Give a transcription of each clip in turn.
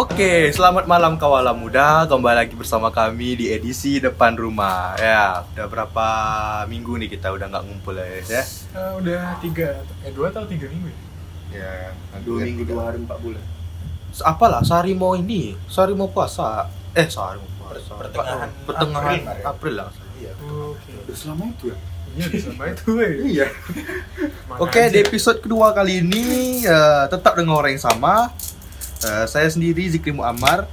Oke, selamat malam kawalan muda. Kembali lagi bersama kami di edisi depan rumah. Ya, udah berapa minggu nih kita udah nggak ngumpul ya, guys, ya. Eh, udah tiga, eh dua atau tiga minggu ya? Ya, dua minggu dua hari empat bulan Apalah, sehari mau ini, sehari mau puasa. Eh, sehari mau puasa. Pertengahan pertengahan April. April, lah. iya Oke. udah selama itu ya Iya, sama itu eh. iya Mana Oke, di episode kedua kali ini eh, tetap dengan orang yang sama. Eh, saya sendiri Zikri Muammar.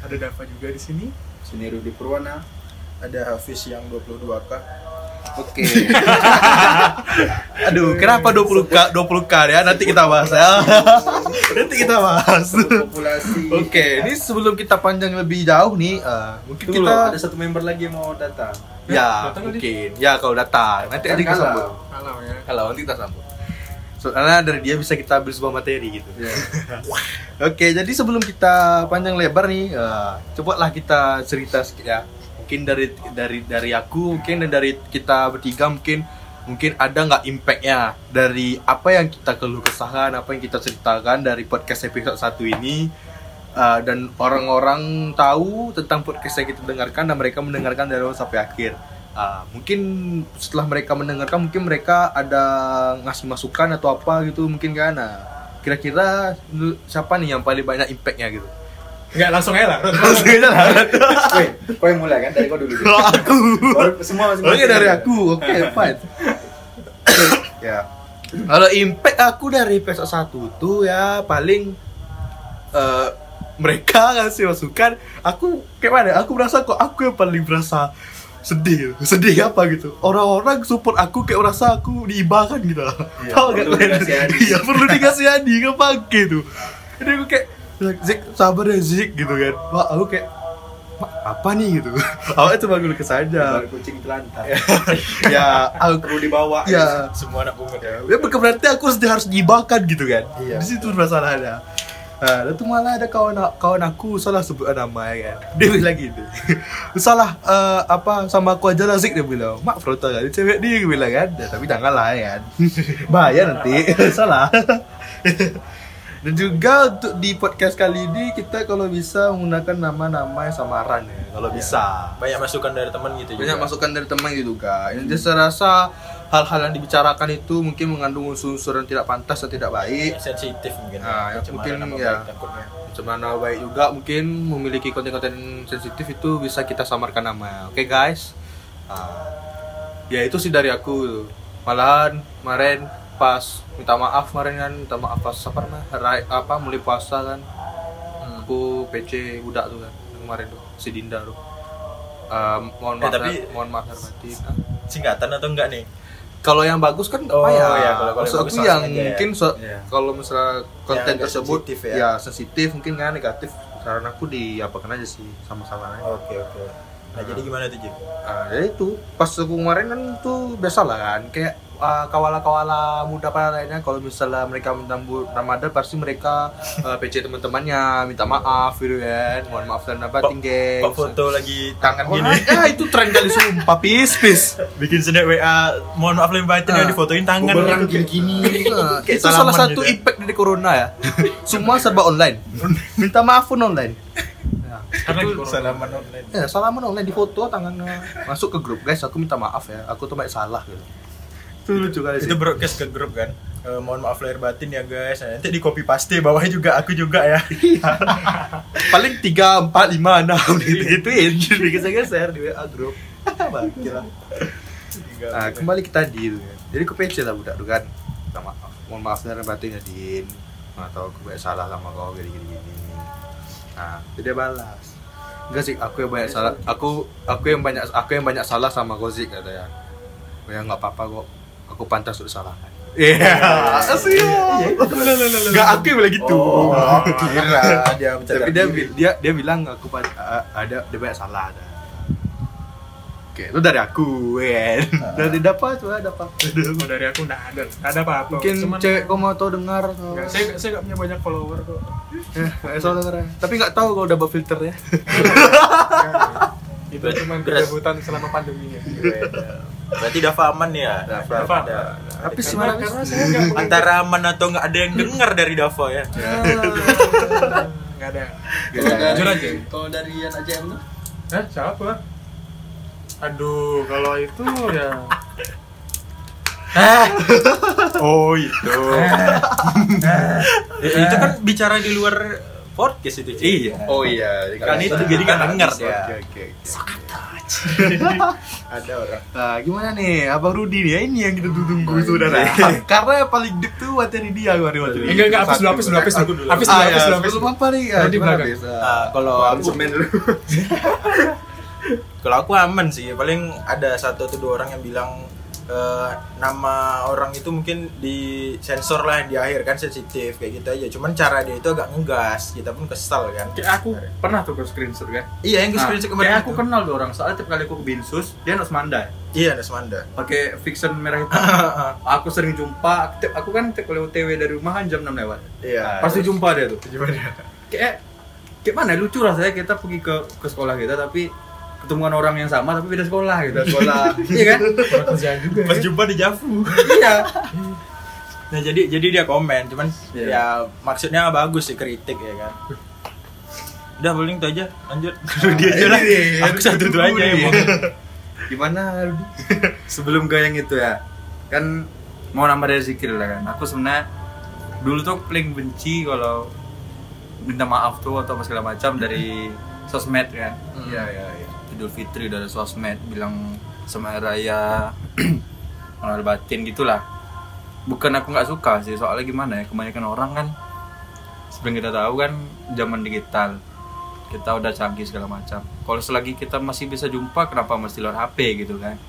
ada Dava juga di sini. sini Rudi Purwana ada Hafiz yang 22k Oke. Aduh, kenapa 20 k 20 k ya? Nanti kita bahas ya. Nanti kita bahas. populasi Oke, ini sebelum kita panjang lebih jauh nih, eh, mungkin Tunggu kita loh, ada satu member lagi yang mau datang ya Datang kali? mungkin ya kalau datang nanti nanti kita kalau. sambut. Kalau ya. Kalau nanti kita sambut. Soalnya dari dia bisa kita ambil sebuah materi gitu. Iya. Oke, jadi sebelum kita panjang lebar nih, eh, cobalah kita cerita sedikit ya. Mungkin dari dari dari aku, mungkin dan dari kita bertiga mungkin mungkin ada nggak impactnya dari apa yang kita keluh kesahkan, apa yang kita ceritakan dari podcast episode 1 ini Eh, dan orang-orang tahu tentang podcast yang kita dengarkan dan mereka mendengarkan dari awal sampai akhir. Ah, mungkin setelah mereka mendengarkan mungkin mereka ada ngasih masukan atau apa gitu mungkin kan. Nah, kira-kira siapa nih yang paling banyak impactnya gitu? Enggak langsung aja lah. langsung aja lah. Weh, kau yang mulai kan? Dari kau dulu dulu. aku. Baru semua semua oke dari aku. Oke fine. Ya. Kalau impact aku dari episode 1 tuh ya paling eh, mereka ngasih masukan aku kayak mana? Aku merasa kok aku yang paling merasa sedih sedih apa gitu? Orang-orang support aku kayak merasa aku diibahkan gitu. Iya, kalian? dikasihani. iya perlu dikasihani nggak pakai tuh jadi aku kayak Zik sabar ya Zik gitu kan. Wah aku kayak "Mak, apa nih? gitu. Awalnya cuma gue kesah aja kucing telantar. Ya aku perlu dibawa. Ya. Semua anak bunga. Ya ya berarti aku harus harus diibahkan gitu kan. Iya. di situ masalahnya Nah, itu malah ada kawan kawan aku salah sebut nama ya kan. Dia bilang gitu. salah eh, apa sama aku aja lah Zik dia bilang. Mak frontal kan cewek dia dia bilang kan. Ya, tapi janganlah ya kan. Bahaya nanti. salah. Dan juga untuk di podcast kali ini kita kalau bisa menggunakan nama-nama yang samaran ya. Kalau bisa. banyak masukan dari teman gitu Banyak juga. masukan dari teman gitu kak. Ini saya rasa hal-hal yang dibicarakan itu mungkin mengandung unsur-unsur yang tidak pantas dan tidak baik. sensitif mungkin Nah, Pencemaran mungkin ya. Cemana baik juga mungkin memiliki konten-konten sensitif itu bisa kita samarkan nama. Oke guys. Ah, ya itu sih dari aku. Malahan kemarin pas minta maaf kemarin kan minta maaf pas apa namanya apa mulai puasa kan Hmm. aku PC budak tuh kan kemarin tuh si Dinda tuh Eh, mohon Eh, maaf tapi- mohon maaf. Ah. singkatan atau enggak nih kalau yang bagus kan Oh, apa ya? iya, kalau- kalau Maksud yang aku yang ya. mungkin so- Iya. kalau misalnya konten agak tersebut sensitif ya. ya. sensitif mungkin kan negatif saran aku diapakan aja sih sama-sama aja. oke oke nah jadi gimana tuh Ji? Ah, ya itu. Pas aku kemarin kan tuh biasa lah kan. Kayak ah, kawala-kawala muda pada lainnya. Kalau misalnya mereka menyambut Ramadan pasti mereka ah, PC teman-temannya. Minta maaf gitu kan. Mohon maaf dan apa tinggal foto lagi tangan Wah, gini. ya itu tren kali sumpah. Pis pis. Bikin snap WA mohon maaf lahir batin ya Ah. difotoin tangan. gitu. gini-gini. Nah, Kayak itu salah satu gitu. impact dari corona ya. Semua serba online. Minta maaf pun online. Ya, Karena itu- salaman online ya, salaman online di foto tangannya masuk ke grup guys. Aku minta maaf ya. Aku tuh banyak salah gitu. Itu lucu kali sih. itu broadcast ke grup kan Eh, mohon maaf lahir batin ya guys nanti di copy paste bawahnya juga aku juga ya Paling tiga, empat, lima, enam gitu gituin. Digeser-geser di WA grup. Nah, kembali ke tadi kan. Jadi ke PC lah budak tuh kan. Minta maaf. Mohon maaf dari batin ya Din. Atau aku banyak salah sama kau gini gini gini. Nah, jadi dia balas. Enggak sih, aku yang banyak salah. Aku aku yang banyak aku yang banyak salah sama Gozik katanya. Ya nggak apa-apa kok. Aku pantas untuk disalahkan. Iya, asli. Enggak aku yang bilang gitu. oh kira dia bercanda Tapi dia dia dia bilang aku ada dia banyak salah ada. Oke, itu dari aku, kan. Dari dapat coba dapat. Oh, dari aku enggak ada. Enggak ada apa-apa. Mungkin Cuman cewek kau mau tahu dengar. Nggak, saya saya enggak punya banyak follower kok. Eh, soal denger. Tapi nggak tahu kalau double filter ya. Itu cuma Beras. kegabutan selama pandeminya. berarti Dava aman ya Dava. Dava. Ada. Tapi sebenarnya karena saya enggak antara aman atau nggak ada yang dengar dari Dava ya nggak ada. Kalau Gak dari Jujur aja. kalau dari anak JM tuh Hah, siapa? Aduh, kalau itu ya Oh itu. Eh, itu kan bicara di luar podcast itu. Ci. Iya. Oh iya, Kan itu jadi kan denger ya. Oke, oke. Ada orang. Nah, gimana nih, Abang Rudi nih? Ini yang kita tunggu saudara. Iya. Karena paling deep tuh materi dia hari waktu ini. enggak enggak hapus dulu, hapus dulu, hapus dulu. Ah, ya, hapus dulu, sebelum dulu. apa nih? Ah, Rudi gimana, belakang. Ah, kalau aku semen dulu. kalau aku aman sih. Paling ada satu atau dua orang yang bilang eh, nama orang itu mungkin di sensor lah di akhir kan sensitif kayak gitu aja. Cuman cara dia itu agak ngegas. Kita pun kesal kan. Kayak aku pernah tuh ke screenshot kan. Iya yang gue Nah, screenshot kayak kemarin. aku itu. kenal tuh orang. Soalnya tiap kali aku ke Binsus, dia harus mandai. Iya, ada Semanda. Pakai fiction merah hitam. aku sering jumpa. tiap- Aku kan tiap kali OTW dari rumah kan jam 6 lewat. Iya. Pasti jumpa dia tuh. Gimana? Kayak kayak mana lucu rasanya kita pergi ke ke sekolah kita tapi ketemuan orang yang sama tapi beda sekolah gitu. Sekolah. iya kan? Kerjaan juga. Pas ya. jumpa di Javu. iya. Nah jadi jadi dia komen, cuman Iya. ya maksudnya bagus sih kritik ya kan. Udah paling itu aja, lanjut. dia aja lah. Aku satu itu aja mau. Gimana, Rudi? sebelum ke yang itu ya kan mau nambah dari zikir lah kan aku sebenarnya dulu tuh paling benci kalau minta maaf tuh atau segala macam dari sosmed kan Iya, iya, iya. Idul Fitri dari sosmed bilang sama raya mengenal batin gitulah. Bukan aku nggak suka sih soalnya gimana ya kebanyakan orang kan seperti kita tahu kan zaman digital kita udah canggih segala macam. Kalau selagi kita masih bisa jumpa kenapa mesti lewat HP gitu kan?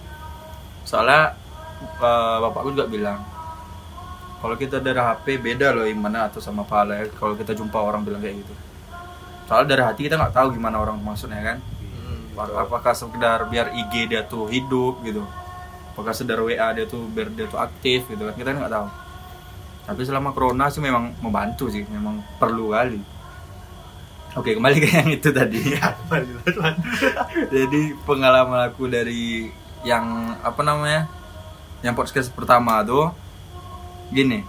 Soalnya eh, bapakku juga bilang kalau kita dari HP beda loh imannya atau sama pahala ya kalau kita jumpa orang bilang kayak gitu. Soalnya dari hati kita nggak tahu gimana orang maksudnya kan Apakah- apakah sekedar biar IG dia tuh hidup gitu? Apakah sekedar WA dia tuh biar dia tuh aktif gitu kan? Kita nggak tahu. Tapi selama corona sih memang membantu sih memang perlu kali. Oke kembali ke yang itu tadi. Jadi pengalaman aku dari yang apa namanya yang podcast pertama tuh gini.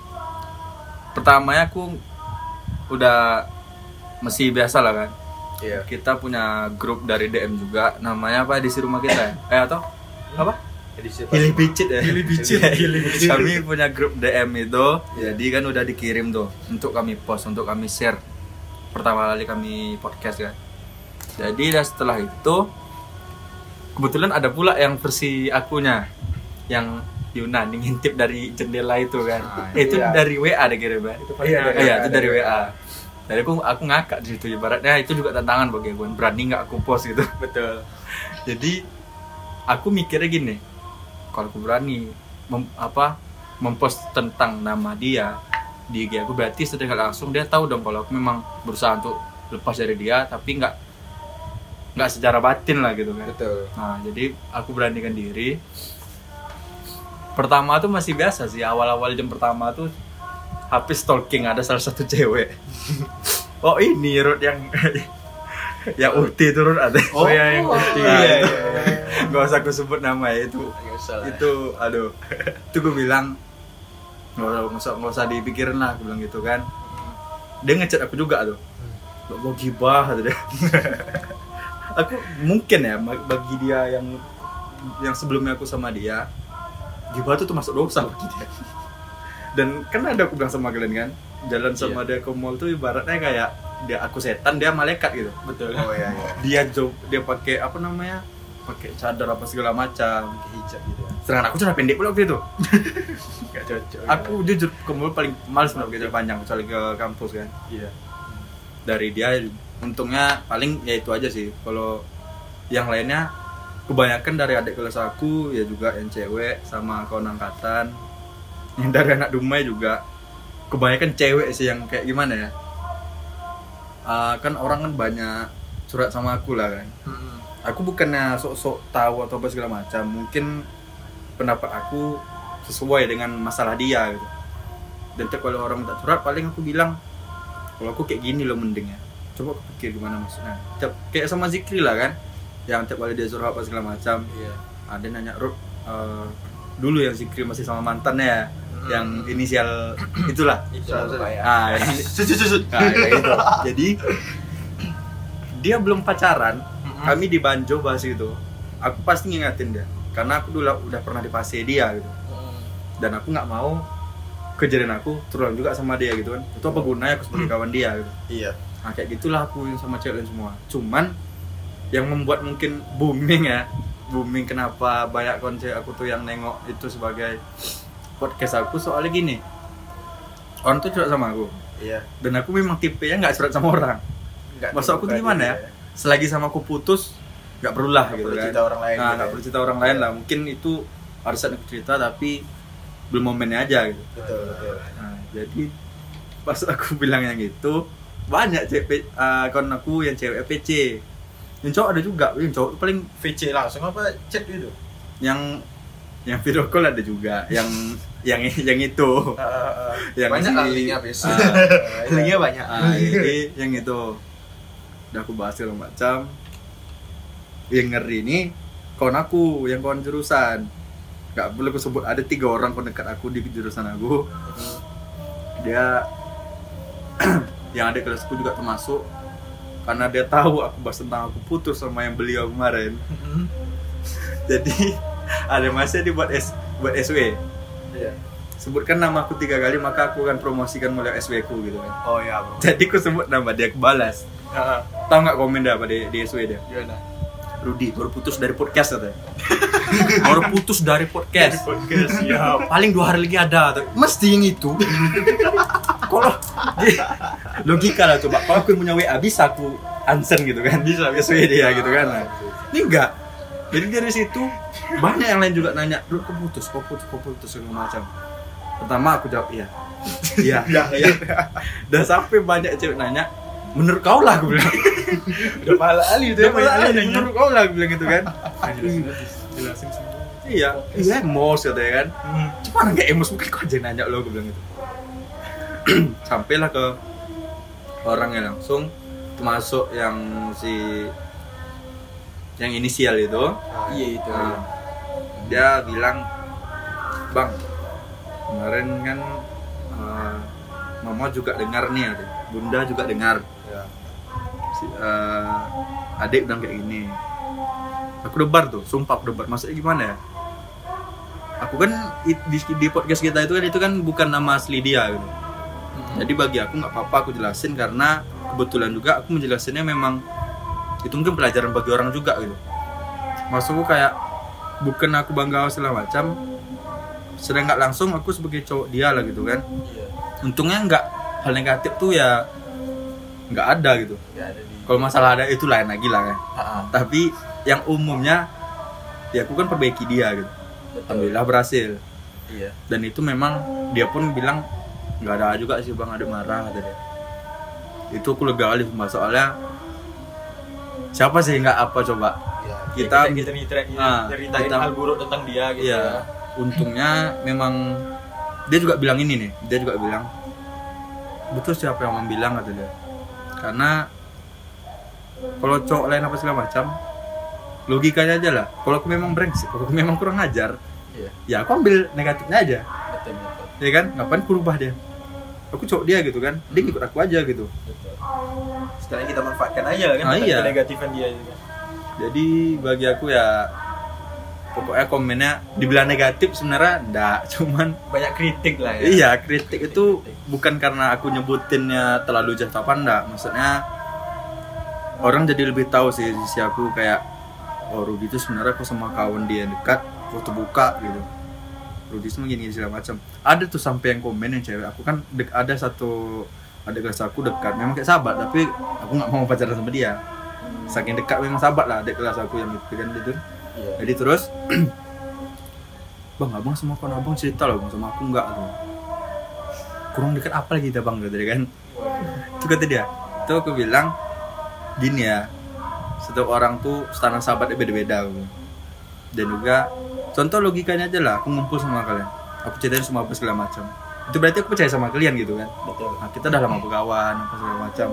Pertamanya aku udah masih biasa lah kan Iya. kita punya grup dari DM juga namanya apa edisi rumah kita ya eh atau apa Pilih picit ya. Pilih bicit, kami punya grup DM itu jadi kan udah dikirim tuh untuk kami post untuk kami share pertama kali kami podcast kan jadi dan setelah itu kebetulan ada pula yang versi akunya yang Yunan ngintip dari jendela itu kan Ah, itu iya. dari WA deh kira Pak. Itu Iya, pernah. Iya, itu dari WA. Jadi aku aku ngakak di situ ibaratnya itu juga tantangan bagi aku. Berani nggak aku post gitu. Betul. Jadi aku mikirnya gini, kalau aku berani mem- apa mempost tentang nama dia di IG aku berarti secara langsung dia tahu dong kalau aku memang berusaha untuk lepas dari dia tapi nggak nggak secara batin lah gitu kan. Betul. Nah, jadi aku beranikan diri. Pertama tuh masih biasa sih, awal-awal jam pertama tuh habis stalking ada salah satu cewek. oh ini Rut yang yang Uti itu Rut ada. Oh, ya yang Uti. iya, iya, Gak usah aku sebut nama ya itu. Usah. Itu aduh. itu gue bilang nggak usah, nggak usah, nggak usah dipikirin lah, aku bilang gitu kan. Dia ngechat aku juga tuh. Lo mau gibah kata dia. aku mungkin ya bagi dia yang yang sebelumnya aku sama dia gibah tuh termasuk dosa bagi dia dan kan ada aku bilang sama kalian kan jalan sama dia ke mall tuh ibaratnya kayak dia aku setan dia malaikat gitu Betul. Oh iya, iya. dia jo dia pakai apa namanya pakai cadar apa segala macam Hijab gitu. sedangkan aku cuma pendek pula waktu itu Gak cocok. aku jujur ke mall paling males banget gitu panjang kecuali ke kampus kan iya. dari dia untungnya paling ya itu aja sih kalau yang lainnya kebanyakan dari adik kelas aku ya juga yang cewek sama kawan angkatan yang dari anak Dumai juga kebanyakan cewek sih yang kayak gimana ya. Ah, kan orang kan banyak surat sama aku lah kan. Aku bukannya sok-sok tahu atau apa segala macam mungkin pendapat aku sesuai dengan masalah dia gitu. Dan kalau orang minta surat paling aku bilang kalau aku kayak gini loh mending ya. Coba aku pikir gimana maksudnya. Tiap- kayak sama Zikri lah kan yang tiap kali dia suruh apa segala macam. Iya. ada nanya Rup eh, dulu yang Zikri masih sama mantannya ya yang inisial itulah. Ah, gitu. Jadi dia belum pacaran kami di Banjo bahas itu aku pasti ngingetin dia karena aku dulu udah pernah dipasai dia gitu. Dan aku nggak mau kejadian aku terulang juga sama dia gitu kan. Itu apa gunanya aku sebagai kawan dia gitu. Iya. Nah kayak gitulah aku sama cewek semua. Cuman yang membuat mungkin booming ya booming kenapa banyak konser aku tuh yang nengok itu sebagai podcast aku soalnya gini. Orang tuh curhat sama aku. Iya. Dan aku memang tipe yang nggak curhat sama orang. Nggak Maksud aku tuh gimana ya? dia. selagi sama aku putus nggak perlu lah gitu perlu kan. cerita orang lain nah gitu nggak ya. perlu cerita orang lain lah. Mungkin itu saat aku cerita tapi belum momennya aja gitu. Betul betul. Nah, jadi pas aku bilang yang gitu banyak cewek uh, kawan aku yang cewek PC yang cowok ada juga yang cowok paling VC langsung apa chat gitu? Yang yang video call ada juga. Yang yang yang itu. Yang Banyak lah linknya, ah, Linknya banyak. ah, jadi yang itu. Udah aku bahas segala macam. Yang ngeri ini kawan aku yang kawan jurusan. Nggak boleh aku sebut ada tiga orang kawan dekat aku di jurusan aku. Dia yang ada kelasku juga termasuk. Karena dia tahu aku bahas tentang aku putus sama yang beliau kemarin. Jadi ada masanya dibuat S buat SW iya. Sebutkan nama aku tiga kali maka aku akan promosikan mulai SW ku gitu kan. Oh iya, Bro. jadi aku sebut nama dia aku balas tahu nggak komen dia apa di, di SW dia? Gimana? Rudi baru putus dari podcast katanya baru putus dari podcast. Podcast ya paling dua hari lagi ada tuh. mesti yang itu. Kalau logika lah coba. Kalau aku punya WA bisa aku answer gitu kan. Bisa SW dia gitu kan. Nah, ini enggak jadi dari situ banyak yang lain juga nanya dulu kok putus? Kok putus? Kok putus? segala macam. Pertama aku jawab iya. Iya iya dan sampai banyak cewek nanya menurut kau lah aku bilang. Udah pala ali ya, banyak pala ali. menurut kau lah aku bilang gitu kan. Jelasin semua. Iya iya emos katanya kan. Cuma orang kayak emos mungkin kok aja nanya lo aku bilang gitu. Sampailah ke orangnya langsung termasuk yang si yang inisial itu. Iya itu. Nah, dia bilang bang kemarin kan eh, mama juga dengar nih ada bunda juga dengar. Ya. si, eh, adik bilang kayak gini aku debar tuh sumpah aku debar. Maksudnya gimana ya? Aku kan di, di podcast kita itu kan itu kan bukan nama asli dia gitu. jadi bagi aku nggak apa-apa aku jelasin karena kebetulan juga aku menjelasinnya memang itu mungkin pelajaran bagi orang juga gitu. Maksudku kayak bukan aku bangga segala macam sedang nggak langsung aku sebagai cowok dia lah gitu kan. Iya. Untungnya nggak hal negatif tuh ya nggak ada gitu. Di kalau masalah ada itu lain lagi lah kan Ah, tapi yang umumnya ya aku kan perbaiki dia gitu. Betul. Alhamdulillah berhasil. Iya. Dan itu memang dia pun bilang nggak ada juga sih bang ada marah kata dia. Itu aku lega kali sumpah soalnya siapa sih nggak apa coba Iya. Kita- kita kita nyeritain Ah, nyeritain kita- hal buruk tentang dia gitu Iya, ya. untungnya memang dia juga bilang ini nih, dia juga bilang betul siapa yang bilang kata dia. Karena kalau cowok lain apa segala macam, logikanya aja lah. Kalau aku memang brengsek, kalau aku memang kurang ajar, Iya. ya aku ambil negatifnya aja, betul betul ya kan? Ngapain aku rubah dia? Aku cowok dia gitu kan, dia ikut aku aja gitu. sekarang kita manfaatkan aja kan Ah, iya. negatifan dia juga Jadi bagi aku ya pokoknya komennya dibilang negatif sebenarnya enggak, cuman banyak kritik lah ya Iya, kritik itu bukan karena aku nyebutinnya terlalu jahat apa enggak. Maksudnya orang jadi lebih tahu sih sisi aku kayak oh Rudy itu sebenarnya aku sama kawan dia dekat foto buka gitu. Rudy itu gini segala macam. Ada tuh sampai yang komen yang cewek. Aku kan dek, ada satu ada kelas aku dekat memang kayak sahabat tapi aku nggak mau pacaran sama dia. Saking dekat memang sahabat lah adik kelas aku yang itu kan itu. iya Jadi terus Bang, abang sama kawan abang cerita loh bang sama aku enggak tuh. Kurang dekat apa lagi kita bang gitu kan? Itu kata dia. Itu aku bilang gini ya. Setiap orang tuh standar sahabatnya beda-beda. Dan juga contoh logikanya aja lah. Aku ngumpul sama kalian. Aku ceritain semua apa segala macam. Itu berarti aku percaya sama kalian gitu kan? betul Nah, kita udah lama berkawan apa segala macam.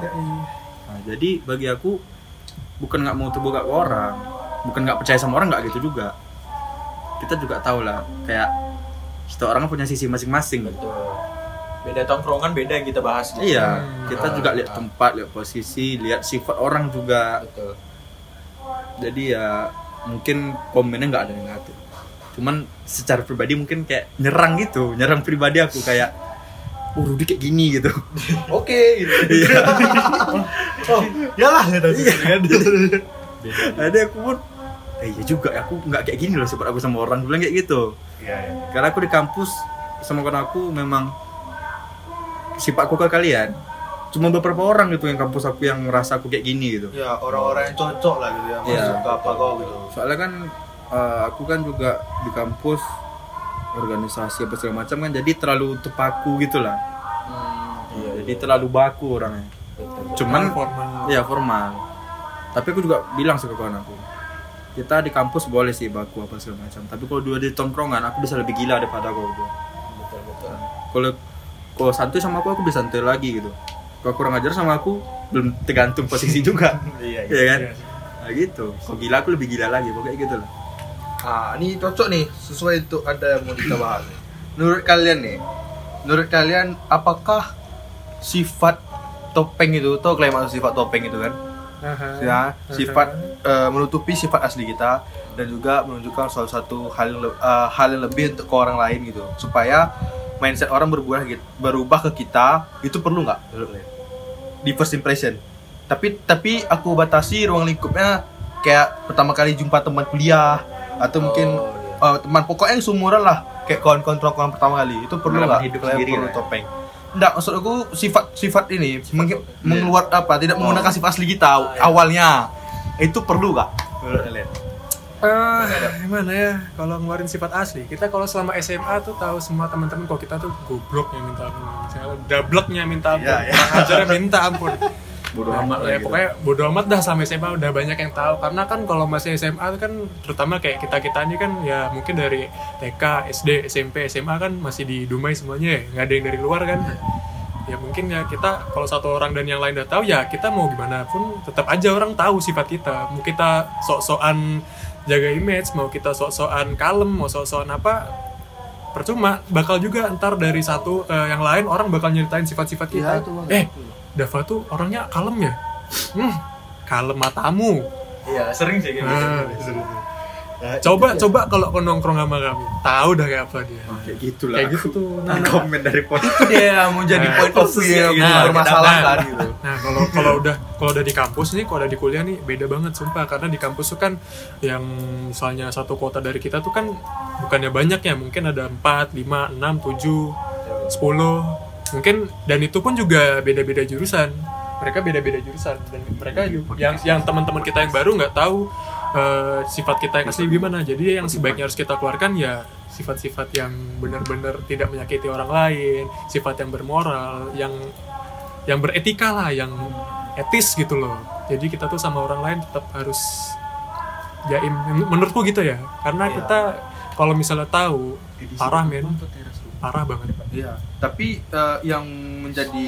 Nah, jadi bagi aku bukan nggak mau terbuka ke orang, bukan nggak percaya sama orang nggak gitu juga. Kita juga tahu lah, kayak setiap orang punya sisi masing-masing. betul beda tongkrongan beda yang kita bahas gitu. Iya, Hmm. kita juga lihat tempat, lihat posisi, lihat sifat orang juga. betul Jadi ya mungkin komennya nggak ada yang ngatur. Cuman secara pribadi mungkin kayak nyerang gitu, nyerang pribadi aku kayak oh Rudy kayak gini gitu. Oke gitu. Iya. oh, yalah gitu kan. Ada aku pun eh iya juga aku nggak kayak gini loh sifat aku sama orang bilang kayak gitu. Iya, iya. Karena aku di kampus sama kawan aku memang sifatku ke kalian. Cuma beberapa orang gitu yang kampus aku yang ngerasa aku kayak gini gitu. Ya, orang-orang yang cocok lah gitu ya. Masuk ke apa kau gitu. soalnya kan eh, aku kan juga di kampus organisasi apa segala macam kan jadi terlalu tepaku gitu lah iya jadi terlalu baku orangnya cuman formal ya formal tapi aku juga bilang sama kawan aku kita di kampus boleh sih baku apa segala macam tapi kalau dua di tongkrongan aku bisa lebih gila daripada kau bro. betul betul kalau kalau santuy sama aku aku bisa santuy lagi gitu kalau kurang ajar sama aku belum tergantung posisi juga Iya, ya kan Iya. nah gitu kalau gila aku lebih gila lagi pokoknya gitu lah Ah, ini cocok nih sesuai untuk ada yang mau kita bahas. nih. Menurut kalian nih, menurut kalian apakah sifat topeng itu, tau kalian maksud sifat topeng itu kan? Aha. Ya, sifat eh, menutupi sifat asli kita dan juga menunjukkan salah satu hal yang le- eh, hal yang lebih untuk ke orang lain gitu, supaya mindset orang berubah gitu, berubah ke kita itu perlu nggak menurut kalian? Di first impression. Tapi tapi aku batasi ruang lingkupnya kayak pertama kali jumpa teman kuliah atau mungkin Oh, uh, teman pokoknya yang seumuran lah kayak kawan-kawan tongkrongan pertama kali. Itu perlu nggak hidup sendiri perlu ya. topeng. Enggak, maksud aku sifat-sifat ini meng- mengeluar apa tidak Oh. menggunakan sifat asli kita awalnya. Itu perlu menurut kalian Eh, gimana ya? Kalau ngeluarin sifat asli. Kita kalau selama SMA tuh tahu semua teman-teman kok kita tuh gobloknya minta ampun. Misalnya dableknya minta ampun. Iya, iya. kurang ajarnya minta ampun. Bodoh Nah, amat lah ya, gitu. pokoknya bodo amat dah sama SMA udah banyak yang tahu. Karena kan kalau masih SMA kan terutama kayak kita kita ini kan ya mungkin dari TK SD SMP SMA kan masih di Dumai semuanya ya. Nggak ada yang dari luar kan. Ya mungkin ya kita kalau satu orang dan yang lain udah tahu ya kita mau gimana pun tetap aja orang tahu sifat kita. Mau kita sok-sokan jaga image mau kita sok-sokan kalem mau sok-sokan apa percuma. Bakal juga ntar dari satu ke yang lain orang bakal nyeritain sifat-sifat kita. Iya, itu, eh Dava tuh orangnya kalem ya? Hmm kalem matamu. Iya sering sih kayak Nah, gitu Nah, coba coba kalau kau nongkrong sama kami. Tahu dah kayak apa dia. Oh, kayak gitu lah kayak gitu tuh. Nah, nah, komen dari poin itu dia mau jadi Nah, point of view yang gitu, yang bermasalah kan Nah, gitu. Nah, kalau kalau udah kalau udah di kampus nih, kalau udah di kuliah nih beda banget sumpah. Karena di kampus tuh kan yang misalnya satu kota dari kita tuh kan bukannya banyak ya, mungkin ada 4, 5, 6, 7, 10. Mungkin dan itu pun juga beda-beda jurusan. Mereka beda-beda jurusan. Dan mereka juga- yang yang teman-teman kita yang baru nggak tahu eh, sifat kita yang asli gimana. Jadi yang sebaiknya harus kita keluarkan ya sifat-sifat yang benar-benar tidak menyakiti orang lain, sifat yang bermoral, yang yang beretika lah, yang etis gitu loh. Jadi kita tuh sama orang lain tetap harus jaim. Menurutku gitu ya, karena Iya. kita kalau misalnya tahu parah men, parah banget. Iya, tapi eh, yang menjadi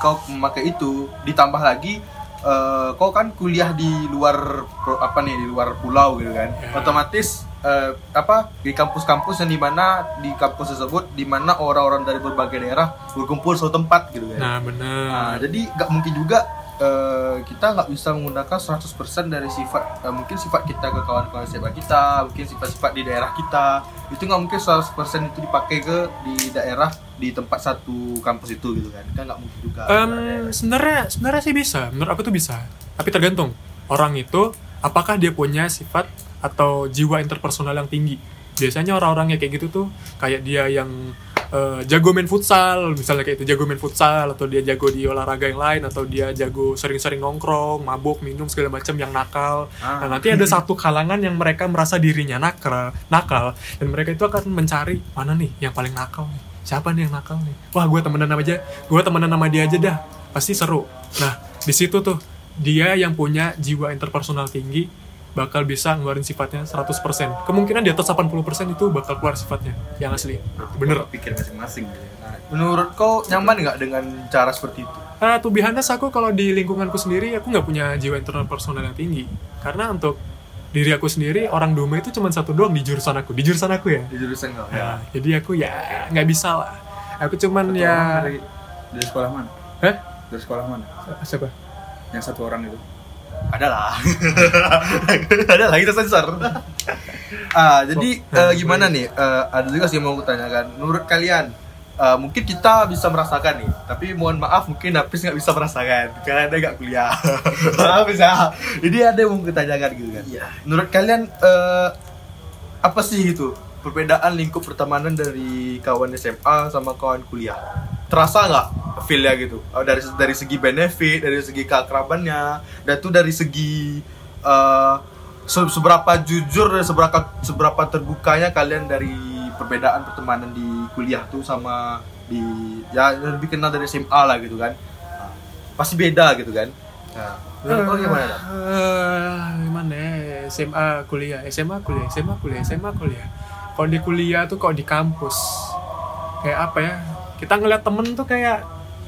kau memakai itu ditambah lagi eh, kau kan kuliah di luar apa nih di luar pulau gitu kan. Ya. Otomatis eh, apa di kampus-kampus yang di mana di kampus tersebut di mana orang-orang dari berbagai daerah berkumpul suatu tempat gitu kan. Nah benar. Nah, jadi nggak mungkin juga eh, kita nggak bisa menggunakan 100% dari sifat eh, mungkin sifat kita ke kawan-kawan SMA kita, mungkin sifat-sifat di daerah kita. Itu nggak mungkin 100% itu dipakai ke di daerah di tempat satu kampus itu gitu kan. Kan nggak mungkin juga. Em, sebenarnya sebenarnya sih bisa menurut aku tuh bisa tapi tergantung orang itu apakah dia punya sifat atau jiwa interpersonal yang tinggi biasanya orang-orang kayak gitu tuh kayak dia yang eh, jago main futsal misalnya kayak itu jago main futsal atau dia jago di olahraga yang lain atau dia jago sering-sering nongkrong mabuk minum segala macam yang nakal. Ah. nah nanti ada satu kalangan yang mereka merasa dirinya nakal nakal dan mereka itu akan mencari mana nih yang paling nakal nih? Siapa nih yang nakal nih? Wah gue temenan sama aja gue temenan sama dia aja dah. Pasti seru. Nah di situ tuh dia yang punya jiwa interpersonal tinggi bakal bisa ngeluarin sifatnya 100% kemungkinan di atas 80% itu bakal keluar sifatnya yang asli. Bener. Pikir masing-masing. Ya. Nah, menurut kau nyaman nggak dengan cara seperti itu? Ah, to be honest, aku kalau di lingkunganku sendiri aku nggak punya jiwa interpersonal yang tinggi. Karena untuk diri aku sendiri orang Duma itu cuma satu doang di jurusan aku. Di jurusan aku ya? Di jurusan kau? Nah, jadi aku ya nggak bisa lah. Aku cuman Satu ya dari, dari sekolah mana? Hah? dari sekolah mana? Siapa? Yang satu orang itu ada lah ada lah kita sensor. Ah jadi eh, gimana nih? Eh, ada juga sih yang mau aku tanyakan. Menurut kalian eh, mungkin kita bisa merasakan nih tapi mohon maaf mungkin Hafiz nggak bisa merasakan. Karena dia nggak kuliah. Maaf ya. Jadi ada yang mau kutanyakan gitu kan? Iya. menurut kalian eh, apa sih gitu perbedaan lingkup pertemanan dari kawan SMA sama kawan kuliah terasa nggak feel-nya gitu? Eh, dari dari segi benefit dari segi keakrabannya dan tuh dari segi eh, se- seberapa jujur dan seberapa seberapa terbukanya kalian dari perbedaan pertemanan di kuliah tuh sama di ya lebih kenal dari SMA lah gitu kan. Nah, pasti beda gitu kan? Nah, menurut kau gimana? Eh, gimana ya? SMA kuliah SMA kuliah SMA kuliah SMA kuliah. Kalau di kuliah tuh kalau di kampus kayak apa ya kita ngeliat temen tuh kayak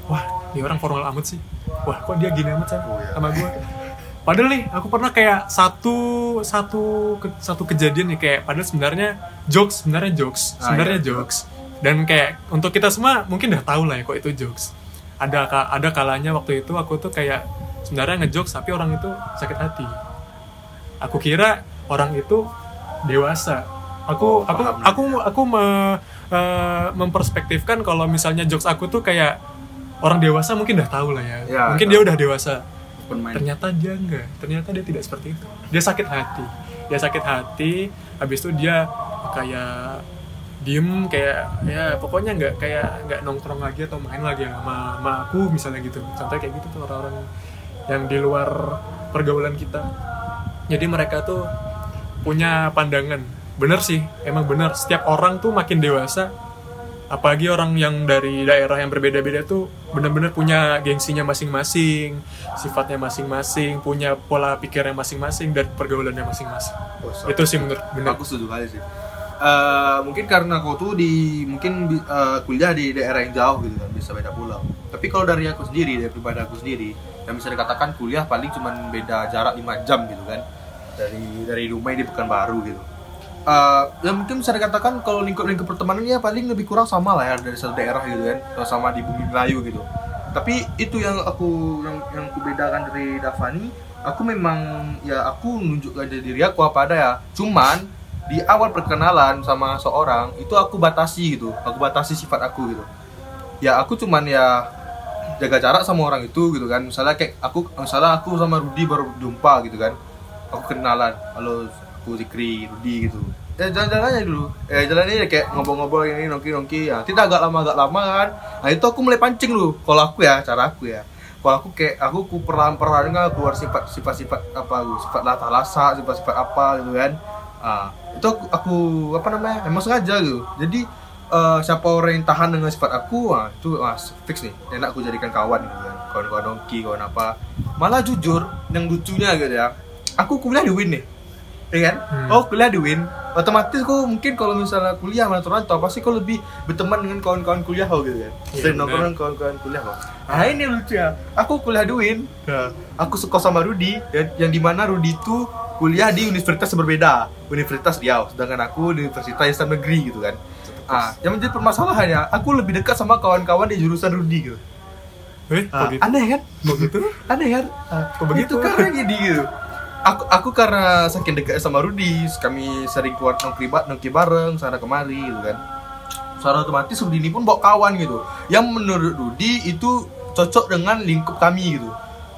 wah ini orang formal amat sih. Wah kok dia gini amat sih Oh, iya. sama gue padahal nih aku pernah kayak satu satu ke- satu kejadian nih kayak padahal sebenarnya jokes sebenarnya jokes Ah, sebenarnya iya. jokes. Dan kayak untuk kita semua mungkin udah tahu lah ya kok itu jokes. Ada ada kalanya waktu itu aku tuh kayak sebenarnya ngejokes tapi orang itu sakit hati. Aku kira orang itu dewasa aku Oh, aku paham. aku aku me- eh, memperspektifkan kalau misalnya jokes aku tuh kayak orang dewasa mungkin udah tahu lah ya, Ya, mungkin tahu. dia udah dewasa. Ternyata dia enggak. Ternyata dia tidak seperti itu. Dia sakit hati. Dia sakit hati habis itu dia kayak diem kayak ya pokoknya nggak kayak nggak nongkrong lagi atau main lagi sama, sama aku misalnya gitu. Contohnya kayak gitu tuh orang-orang yang di luar pergaulan kita. Jadi mereka tuh punya pandangan bener sih emang bener setiap orang tuh makin dewasa apalagi orang yang dari daerah yang berbeda-beda tuh benar-benar punya gengsinya masing-masing sifatnya masing-masing punya pola pikirnya masing-masing dan pergaulannya masing-masing. Itu sih menurut benar. Aku setuju kali sih. Eh, mungkin karena kau tuh di mungkin eh, kuliah di daerah yang jauh gitu kan bisa beda pulau. Tapi kalau dari aku sendiri dari pribadi aku sendiri yang bisa dikatakan kuliah paling cuman beda jarak 5 jam gitu kan. Dari dari rumah di Pekanbaru gitu Eh, ya mungkin bisa dikatakan kalau lingkup-lingkup pertemanannya paling lebih kurang sama lah ya dari satu daerah gitu kan sama di bumi Melayu gitu. Tapi itu yang aku yang yang aku bedakan dari Davani aku memang ya aku nunjukkan diri aku apa ada ya cuman di awal perkenalan sama seorang itu aku batasi gitu aku batasi sifat aku gitu. Ya aku cuman ya jaga jarak sama orang itu gitu kan. Misalnya kayak aku misalnya aku sama Rudi baru jumpa gitu kan aku kenalan. Halo aku Zikri Rudi gitu. Ya jalan-jalan aja dulu. Eh jalan aja kayak ngobrol-ngobrol ini nongki-nongki ya tidak agak lama agak lama kan. Nah itu aku mulai pancing dulu. Kalau aku ya cara aku ya. Kalau aku kayak aku ku perlahan-perlahan nggak keluar sifat sifat-sifat apa gitu sifat lata lasa sifat-sifat apa gitu kan. Ah itu aku, aku apa namanya emang sengaja gitu. Jadi eh, siapa orang yang tahan dengan sifat aku ah itu ah, fix nih. Enak aku jadikan kawan gitu kan. Kawan-kawan nongki kawan apa. Malah jujur yang lucunya gitu ya. Aku kuliah di Win nih ya kan? Hmm. oh kuliah di Win. Otomatis kok mungkin kalau misalnya kuliah sama Toronto pasti kau lebih berteman dengan kawan-kawan kuliah kau gitu kan Iya, sering nongkrong dengan kawan-kawan kuliah kau nah ini lucu ya. Aku kuliah di Win. Nah, aku suka sama Rudi. Yang, yang di mana Rudi itu kuliah di universitas yang berbeda. Universitas Riau sedangkan aku di Universitas Islam Negeri gitu kan. Ah yang menjadi permasalahannya aku lebih dekat sama kawan-kawan di jurusan Rudi gitu. Eh kok Ah, gitu? aneh kan? Kok gitu? Aneh kan? Ah, Kok begitu? itu karena gini gitu aku aku karena saking dekat sama Rudi kami sering keluar nongki nongki bareng sana kemari gitu kan. Secara otomatis Rudi ini pun bawa kawan gitu. Yang menurut Rudi itu cocok dengan lingkup kami gitu.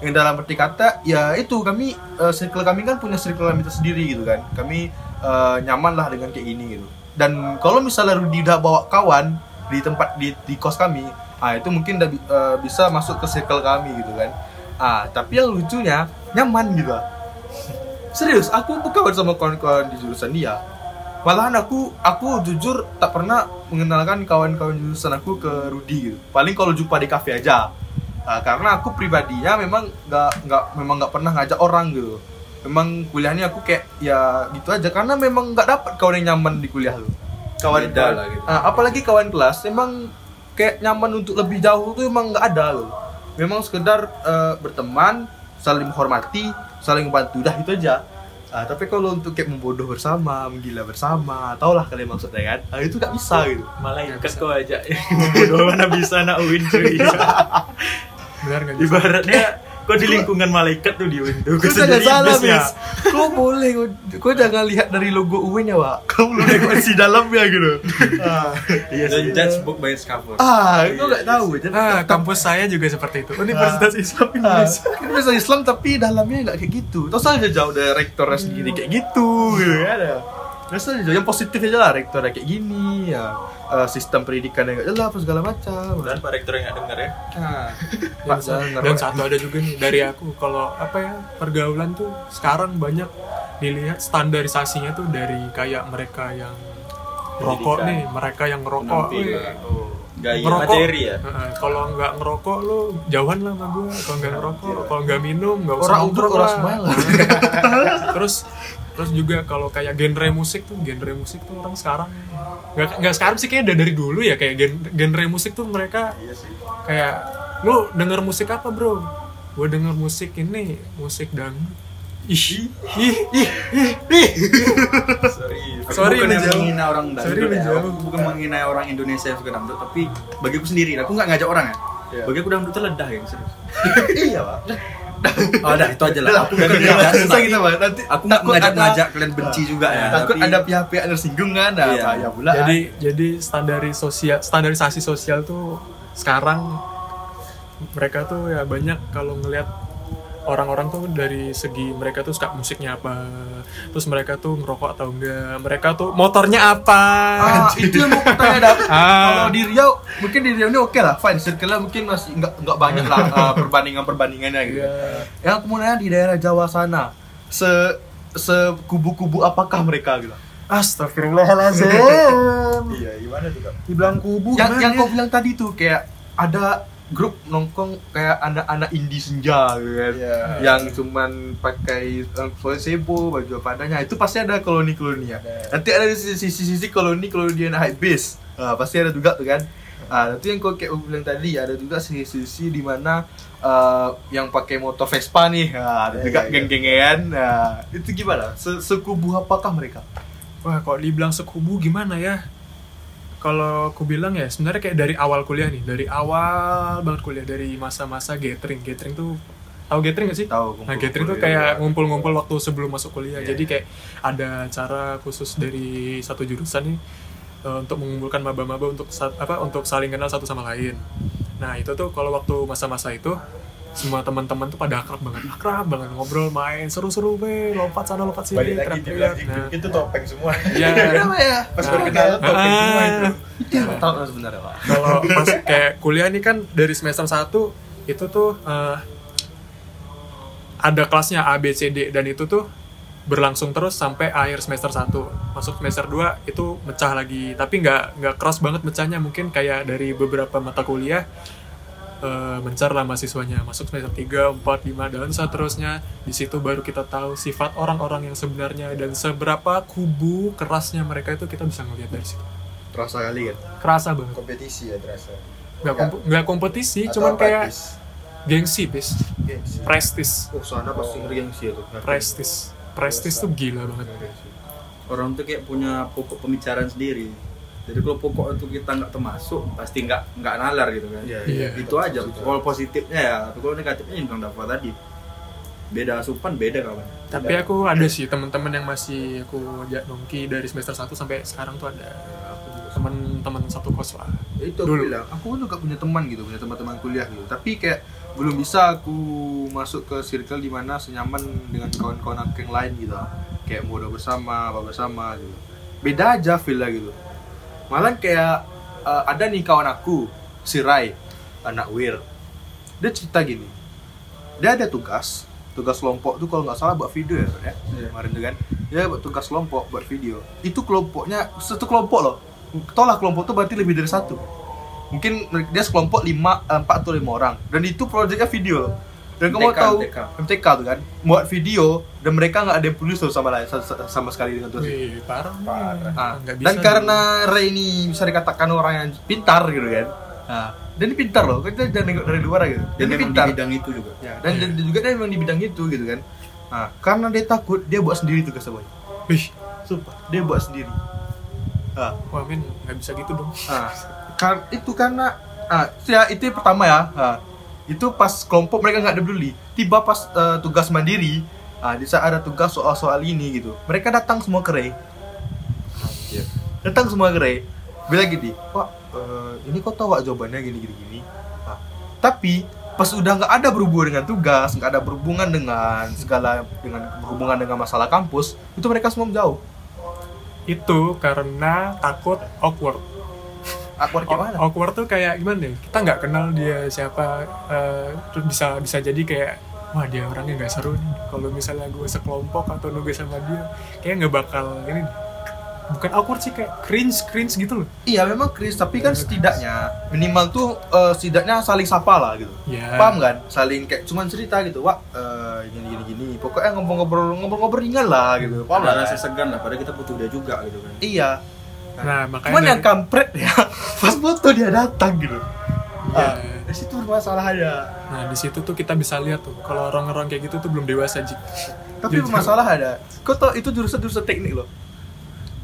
Yang dalam arti kata ya itu kami eh, circle kami kan punya circle kami tersendiri gitu kan. Kami eh, nyaman lah dengan kayak gini gitu. Dan kalau misalnya Rudi udah bawa kawan di tempat di, di kos kami ah itu mungkin udah bi- eh, bisa masuk ke circle kami gitu kan. Ah tapi yang lucunya nyaman gitu. Serius aku tuh kawan sama kawan-kawan di jurusan dia. Malahan aku aku jujur tak pernah mengenalkan kawan-kawan jurusan aku ke Rudi gitu. Paling kalau jumpa di kafe aja. Nah, karena aku pribadinya memang nggak nggak memang nggak pernah ngajak orang gitu. Memang kuliahnya aku kayak ya gitu aja. Karena memang nggak dapat kawan yang nyaman di kuliah tuh. Kawan Beda lah gitu. Ah, apalagi kawan kelas memang kayak nyaman untuk lebih jauh tuh emang nggak ada loh. Memang sekedar eh, berteman saling menghormati saling membantu dah itu aja. Ah, tapi kalau untuk kayak membodoh bersama, menggila bersama, taulah kalian maksudnya kan? Ah, itu nggak bisa gitu. malaikat kau aja. Bodoh mana bisa nak win cuy. Benar nggak bisa? Ibaratnya kau di lingkungan malaikat tuh di win tuh Kau jangan salah, Bis. Kau boleh, kau, kau jangan lihat dari logo UN ya, Pak. Kau belum isi dalamnya gitu. Ah, iya Don't sih judge book by its cover. ah kau nggak tahu. Jadi, ah kampus saya juga seperti itu Universitas Islam Ah, Indonesia bisa Islam tapi dalamnya nggak kayak gitu. Terus aja jauh dari rektornya sendiri kayak gitu, gitu ya. Terus aja yang positif aja lah rektornya kayak gini ya. Eh, sistem pendidikannya nggak jelas apa segala macam. dan pak rektor yang nggak dengar ya Ah, dan, Pak jangan dan satu ada juga nih dari aku kalau apa ya pergaulan tuh sekarang banyak dilihat standarisasinya tuh dari kayak mereka yang rokok Pendidikan. nih mereka yang ngerokok oh Gaya Ngerokok. materi ya Heeh, kalau nggak ngerokok lu jauhan lah sama gue kalau nggak ngerokok kalau nggak minum nggak usah Orang orang lah. terus terus juga kalau kayak genre musik tuh genre musik tuh orang sekarang nggak nggak sekarang sih kayak dari dulu ya kayak gen, genre musik tuh mereka iya kayak lu denger musik apa bro gue denger musik ini musik dangdut ih ih ih ih ih sorry Sorry, bukan yang menghina orang Sorry, dangdut ya. Aku bukan menghina orang Indonesia yang suka dangdut, tapi bagiku sendiri, aku nggak ngajak orang ya. Iya. Bagi aku dangdut terledah ya, serius. iya, Pak. Oh, dah itu aja lah. Aku Nggak Pak. Nanti aku nggak ngajak ngajak kalian benci juga ya. Takut tapi- ada pihak-pihak tersinggung kan, nah, Iya. bahaya pula. jadi jadi standari sosial standarisasi sosial tuh sekarang mereka tuh ya banyak kalau ngelihat orang-orang tuh dari segi mereka tuh suka musiknya apa terus mereka tuh ngerokok atau enggak mereka tuh motornya apa Ah, itu yang mau Dap. Ah. Kalau di Riau, mungkin di Riau ini oke lah, fine. Circle-nya mungkin masih nggak nggak banyak lah uh, perbandingan-perbandingannya gitu. Iya. Yang kemudian di daerah Jawa sana, se sekubu-kubu apakah mereka gitu? Astagfirullahalazim. iya gimana tuh kak Dibilang kubu yang yang kau bilang tadi tuh kayak ada grup nongkrong kayak anak-anak indie senja gitu kan. Iya. Yang cuman pakai um, sebo, baju apa adanya. Itu pasti ada koloni-koloni ya. Ada. Nanti ada di sisi-sisi koloni-koloni yang high base. Ah, pasti ada juga tuh kan. Ah, itu yang kau kayak bilang tadi ada juga sisi-sisi di mana ah, yang pakai motor Vespa nih. Ah, ada Iya, juga iya, iya. geng-gengnya kan. Nah, itu gimana? Se- Sekubu apakah mereka? Wah, kalau dibilang sekubu gimana ya? Kalau aku bilang ya, sebenarnya kayak dari awal kuliah nih, dari awal banget kuliah, dari masa-masa gathering. Gathering tuh, tahu gathering gak sih? Tahu, Nah, gathering tuh kayak ya. ngumpul-ngumpul waktu sebelum masuk kuliah. Iya. Jadi kayak ada cara khusus dari satu jurusan nih eh, untuk mengumpulkan maba-maba untuk apa untuk saling kenal satu sama lain. Nah, itu tuh kalau waktu masa-masa itu semua teman-teman tuh pada akrab banget, akrab banget ngobrol, main seru-seru, be, lompat sana lompat sini, balik lagi dibilang teriak-teriak. itu topeng semua Iya. Kenapa ya? pas Nah. baru kenal topeng semua itu Ah. Itu yang aku tahu sebenarnya, Pak. kalau pas kayak kuliah nih kan dari semester 1 itu tuh eh, ada kelasnya A B C D dan itu tuh berlangsung terus sampai akhir semester 1 masuk semester 2 itu mecah lagi tapi nggak nggak keras banget mecahnya mungkin kayak dari beberapa mata kuliah eh, mencar lah mahasiswanya. Masuk semester 3, 4, 5 dan seterusnya. Di situ baru kita tahu sifat orang-orang yang sebenarnya dan seberapa kubu kerasnya mereka itu kita bisa ngelihat dari situ. Terasa kali kan? kerasa banget. Kompetisi ya terasa nggak komp- nggak kompetisi Atau cuman kayak gengsi bis. Gengsi. prestis. Oh, sana pasti ngeri itu. prestis. Prestis tuh gila banget. Orang tuh kayak punya pokok pembicaraan sendiri jadi kalau pokok itu kita nggak termasuk pasti nggak nggak nalar gitu kan Iya, iya. itu aja kalau positifnya ya tapi kalau negatifnya yang Dafa tadi beda asupan beda kawan tapi aku ada sih teman-teman yang masih aku ajak nongki dari semester 1 sampai sekarang tuh ada aku juga teman-teman satu kos lah Ya itu aku Dulu. bilang, aku juga punya teman gitu, punya teman-teman kuliah gitu. Tapi kayak belum bisa aku masuk ke circle di mana senyaman dengan kawan-kawan aku yang lain gitu. Kayak muda bersama, apa bersama gitu. Beda aja feel lah gitu. Malah kayak eh, ada nih kawan aku, si Rai, anak Wir. Dia cerita gini. Dia ada tugas, tugas kelompok tuh kalau nggak salah buat video ya, ya kemarin tuh kan. Dia buat tugas kelompok buat video. Itu kelompoknya satu kelompok loh. Tau lah kelompok tuh berarti lebih dari satu. Mungkin dia sekelompok lima, eh, empat atau lima orang. Dan itu proyeknya video. Dan kamu MTK, tahu MTK. MTK tuh kan, buat video dan mereka nggak ada yang tulis tuh sama lain sama- sama sekali dengan tulis. Wih, parah, Ah, nggak bisa dan karena Ray ini bisa dikatakan orang yang pintar gitu kan. Nah, dan ini pintar loh, kita jangan nengok dari luar gitu. Dan, dan memang pintar. di bidang itu juga Ya, dan, dan juga dia memang di bidang itu gitu kan. Nah, karena dia takut, dia buat sendiri tugasnya boy. Wih, Sumpah, dia buat sendiri. Ah, wah men nggak bisa gitu dong. ah. Kar- itu karena ah, ya itu yang pertama ya. Ah, itu pas kelompok mereka nggak ada peduli. Tiba pas eh, tugas mandiri, ah, di saat ada tugas soal-soal ini gitu, mereka datang semua kere. Datang semua kere. Bilang gini, Pak, eh, ini kok tahu Wak, jawabannya gini gini gini. Ah, tapi pas udah nggak ada berhubungan dengan tugas, nggak ada berhubungan dengan segala dengan berhubungan dengan masalah kampus, itu mereka semua menjauh. Itu karena takut awkward. Awkward kayak mana? Awkward tuh kayak gimana ya? Kita nggak kenal dia siapa, eh, terus bisa bisa jadi kayak wah dia orangnya nggak seru nih. Kalau misalnya gue sekelompok atau nugas sama dia, kayak nggak bakal ini. Bukan awkward sih kayak cringe cringe gitu loh. Iya memang Chris, tapi kan setidaknya minimal tuh eh, setidaknya saling sapa lah gitu. Ya. Paham kan? Saling kayak cuman cerita gitu, wah eh, gini gini gini. Pokoknya ngobrol-ngobrol ngobrol-ngobrol ringan lah gitu. Paham ada lah? rasa segan lah padahal kita butuh dia juga gitu kan Iya. Nah makanya. Cuman yang kampret ya, pas foto dia datang gitu. Iya. Ah, di situ bermasalahnya. Nah di situ tuh kita bisa lihat tuh kalau orang-orang kayak gitu tuh belum dewasa jik. Tapi Jujur. bermasalah ada. Kau tau itu jurusan jurusan teknik loh.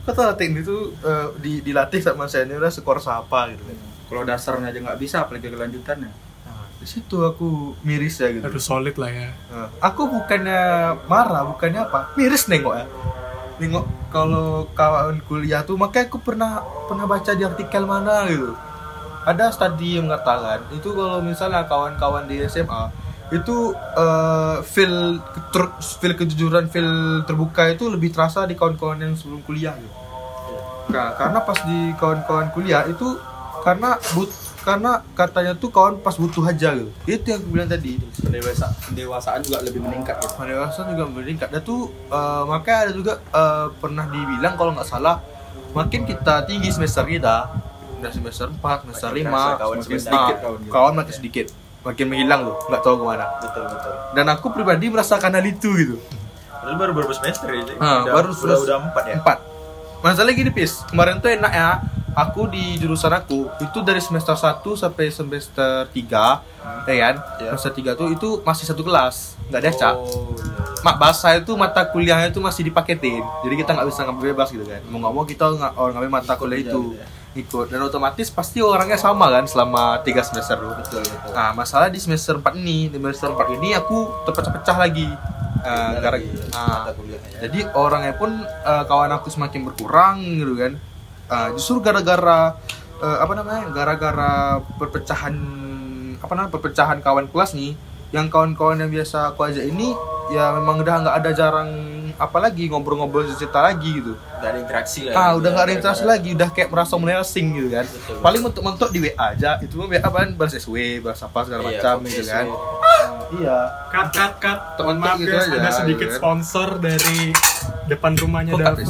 Kau tau teknik itu eh, di, dilatih sama seniornya skor siapa gitu kan. kalau dasarnya aja nggak bisa apalagi kelanjutannya Nah, di situ aku miris ya gitu. Harus solid lah ya. Nah, aku bukannya marah, bukannya apa, miris nengok ya. Nengok kalau kawan kuliah tuh, makanya aku pernah pernah baca di artikel mana gitu. Ada studi yang mengatakan itu kalau misalnya kawan-kawan di SMA itu eh, feel ter- feel kejujuran, feel terbuka itu lebih terasa di kawan-kawan yang sebelum kuliah gitu. Nah, karena pas di kawan-kawan kuliah itu karena but karena katanya tuh kawan pas butuh aja gitu. Itu yang aku bilang tadi. pendewasa pendewasaan juga lebih meningkat gitu pendewasaan juga meningkat dan tuh eh, makanya ada juga eh, pernah dibilang kalau nggak salah makin kita tinggi semester kita udah semester 4, semester 5 kerasa kawan semakin semester sedikit kawan gitu. kawan makin sedikit makin menghilang tuh nggak tahu ke mana betul betul dan aku pribadi merasakan hal itu gitu Padahal baru beberapa semester ya. Ah, udah, baru udah, selesai. udah empat ya empat masalahnya gini pis kemarin tuh enak ya aku di jurusan aku itu dari semester 1 sampai semester 3 ya kan Iya. semester 3 tuh itu masih satu kelas nggak ada cak oh, iya. mak bahasa itu mata kuliahnya itu masih dipaketin jadi kita nggak bisa ngambil bebas gitu kan mau nggak mau kita orang ngambil mata kuliah itu aja gitu ya. ikut dan otomatis pasti orangnya sama kan selama tiga semester dulu betul betul nah masalah di semester 4 ini di semester 4 ini aku terpecah-pecah lagi mata kuliahnya ya. jadi orangnya pun eh, kawan aku semakin berkurang gitu kan Ah, justru gara-gara eh, apa namanya gara-gara perpecahan apa namanya perpecahan kawan kelas nih yang kawan-kawan yang biasa aku ajak ini ya memang udah nggak ada jarang apalagi ngobrol-ngobrol cerita lagi gitu. Nggak ada interaksi lah ah gitu udah ya, nggak ada interaksi gara-gara- lagi udah kayak merasa mulai asing gitu kan. Betul. paling mentok-mentok di WA aja itu mah WA kan balas SW balas apa segala Iya, macam gitu kan. Iya. Cut cut cut. Teman Maaf gitu guys, aja, ada sedikit gitu kan. sponsor dari depan rumahnya kok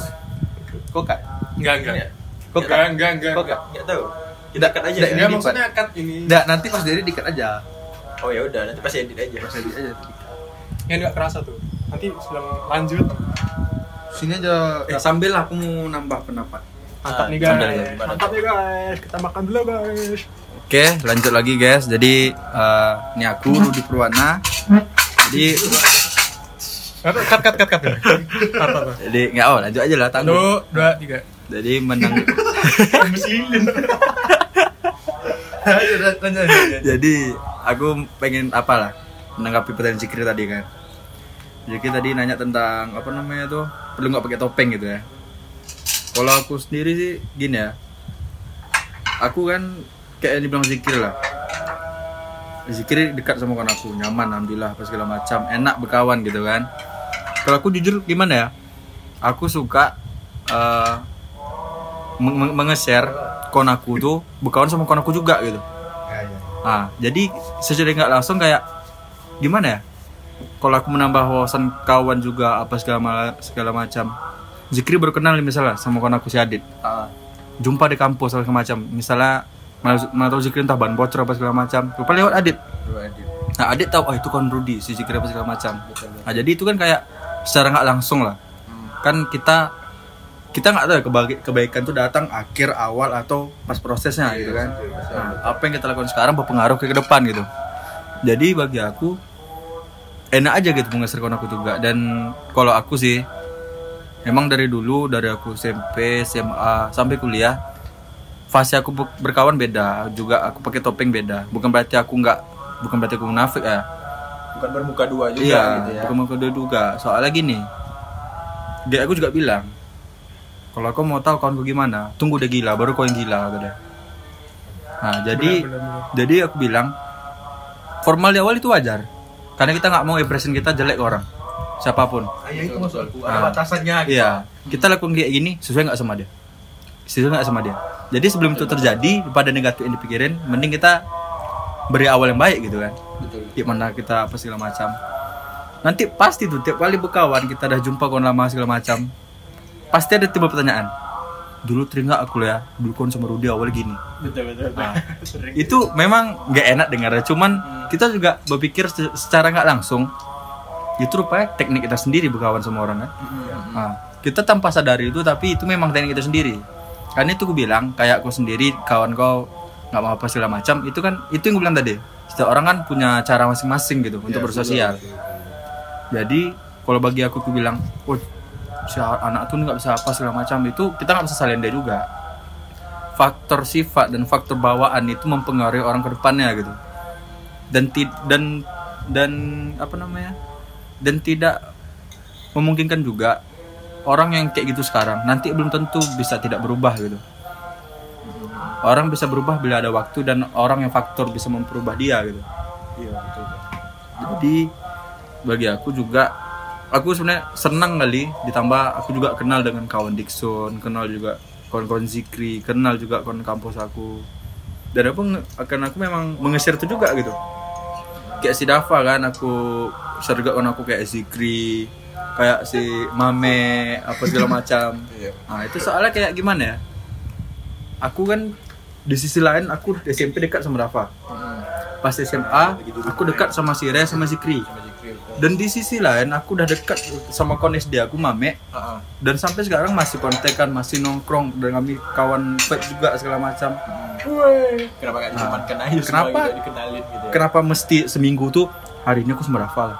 kok kak Enggak enggak. Kok Enggak enggak enggak. Kok Kak? nggak tahu kita cut aja nggak, ya Ya maksudnya cut ini. Nggak, nanti pas dari dikat aja oh ya udah nanti pas edit aja pas edit aja Yang enggak kerasa tuh. Nanti sebelum lanjut sini aja eh sambil aku mau nambah pendapat mantap Ah, nih guys. Mantap nih guys. Kita makan dulu guys. Oke, lanjut lagi guys. Jadi eh, ini aku Rudi Purwana. Jadi Cut cut cut cut. cut. Cut cut. cut. jadi nggak oh lanjut aja lah. Satu, dua, tiga. Jadi menang. Jadi aku pengen apa lah menanggapi pertanyaan Zikri tadi kan. Zikri tadi nanya tentang apa namanya tuh perlu nggak pakai topeng gitu ya. Kalau aku sendiri sih gini ya. Aku kan kayak yang dibilang Zikri lah. Zikri dekat sama kawan aku, nyaman alhamdulillah apa segala macam, enak berkawan gitu kan. Kalau aku jujur gimana ya? Aku suka eh meng- meng- menge-share kawan aku tuh berkawan sama kawan aku juga gitu. Ya, ya. Ah, jadi secara nggak langsung kayak gimana ya? Kalau aku menambah wawasan kawan juga apa segala ma- segala macam. Zikri baru kenal misalnya sama kawan aku si Adit. Ah, Jumpa di kampus segala macam. Misalnya mana, tahu Zikri entah ban bocor apa segala macam. Lupa lewat Adit. Nah, Adit tahu oh itu kawan Rudi si Zikri apa segala macam. Nah, jadi itu kan kayak secara nggak langsung lah. Kan kita kita nggak tahu ya kebagi- kebaikan tuh datang akhir awal atau pas prosesnya gitu kan. Nah, apa yang kita lakukan sekarang berpengaruh ke depan gitu. Jadi bagi aku enak aja gitu mengeser kawan aku juga. Dan kalau aku sih emang dari dulu dari aku SMP SMA sampai kuliah fase aku be- berkawan beda. Juga aku pakai topeng beda. Bukan berarti aku nggak bukan berarti aku munafik ya. Bukan bermuka dua juga iya gitu ya. bukan mau kedua juga. Soalnya gini dia aku juga bilang kalau kau mau tahu kawanku gimana tunggu dia gila baru kau yang gila kata dia. nah jadi Benar-benar. jadi aku bilang formal di awal itu wajar karena kita nggak mau impression kita jelek ke orang siapa pun Ah, ya itu maksud aku. Ah. Ada batasannya gitu. iya kita lakukan kayak gini sesuai nggak sama dia sesuai nggak sama dia jadi sebelum itu terjadi pada negatif yang dipikirin mending kita beri awal yang baik gitu kan Betul. gimana kita apa segala macam nanti pasti tuh tiap kali berkawan kita udah jumpa kawan lama segala macam pasti ada tiba pertanyaan dulu teringat aku ya dulu kawan sama Rudi awal gini. Betul betul. Nah, itu memang nggak enak dengarnya cuman kita juga berpikir se- secara nggak langsung itu rupanya teknik kita sendiri berkawan sama orang kan Nah, kita tanpa sadari itu tapi itu memang teknik kita sendiri. Karena itu gue bilang kayak aku sendiri kawan kau nggak mau apa segala macam itu kan itu yang gue bilang tadi. Setiap orang kan punya cara masing-masing gitu untuk bersosial. jadi kalau bagi aku aku bilang oh si anak tuh nggak bisa apa segala macam. Itu kita nggak bisa salin dia juga. Faktor sifat dan faktor bawaan itu mempengaruhi orang ke depannya gitu. Dan ti- dan dan apa namanya? Dan tidak memungkinkan juga orang yang kayak gitu sekarang nanti belum tentu bisa tidak berubah gitu. Orang bisa berubah bila ada waktu dan orang yang faktor bisa memperubah dia gitu. Iya betul. jadi bagi aku juga aku sebenarnya senang kali ditambah aku juga kenal dengan kawan Dixon kenal juga kawan-kawan Zikri kenal juga kawan kampus aku. Dan aku akan aku memang mengeser itu juga gitu. Kayak si Dava kan aku serga kawan aku kayak Zikri kayak si Mame apa segala macam. Iya. nah itu soalnya kayak gimana ya? Aku kan di sisi lain aku SMP dekat sama Dava. Pas SMA aku dekat sama si Re sama Zikri dan di sisi lain aku udah dekat sama kon SD aku Mame. Dan sampai sekarang masih kontekan masih nongkrong dan kami kawan fight juga segala macam. Kenapa gak Nah, aja semua kenapa? gitu, dikenalin gitu ya? Kenapa mesti seminggu tuh hari ini aku sama Rafa lah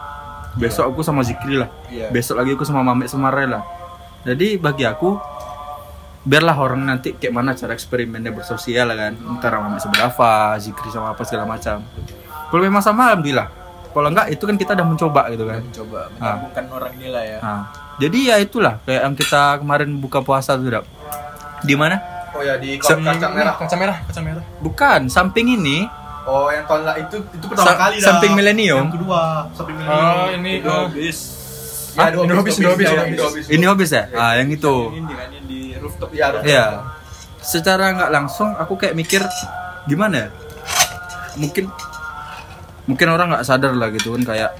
besok aku sama Zikri lah. Iya. besok lagi aku sama Mame sama lah. Jadi bagi aku biarlah orang nanti kayak mana cara eksperimennya bersosial lah kan. Antara Mame sama Rafa Zikri sama apa segala macam. Kalau memang sama alhamdulillah kalau enggak itu kan kita udah mencoba gitu kan mencoba Ah. menyambungkan orang ini lah ya Nah, jadi ya itulah kayak yang kita kemarin buka puasa tuh Dap. di mana Oh ya di Sem- kaca merah. kaca merah kaca merah bukan samping ini Oh yang tahun lah itu itu pertama Sa- kali dah. samping milenium. Yang kedua samping milenium. oh ini oh, bis Ya, Ah, Habis, Habis, ya, Indo Indo Habis. Habis. ini habis ya ah yang itu ini kan yang di rooftop Iya, Iya. Secara nggak langsung aku kayak mikir gimana ya? Mungkin mungkin orang nggak sadar lah gitu kan kayak,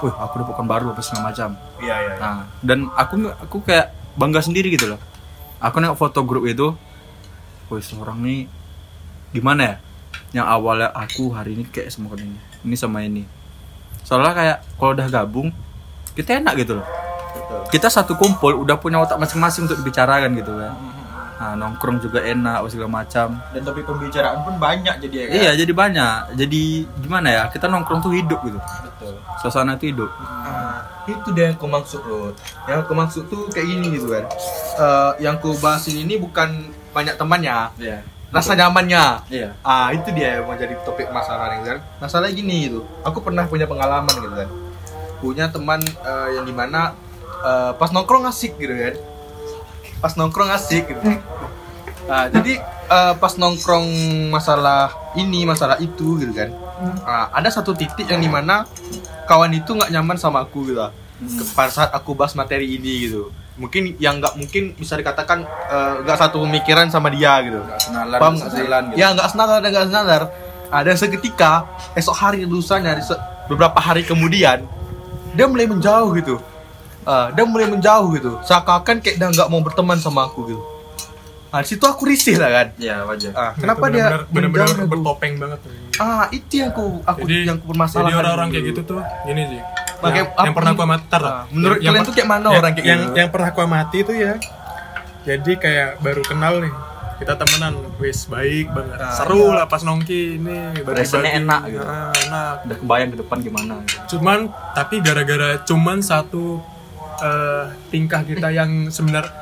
wih aku dapat kawan baru apa segala macam. Iya iya. Nah, dan aku aku kayak bangga sendiri gitu loh. Aku nengok foto grup itu, wih seorang nih gimana ya? Yang awalnya aku hari ini kayak sama kawan ini, ini sama ini. Soalnya kayak kalau udah gabung, kita enak gitu loh. Kita satu kumpul udah punya otak masing-masing untuk dibicarakan gitu kan. Nah, nongkrong juga enak segala macam. dan topik pembicaraan pun banyak jadi ya kan Iya, jadi banyak. Jadi gimana ya? Kita nongkrong tuh hidup gitu. betul Suasana itu hidup. Ah, itu dia yang aku maksud loh. Yang aku maksud tuh kayak gini gitu kan. Eh, yang aku bahas ini bukan banyak temannya, Iya. rasa nyamannya. Iya. Ah itu dia yang mau jadi topik masalah nih kan. Masalah gini gitu. Aku pernah punya pengalaman gitu kan. Punya teman eh, yang di mana eh, pas nongkrong asik gitu kan. Pas nongkrong asik gitu. Nah, jadi eh, pas nongkrong masalah ini masalah itu gitu kan. Nah, ada satu titik yang di mana kawan itu nggak nyaman sama aku gitu. Pada saat aku bahas materi ini gitu. Mungkin yang nggak mungkin bisa dikatakan eh, nggak satu pemikiran sama dia gitu. Paham nggak sih? jalan gitu. Ya nggak senadar, nggak senadar. Ada seketika esok hari lusanya beberapa hari kemudian dia mulai menjauh gitu. Ah, dia mulai menjauh gitu. Seakan-akan kayak dia nggak mau berteman sama aku gitu. Nah, di situ aku risih lah kan. Iya, wajar. Ah, Nah, kenapa itu dia benar-benar- aku? bertopeng banget tuh. Ah, itu yang aku aku Jadi, yang aku permasalahkan. jadi orang-orang dulu. kayak gitu tuh gini sih. Pakai yang, apa yang pernah aku amati Ah, menurut yang- kalian yang tuh kayak mana yang- orang kayak yang, gitu? Yang pernah aku amati itu ya. Jadi kayak baru kenal nih. kita temenan wis baik banget Ah, seru lah pas nongki ini Rasanya enak gitu. Ah, enak udah kebayang ke depan gimana gitu. cuman tapi gara-gara cuman satu eh, tingkah kita yang sebenarnya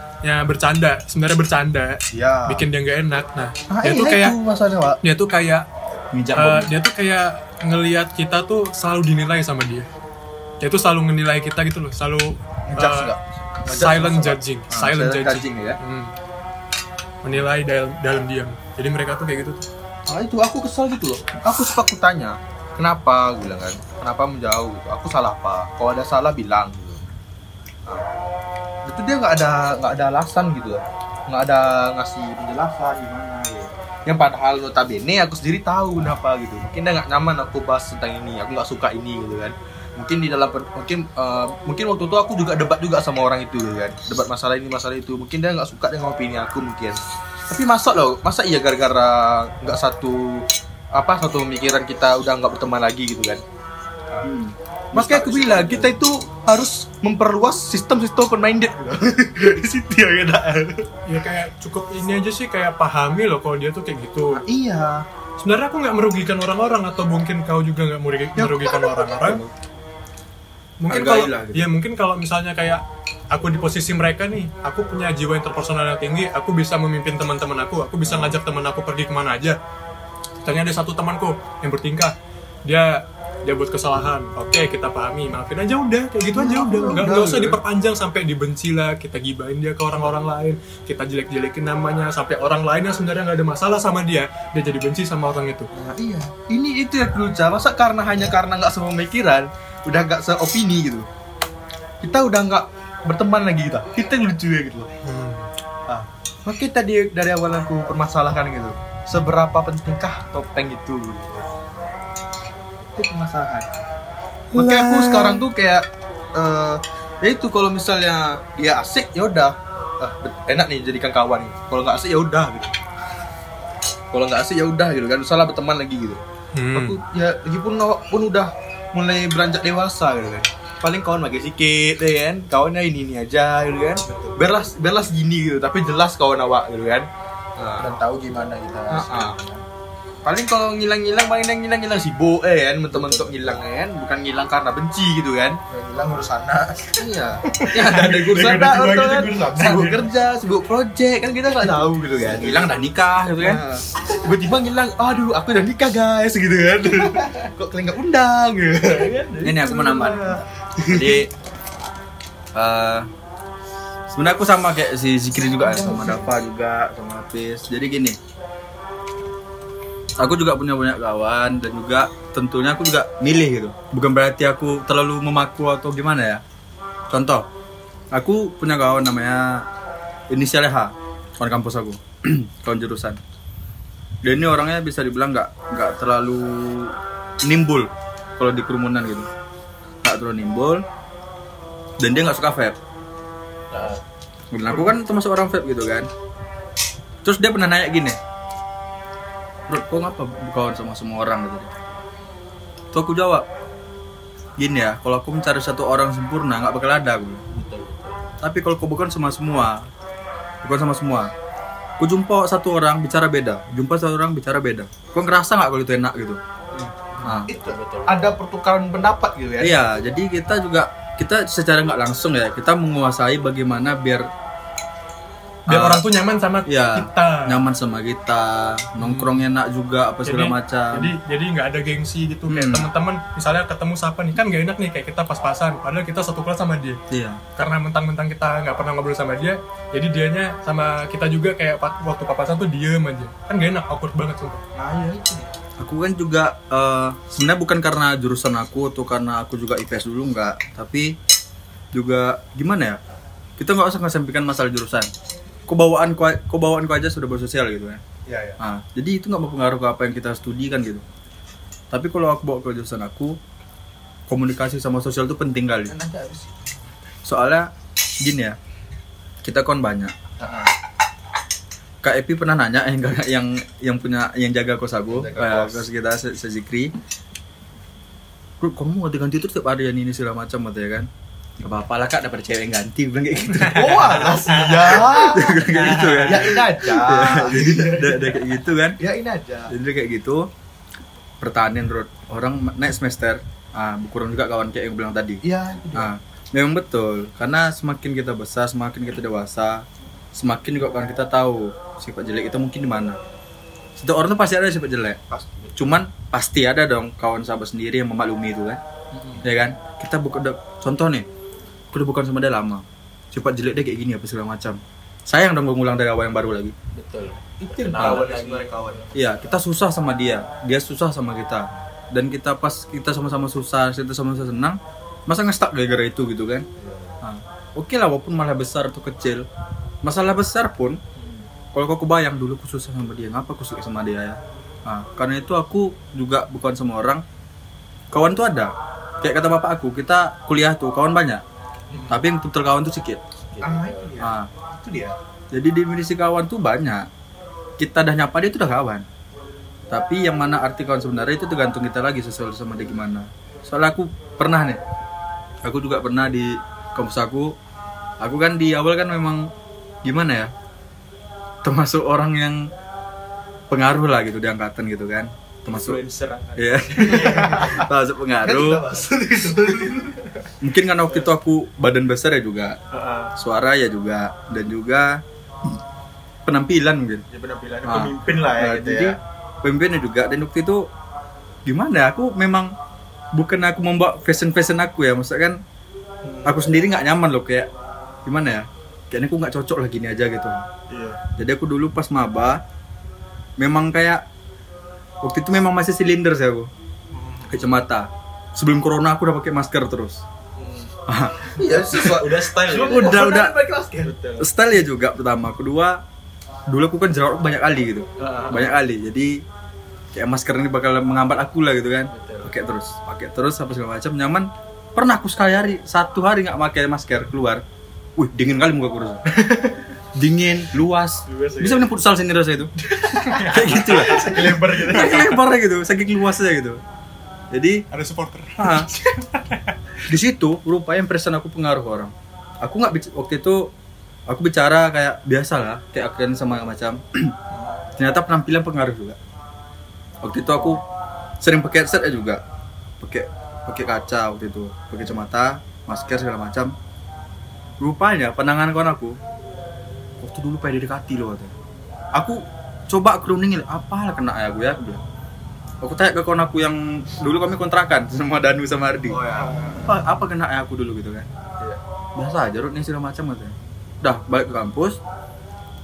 bercanda sebenarnya bercanda Ya. bikin dia nggak enak nah Ah, dia tuh kayak itu dia tuh kayak dia tuh kayak ngelihat kita tuh selalu dinilai sama dia dia tuh selalu menilai kita gitu loh selalu? Ngejudge silent judging Ah, silent silent judging, judging ya. Hmm. menilai dalam dalam diam jadi mereka tuh kayak gitu tuh Ah itu aku kesel gitu loh. Aku suka aku tanya, kenapa gue bilang kan? Kenapa menjauh gitu? Aku salah apa? Kalau ada salah bilang. Nah, itu dia nggak ada nggak ada alasan gitu loh. Nggak ada ngasih penjelasan gimana gitu. Yang padahal notabene aku sendiri tahu kenapa gitu. Mungkin dia nggak nyaman aku bahas tentang ini. Aku nggak suka ini gitu kan. Mungkin di dalam mungkin eh, mungkin waktu itu aku juga debat juga sama orang itu gitu kan. Debat masalah ini masalah itu. Mungkin dia nggak suka dengan opini aku mungkin tapi masa loh masa iya gara-gara nggak satu apa satu pemikiran kita udah nggak berteman lagi gitu kan Hmm. makanya aku bilang kita itu harus memperluas sistem-sistem open minded gitu. di situ ya kena. Ya kayak cukup ini aja sih kayak pahami loh kalau dia tuh kayak gitu. Iya. Sebenarnya aku nggak merugikan orang-orang atau mungkin kau juga nggak Ya, merugikan orang-orang? Mungkin kalau lah gitu. ya mungkin kalau misalnya kayak aku di posisi mereka nih aku punya jiwa interpersonal yang tinggi aku bisa memimpin teman-teman aku aku bisa ngajak teman aku pergi ke mana aja. Misalnya ada satu temanku yang bertingkah dia dia buat kesalahan. Oke kita pahami. Maafin aja udah kayak gitu aja udah. Nggak nggak usah diperpanjang sampai dibenci lah. Kita gibain dia ke orang-orang lain. Kita jelek-jelekin namanya sampai orang lain yang sebenarnya nggak ada masalah sama dia dia jadi benci sama orang itu. Nah, iya. Ini itu yang lucu masa karena hanya karena nggak sepemikiran udah nggak seopini gitu? Kita udah nggak berteman lagi kita kita yang lucu ya gitu. Loh Hmm. ah. makanya tadi dari awal aku permasalahkan gitu. Seberapa pentingkah topeng itu? gitu. Itu permasalahan makanya aku sekarang tuh kayak eh ya itu kalau misalnya dia asik ya udah. Ah, bet- enak nih jadikan kawan nih. Kalau nggak asik ya udah gitu. Kalau nggak asik ya udah gitu kan. Salah berteman lagi gitu. Hmm. aku ya lagipun awak pun udah mulai beranjak dewasa gitu kan. Paling kawan pakai sikit ya kan. Kawannya ini ini aja gitu kan. Biarlah biarlah segini gitu tapi jelas kawan awak gitu kan. Nah, dan tahu gimana kita Ah, ah. Paling kalau ngilang-ngilang paling yang ngilang-ngilang sibuk eh kan mentok-mentok ngilang kan. Bukan ngilang karena benci gitu kan. Yang hilang urus anak iya. Ya ada ada kan gitu, urusan. sibuk kerja sibuk project kan kita nggak tahu gitu kan. Hilang udah nikah gitu kan. Nah, tiba-tiba ngilang aduh aku udah nikah guys gitu kan. Kok kalian nggak undang gitu. Kan ini aku mau nambah. jadi eh sebenarnya aku sama kayak si Zikri juga sama Dava juga sama Hafiz. Jadi gini aku juga punya banyak kawan dan juga tentunya aku juga milih gitu. Bukan berarti aku terlalu memaku atau gimana ya. Contoh aku punya kawan namanya inisialnya H kawan kampus aku kawan jurusan. Dan ini orangnya bisa dibilang nggak nggak terlalu nimbul kalau di kerumunan gitu. Nggak terlalu nimbul dan dia nggak suka vape. Dan aku kan termasuk orang vape gitu kan. Terus dia pernah nanya gini bro kok ngapa kawan sama semua orang gitu tuh aku jawab gini ya kalau aku mencari satu orang sempurna nggak bakal ada aku. Tapi kalau kau bukan sama semua bukan sama semua Aku jumpa satu orang bicara beda, jumpa satu orang bicara beda. Kau ngerasa nggak kalau itu enak gitu? Nah, itu ada pertukaran pendapat gitu ya? Iya, jadi kita juga kita secara nggak langsung ya kita menguasai bagaimana biar biar Ah, orang tuh nyaman sama ya kita. nyaman sama kita, nongkrong enak juga apa segala Jadi- macam. jadi jadi nggak ada gengsi gitu kayak Hmm. teman-teman misalnya ketemu siapa nih kan gak enak nih kayak kita pas-pasan padahal kita satu kelas sama dia. Iya, karena mentang-mentang kita nggak pernah ngobrol sama dia jadi dianya sama kita juga kayak waktu papasan tuh diem aja. Kan gak enak awkward banget sumpah. Nah iya itu aku kan juga eh, sebenarnya bukan karena jurusan aku atau karena aku juga IPS dulu nggak, tapi juga gimana ya? Kita nggak usah ngesampingkan masalah jurusan. Kebawaan kebawaan aja sudah bersosial gitu ya ya Nah, jadi itu nggak berpengaruh ke apa yang kita studi kan gitu. Tapi kalau aku bawa ke jurusan aku, komunikasi sama sosial itu penting kali. Soalnya gini ya, kita kon banyak. Kak Epi pernah nanya yang yang yang punya yang jaga kos aku, Jaga kayak kos. kita se sezikri. Bro, kamu ganti-ganti terus tiap hari yang ini segala macam gitu ya kan. Gak apa-apa lah kak daripada cewek yang ganti bilang kayak gitu. Oh, alas ya. Kayak gitu kan. Ya ini aja. jadi udah, udah kayak gitu kan. Ya ini aja. jadi kayak gitu. Pertanian road orang naik semester ah kurang juga kawan kayak yang bilang tadi. Iya, ah memang betul. Karena semakin kita besar semakin kita dewasa semakin juga kan kita tahu sifat jelek itu mungkin di mana. Setiap orang tuh pasti ada sifat jelek. Pasti. cuman pasti ada dong kawan sahabat sendiri yang memaklumi itu kan. Ya kan? Kita udah- contoh nih bukan sama dia lama sifat jelek dia kayak gini apa segala macam sayang dong ngulang dari awal yang baru lagi betul Itu yang kawan lagi. sebenarnya kawan. Iya, kita susah sama dia, dia susah sama kita. Dan kita pas kita sama-sama susah, kita sama-sama senang, masa ngestak gara-gara itu gitu kan? Nah, Oke lah, walaupun malah besar atau kecil, masalah besar pun, kalau kau kebayang dulu aku susah sama dia, ngapa aku suka sama dia ya? Nah, karena itu aku juga bukan semua orang, kawan tuh ada. Kayak kata bapak aku, kita kuliah tuh kawan banyak, tapi yang betul kawan tuh sedikit. Ah, itu dia. Nah, Itu dia. jadi definisi kawan tuh banyak. Kita dah nyapa dia itu udah kawan. Tapi yang mana arti kawan sebenarnya itu tergantung kita lagi sesuai sama dia gimana. Soalnya aku pernah nih. Aku juga pernah di kampus aku. Aku kan di awal kan memang gimana ya? Termasuk orang yang pengaruh lah gitu di angkatan gitu kan. Termasuk influencer. Iya. Termasuk pengaruh. Mungkin karena waktu itu aku badan besar ya juga. Suara ya juga dan juga penampilan mungkin. ya penampilan Ah. pemimpin lah ya Nah, gitu jadi ya pemimpinnya juga dan waktu itu gimana ya, aku memang bukan aku membawa fashion fashion aku ya maksudnya kan aku sendiri nggak nyaman loh kayak gimana ya kayaknya aku nggak cocok lah gini aja gitu iya jadi aku dulu pas maba memang kayak waktu itu memang masih silinder sih aku. Kacamata. Sebelum corona aku udah pakai masker terus. Iya, siswa. udah style ya? Udah, udah. betul. Style ya juga pertama. Kedua dulu aku kan jerawat banyak kali gitu. Ah. banyak kali. Jadi kayak masker ini bakal menghambat aku lah gitu kan. Betul. pakai terus pakai terus apa segala macam. Nyaman. Pernah aku sekali hari satu hari nggak pakai masker keluar. Wih dingin kali muka kurus dingin luas. Luas, bisa main futsal sini rasa itu. Kayak gitu lah. Lebar gitu. Saking lebarnya gitu saking luasnya gitu. Jadi ada supporter. Ah. di situ rupanya impression aku pengaruh orang. Aku nggak waktu itu aku bicara kayak biasa lah kayak akan sama macam. Ternyata penampilan pengaruh juga. Waktu itu aku sering pakai headset juga. Pakai pakai kaca waktu itu. Pakai kacamata masker segala macam. Rupanya pandangan kawan aku waktu dulu pada dekati loh katanya. Aku coba keruningin apalah kena ya gue ya? Aku bilang. Aku tanya ke kawan aku yang dulu kami kontrakan sama Danu sama Ardi. Oh ya. apa apa kena aku dulu? Gitu kan. Biasa aja Rut nih segala macam katanya. Dah balik ke kampus.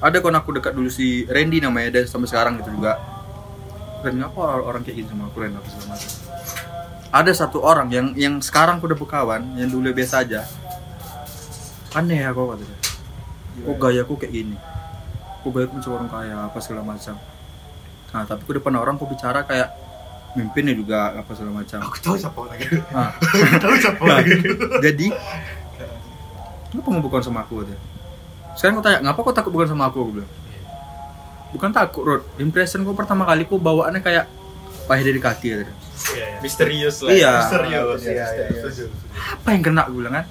Ada kawan aku dekat dulu si Randy namanya dia sampai sekarang gitu juga. Ren apa orang kayak gini sama aku Ren apa segala macam? Ada satu orang yang yang sekarang aku udah berkawan yang dulu biasa aja. Aneh ya kok katanya kok gaya aku kayak gini? Kok gaya aku macam orang kaya apa segala macam? Nah tapi aku depan orang kok bicara kayak mimpinnya juga apa segala macam. Aku tahu siapa lagi. Ah. tahu siapa Nah, lagi. jadi kenapa mau bukan sama aku katanya sekarang aku tanya ngapa kau takut bukan sama aku? Aku bilang bukan takut Rod. Impression kau pertama kali kau bawaannya kayak pahit dari kaki katanya. Misterius lah Iya. Serius. Iya, iya, iya. apa yang kena? Aku bilang kan.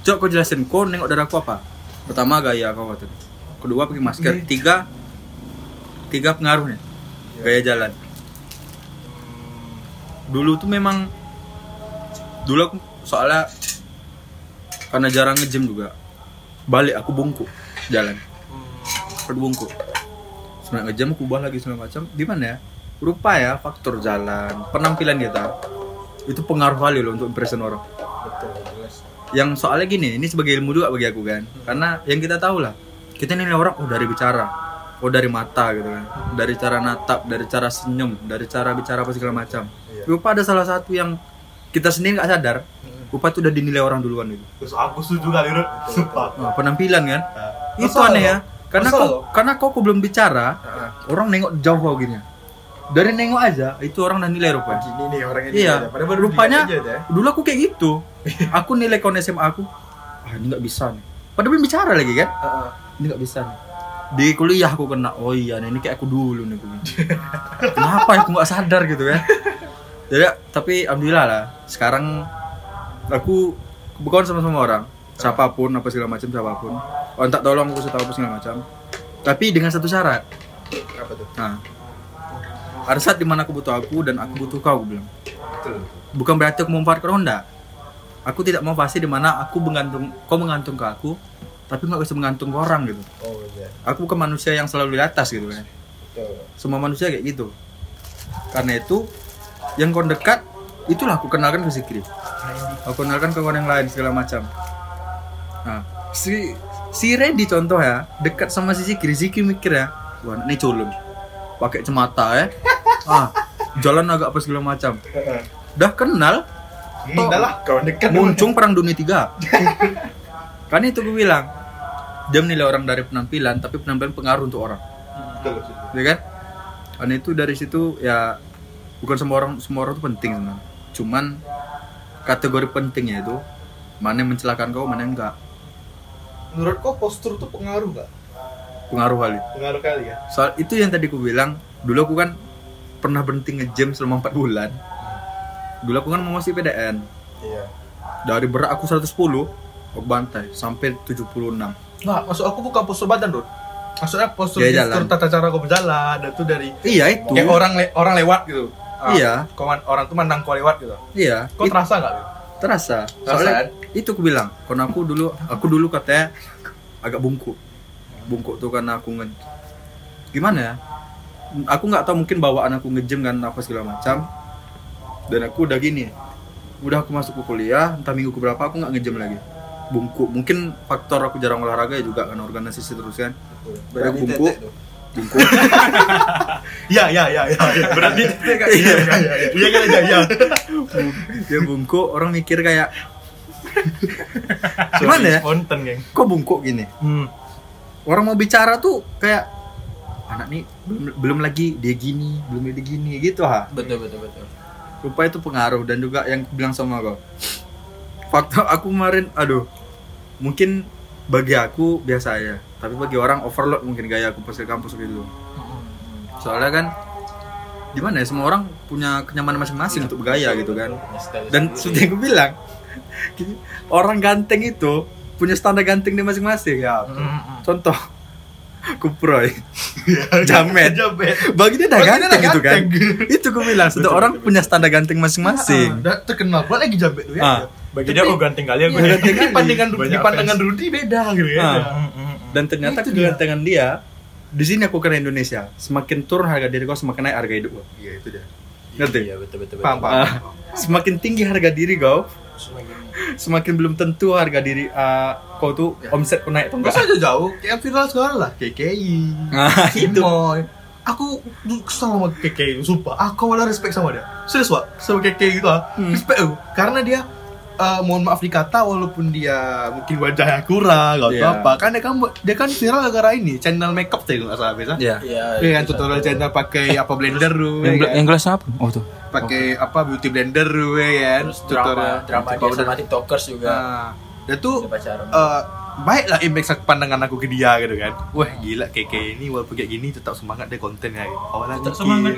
Coba kau jelasin. Kau nengok dari aku apa pertama gaya kau katanya kedua pakai masker. Tiga tiga pengaruhnya gaya jalan. Dulu tuh memang dulu aku soalnya karena jarang nge-gym juga balik aku bungkuk jalan. Aku bungkuk. Sebenarnya nge-gym aku ubah lagi segala macam. Di mana ya? Rupa ya faktor jalan penampilan kita. Itu pengaruh kali loh untuk impression orang. Betul yang soalnya gini ini sebagai ilmu juga bagi aku kan. Karena yang kita tahu lah kita nilai orang oh dari bicara. Oh dari mata gitu kan. Dari cara natap dari cara senyum dari cara bicara apa segala macam. Rupa ada salah satu yang kita sendiri nggak sadar rupa itu udah dinilai orang duluan gitu. Terus aku setuju kali. Sumpah. Nah, penampilan kan? Itu Masalah aneh ya. Karena loh. karena kok kok belum bicara orang nengok jauh kau gini dari nengok aja itu orang udah nilai rupanya gini nih orangnya Iya. Padahal rupanya aja, ya. dulu aku kayak gitu. Aku nilai kon SMA aku, ah ini nggak bisa nih. Padahal belum bicara lagi kan? Heeh. Ini nggak bisa nih. Di kuliah aku kena, oh iya nih, ini kayak aku dulu nih. Kenapa ya aku nggak sadar gitu kan? Jadi, tapi alhamdulillah lah. Sekarang aku bukan sama semua orang siapa pun apa segala macam siapa pun oh tak tolong aku tahu apa segala macam tapi dengan satu syarat Apa tuh? nah ada saat di mana aku butuh aku dan aku butuh kau aku bilang. Bukan berarti aku memanfaatkan enggak. Aku tidak mau fase di mana aku mengantung kau mengantung ke aku tapi nggak bisa mengantung ke orang gitu. Oh iya. aku bukan manusia yang selalu di atas gitu kan. Betul. semua manusia kayak gitu. Karena itu yang kau dekat itulah aku kenalkan ke Zikri aku kenalkan ke orang yang lain segala macam. Nah si si Randy contoh ya dekat sama si Zikri Zikri mikir ya wah ini culun pakai cemata ya ah jalan agak apa segala macam. Dah kenal? Hmm, udah lah, kawan dekat. muncung perang dunia tiga. Kan itu gue bilang dia menilai orang dari penampilan tapi penampilan pengaruh untuk orang. Betul, ya kan? Karena itu dari situ ya bukan semua orang semua orang itu penting sebenarnya. Cuman kategori pentingnya itu mana yang mencelakakan kau mana yang enggak. Menurut kau postur tuh pengaruh nggak? Pengaruh kali Pengaruh kali ya. soal itu yang tadi aku bilang dulu aku kan pernah berhenti nge-gym selama 4 bulan dulu aku kan mau masih PDN Iya. dari berat aku 110 aku bantai sampai 76 Nggak, maksud aku bukan postur badan, Dut. Maksudnya postur Gaya gestur jalan. tata cara kau berjalan, dan itu dari iya itu kayak orang le- orang lewat gitu. Ah, Iya. Kau orang tuh mandang kau lewat gitu. iya Kau It- terasa nggak? Terasa Terasa, soalnya kan? itu aku bilang karena aku dulu aku dulu katanya agak bungkuk bungkuk tuh karena aku nge gimana ya aku nggak tahu mungkin bawaan aku ngejem kan apa segala macam dan aku udah gini udah aku masuk ke kuliah entah minggu keberapa aku nggak ngejem lagi bungkuk mungkin faktor aku jarang olahraga ya juga kan organisasi terus kan Jadi aku bungkuk bungkuk Iya, iya, iya, iya. Berarti Iya, iya, iya, iya. Iya, iya. dia bungkuk orang mikir kayak gimana ya geng. kok bungkuk gini Hmm. Orang mau bicara tuh kayak anak nih belum, belum lagi dia gini belum dia gini gitu ha. Betul betul betul. Lupa itu pengaruh dan juga yang bilang sama kau faktor aku kemarin aduh mungkin bagi aku biasa ya tapi bagi orang overload mungkin gaya aku pas ke kampus gitu. Soalnya kan gimana ya semua orang punya kenyamanan masing-masing untuk bergaya gitu kan. dan seperti yang aku bilang orang ganteng itu punya standar ganteng dia masing-masing ya contoh kuproy jamet Jamet. bagi dia dia ganteng udah gitu kan ganteng. itu gue bilang setiap orang punya standar ganteng masing-masing Ah, terkenal pula lagi Jamet tuh ya. Ah. bagi dia oh ganteng kali ya gue Iya, tapi pandangan di pandangan Rudi beda gitu ya. Ah. dan ternyata Itu dia. kegantengan dia di sini aku kena Indonesia semakin turun harga diri kau semakin naik harga hidup kau Iya, itu dia. ngerti iya betul betul Paham, betul paham. Ah, semakin tinggi harga diri kau semakin belum tentu harga diri ah, kau tuh omset kau naik Gak enggak. Jauh, kayak viral sekarang lah. KKI nah itu. Aku tuh kesel sama KKI, sumpah. Aku malah respect sama dia. Serius Wak, sama KKI gitu ah. Respect aku. Karena dia eh, mohon maaf dikata walaupun dia mungkin wajahnya kurang atau Iya. apa kan dia kan dia kan viral gara-gara ini channel makeup tuh nggak salah biasa ya iya Iya kan tutorial channel pakai apa blender tuh ya kan? gelasnya apa? Oh tuh. Pakai apa beauty blender tuh ya kan? Terus drama drama dia sama tiktokers juga. Nah, dia tuh Dia pacaran. eh baik lah impact pandangan aku ke dia gitu kan. Wah gila keke ini walaupun kayak gini tetap semangat dia konten ya. Awalnya Tetap semangat.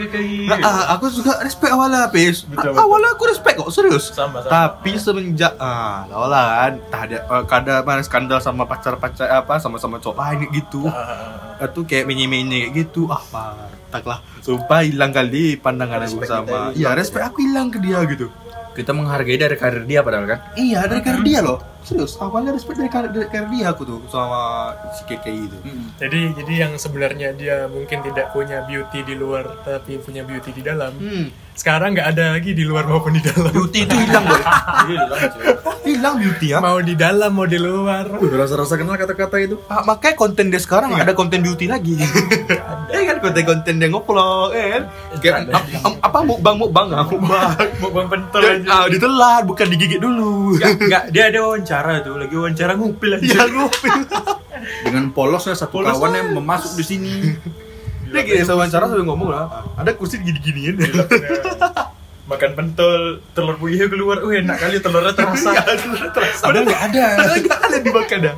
Nah, ah, aku juga respect awalnya pes betul. awalnya aku respect kok serius. Sama sama. Tapi semenjak ah awalnya kan. Tak ada eh, kada mana skandal sama pacar pacar apa sama sama cowok lain gitu. Ah, itu kayak menye-menye kayak gitu. Ah tak lah. Sumpah hilang kali pandangan aku Respect sama. hilang iya ya. respect aku hilang ke dia gitu. Kita menghargai dari karir dia padahal kan? Iya dari karir dia loh serius awalnya respect dari karir, dari karir dia aku tuh sama si KKI itu Jadi jadi yang sebenarnya dia mungkin tidak punya beauty di luar tapi punya beauty di dalam. hmm. Sekarang nggak ada lagi di luar maupun di dalam. beauty itu hilang boy Iya, hilang, beauty ya Mau di dalam mau di luar. rasa-rasa kenal kata-kata itu Ah, makanya konten dia sekarang nggak ada konten beauty lagi. Ya kan konten-konten dia ngoplok, kan? Kayak Ada. ap- ap- apa mukbang mukbang ah, mukbang. Mau bang pentol ah, ditelan bukan digigit dulu. Enggak, enggak, dia ada wawancara tuh, lagi wawancara ngupil aja. Ya ngupil. dengan polosnya satu Polos kawan yang memasuk di sini Dia gini sama wawancara sambil ngomong lah. Ada kursi gini-giniin. Makan pentol, telur puyuh keluar. Uh, enak kali telurnya terasa. terasa. Padahal nggak ada. Padahal nggak ada dimakan dah.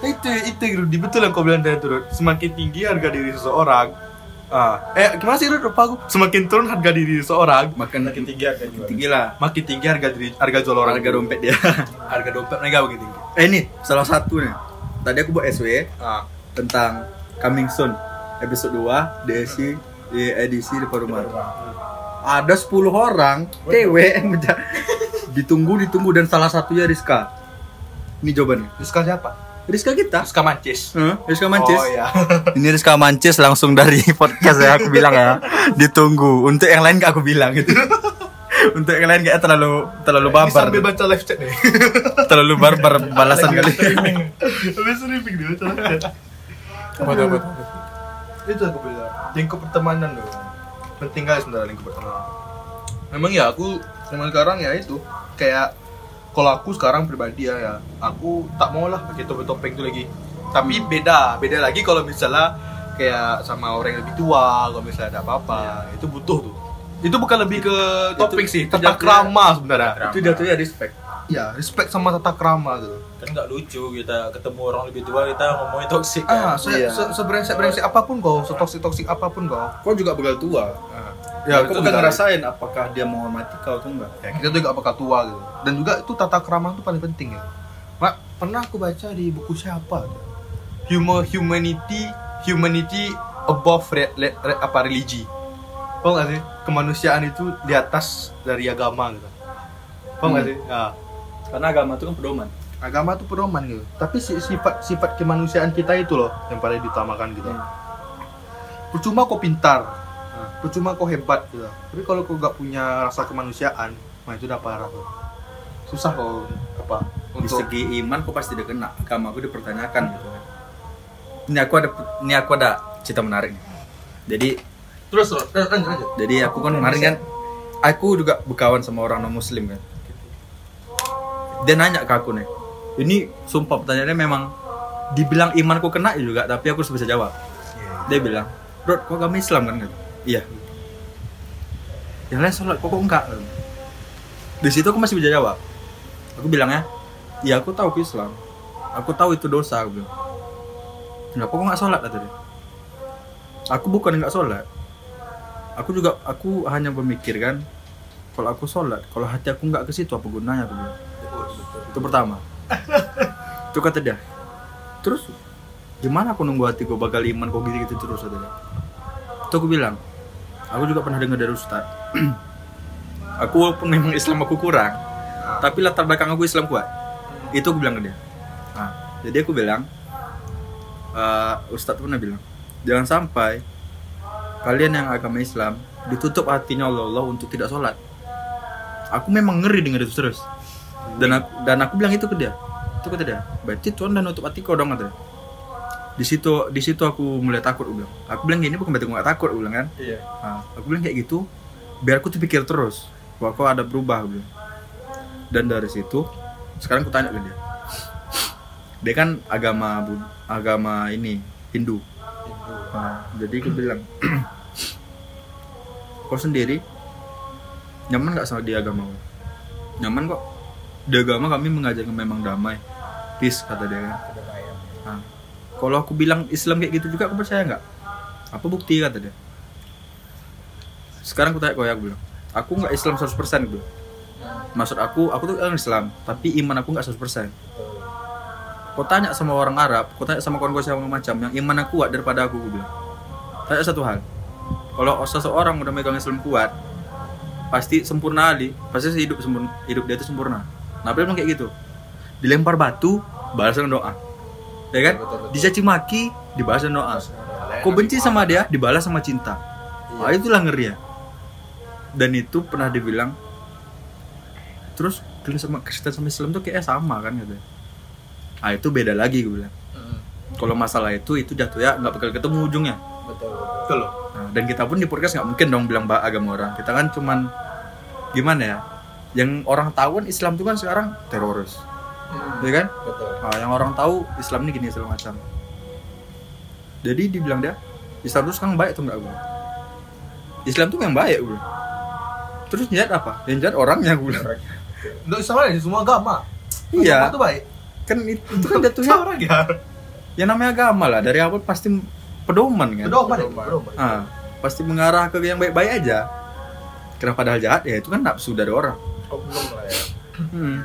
Nah, itu itu Rudy betul yang kau bilang tadi tuh semakin tinggi harga diri seseorang Ah, eh gimana sih Rud? Lupa aku. Semakin turun harga diri seseorang, makan Makin tinggi harga jual. tinggi lah makin tinggi harga diri harga jual orang. harga dompet dia harga dompet mereka makin tinggi. eh ini salah satu nih tadi aku buat SW Ah, tentang coming soon episode 2 DSC di edisi di rumah ada 10 orang cewek yang ditunggu ditunggu dan salah satunya Rizka ini jawabannya Rizka siapa? Rizka kita Rizka Mancis. Huh? Rizka Mancis Oh iya. ini Rizka Mancis langsung dari podcast ya aku bilang ya ditunggu untuk yang lain gak aku bilang gitu untuk yang lain kayak terlalu terlalu Ini barbar sambil baca live chat nih. terlalu barbar balasan kali Habis streaming dia baca live chat. Apa apa? Itu aku bilang. Lingkup pertemanan loh. Penting guys sebenarnya lingkup pertemanan. Memang ya aku zaman sekarang ya itu kayak kalau aku sekarang pribadi ya, ya aku tak mau lah pakai topeng-topeng itu lagi. Tapi beda, beda lagi kalau misalnya kayak sama orang yang lebih tua, kalau misalnya ada apa-apa, itu butuh tuh. Itu bukan lebih ke topeng sih, itu tata krama sebenarnya. itu jatuhnya respect Ya, respect sama tata krama gitu. Kan nggak lucu kita ketemu orang lebih tua kita ngomongin toksik Ah, kan. se Iya. se seberengsek brengsek apa pun kau, setoksik toksik apa pun kau. kau juga begal tua Ya, kau itu kan juga- ngerasain apakah dia menghormati kau atau enggak ya kita juga bakal tua gitu. Dan juga itu tata krama itu paling penting ya. Mak, pernah aku baca di buku siapa? Human humanity humanity above re, re- re- apa religi. Paham gak sih? Kemanusiaan itu di atas dari agama gitu. Paham gak Hmm. sih? Ya. karena agama itu kan pedoman. Agama itu pedoman gitu. Tapi si- sifat sifat kemanusiaan kita itu loh yang paling diutamakan gitu. Percuma kau pintar percuma kau hebat gitu tapi kalau kau gak punya rasa kemanusiaan nah itu udah parah tuh susah kau apa di untuk segi iman kau pasti udah kena. Agama aku dipertanyakan gitu kan. Ini aku ada ini aku ada cerita menarik nih jadi terus terus lanjut lanjut. jadi aku kan kemarin kan aku juga berkawan sama orang non muslim kan. Dia nanya ke aku nih ini sumpah pertanyaannya memang dibilang imanku kena juga tapi aku harus bisa jawab? Dia bilang Rod kok kamu Islam kan? Kata, iya. Yang lain sholat kok kok enggak? Di situ aku masih bisa jawab. Aku bilangnya iya aku tahu Islam. Aku tahu itu dosa aku bilang. Kenapa kok nggak sholat? kata dia. Aku bukan nggak sholat. Aku juga aku hanya memikirkan kalau aku sholat kalau hati aku nggak ke situ apa gunanya? aku bilang. Itu pertama. Itu kata dia. Terus gimana aku nunggu hatiku bakal iman kok gitu-gitu terus? kata itu aku bilang aku juga pernah dengar dari ustad aku walaupun memang Islam aku kurang tapi latar belakang aku Islam kuat. Itu aku bilang ke dia. Nah, jadi aku bilang ustadz pernah bilang jangan sampai kalian yang agama Islam ditutup hatinya Allah Allah untuk tidak sholat. Aku memang ngeri dengar itu terus. Dan aku, dan aku bilang itu ke dia. Itu kata dia berarti Tuhan udah nutup hati kau dong kata dia. Di situ di situ aku mulai takut aku bilang. Aku bilang gini bukan berarti aku gak takut aku bilang kan. Iya. Nah, aku bilang kayak gitu biar aku tuh pikir terus bahwa kau ada berubah aku bilang. dan dari situ sekarang aku tanya ke dia. Dia kan agama agama ini Hindu. Nah, jadi aku bilang kau sendiri nyaman nggak sama di agama nyaman kok. Di agama kami mengajarkan memang damai. Peace kata dia kan. Nah, kalau aku bilang Islam kayak gitu juga aku percaya nggak? Apa bukti kata dia. Sekarang aku tanya kau ya aku bilang aku nggak Islam 100% gitu maksud aku aku tuh orang Islam tapi iman aku nggak 100% kau tanya sama orang Arab kau tanya sama kawan-kawan segala macam yang iman aku kuat daripada aku gue bilang. Tanya satu hal. Kalau seseorang udah megang Islam kuat pasti sempurna ali pasti hidup sempurna hidup dia itu sempurna. Nah bilang kayak gitu? Dilempar batu balas dengan doa ya kan? Dicaci maki dibalas dengan doa. Kau benci sama dia dibalas sama cinta. Wah itulah ngeri ya. Dan itu pernah dibilang terus Kristen sama Kristen sama Islam tuh kayak sama kan gitu. Ah itu beda lagi gue bilang. Kalau masalah itu itu jatuh ya nggak bakal ketemu ujungnya. Betul. betul. Loh. Nah, dan kita pun di podcast nggak mungkin dong bilang bah agama orang. Kita kan cuman gimana ya? Yang orang tahu kan Islam itu kan sekarang teroris ya kan? Betul. Nah, yang orang tahu Islam ini gini segala macam. Jadi dibilang dia Islam itu sekarang baik atau enggak gue Islam tuh yang baik gue terus jahat apa? Yang jahat orangnya gue bilang Nggak sama aja semua agama. Iya. agama itu baik. Kan itu, itu kan jatuhnya orang ya. Yang namanya agama lah. Dari awal pasti pedoman kan? Pedoman itu pedoman. Ah, pasti mengarah ke yang baik-baik aja. Karena padahal jahat? Ya itu kan nafsu dari orang. Oknum lah ya. Hmm.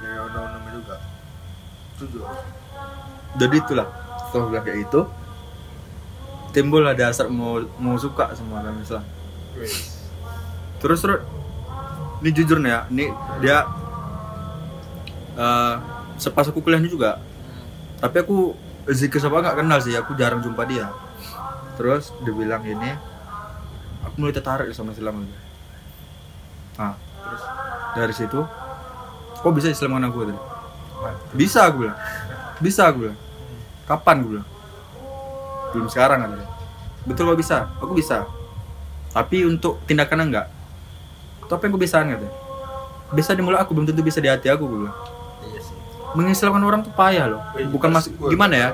Jadi itulah setelah bilang kayak itu timbul ada hasrat mau mau suka sama agama Islam. Terus terus ini jujur nih ya ini dia eh sepas aku kuliah ini juga. Tapi aku zikir siapa nggak kenal sih aku jarang jumpa dia. Terus dia bilang ini aku mulai tertarik sama Islam. Nah terus dari situ kok bisa Islam aku tadi bisa aku bilang. Bisa aku bilang. Kapan gue bilang? Belum sekarang kan betul kok bisa? Aku bisa. Tapi untuk tindakan enggak. Tapi yang gue bisaan katanya. Bisa di mulut aku belum tentu bisa di hati aku gue bilang. Iya sih. Mengislamkan orang tuh payah loh. Bukan mas gimana ya?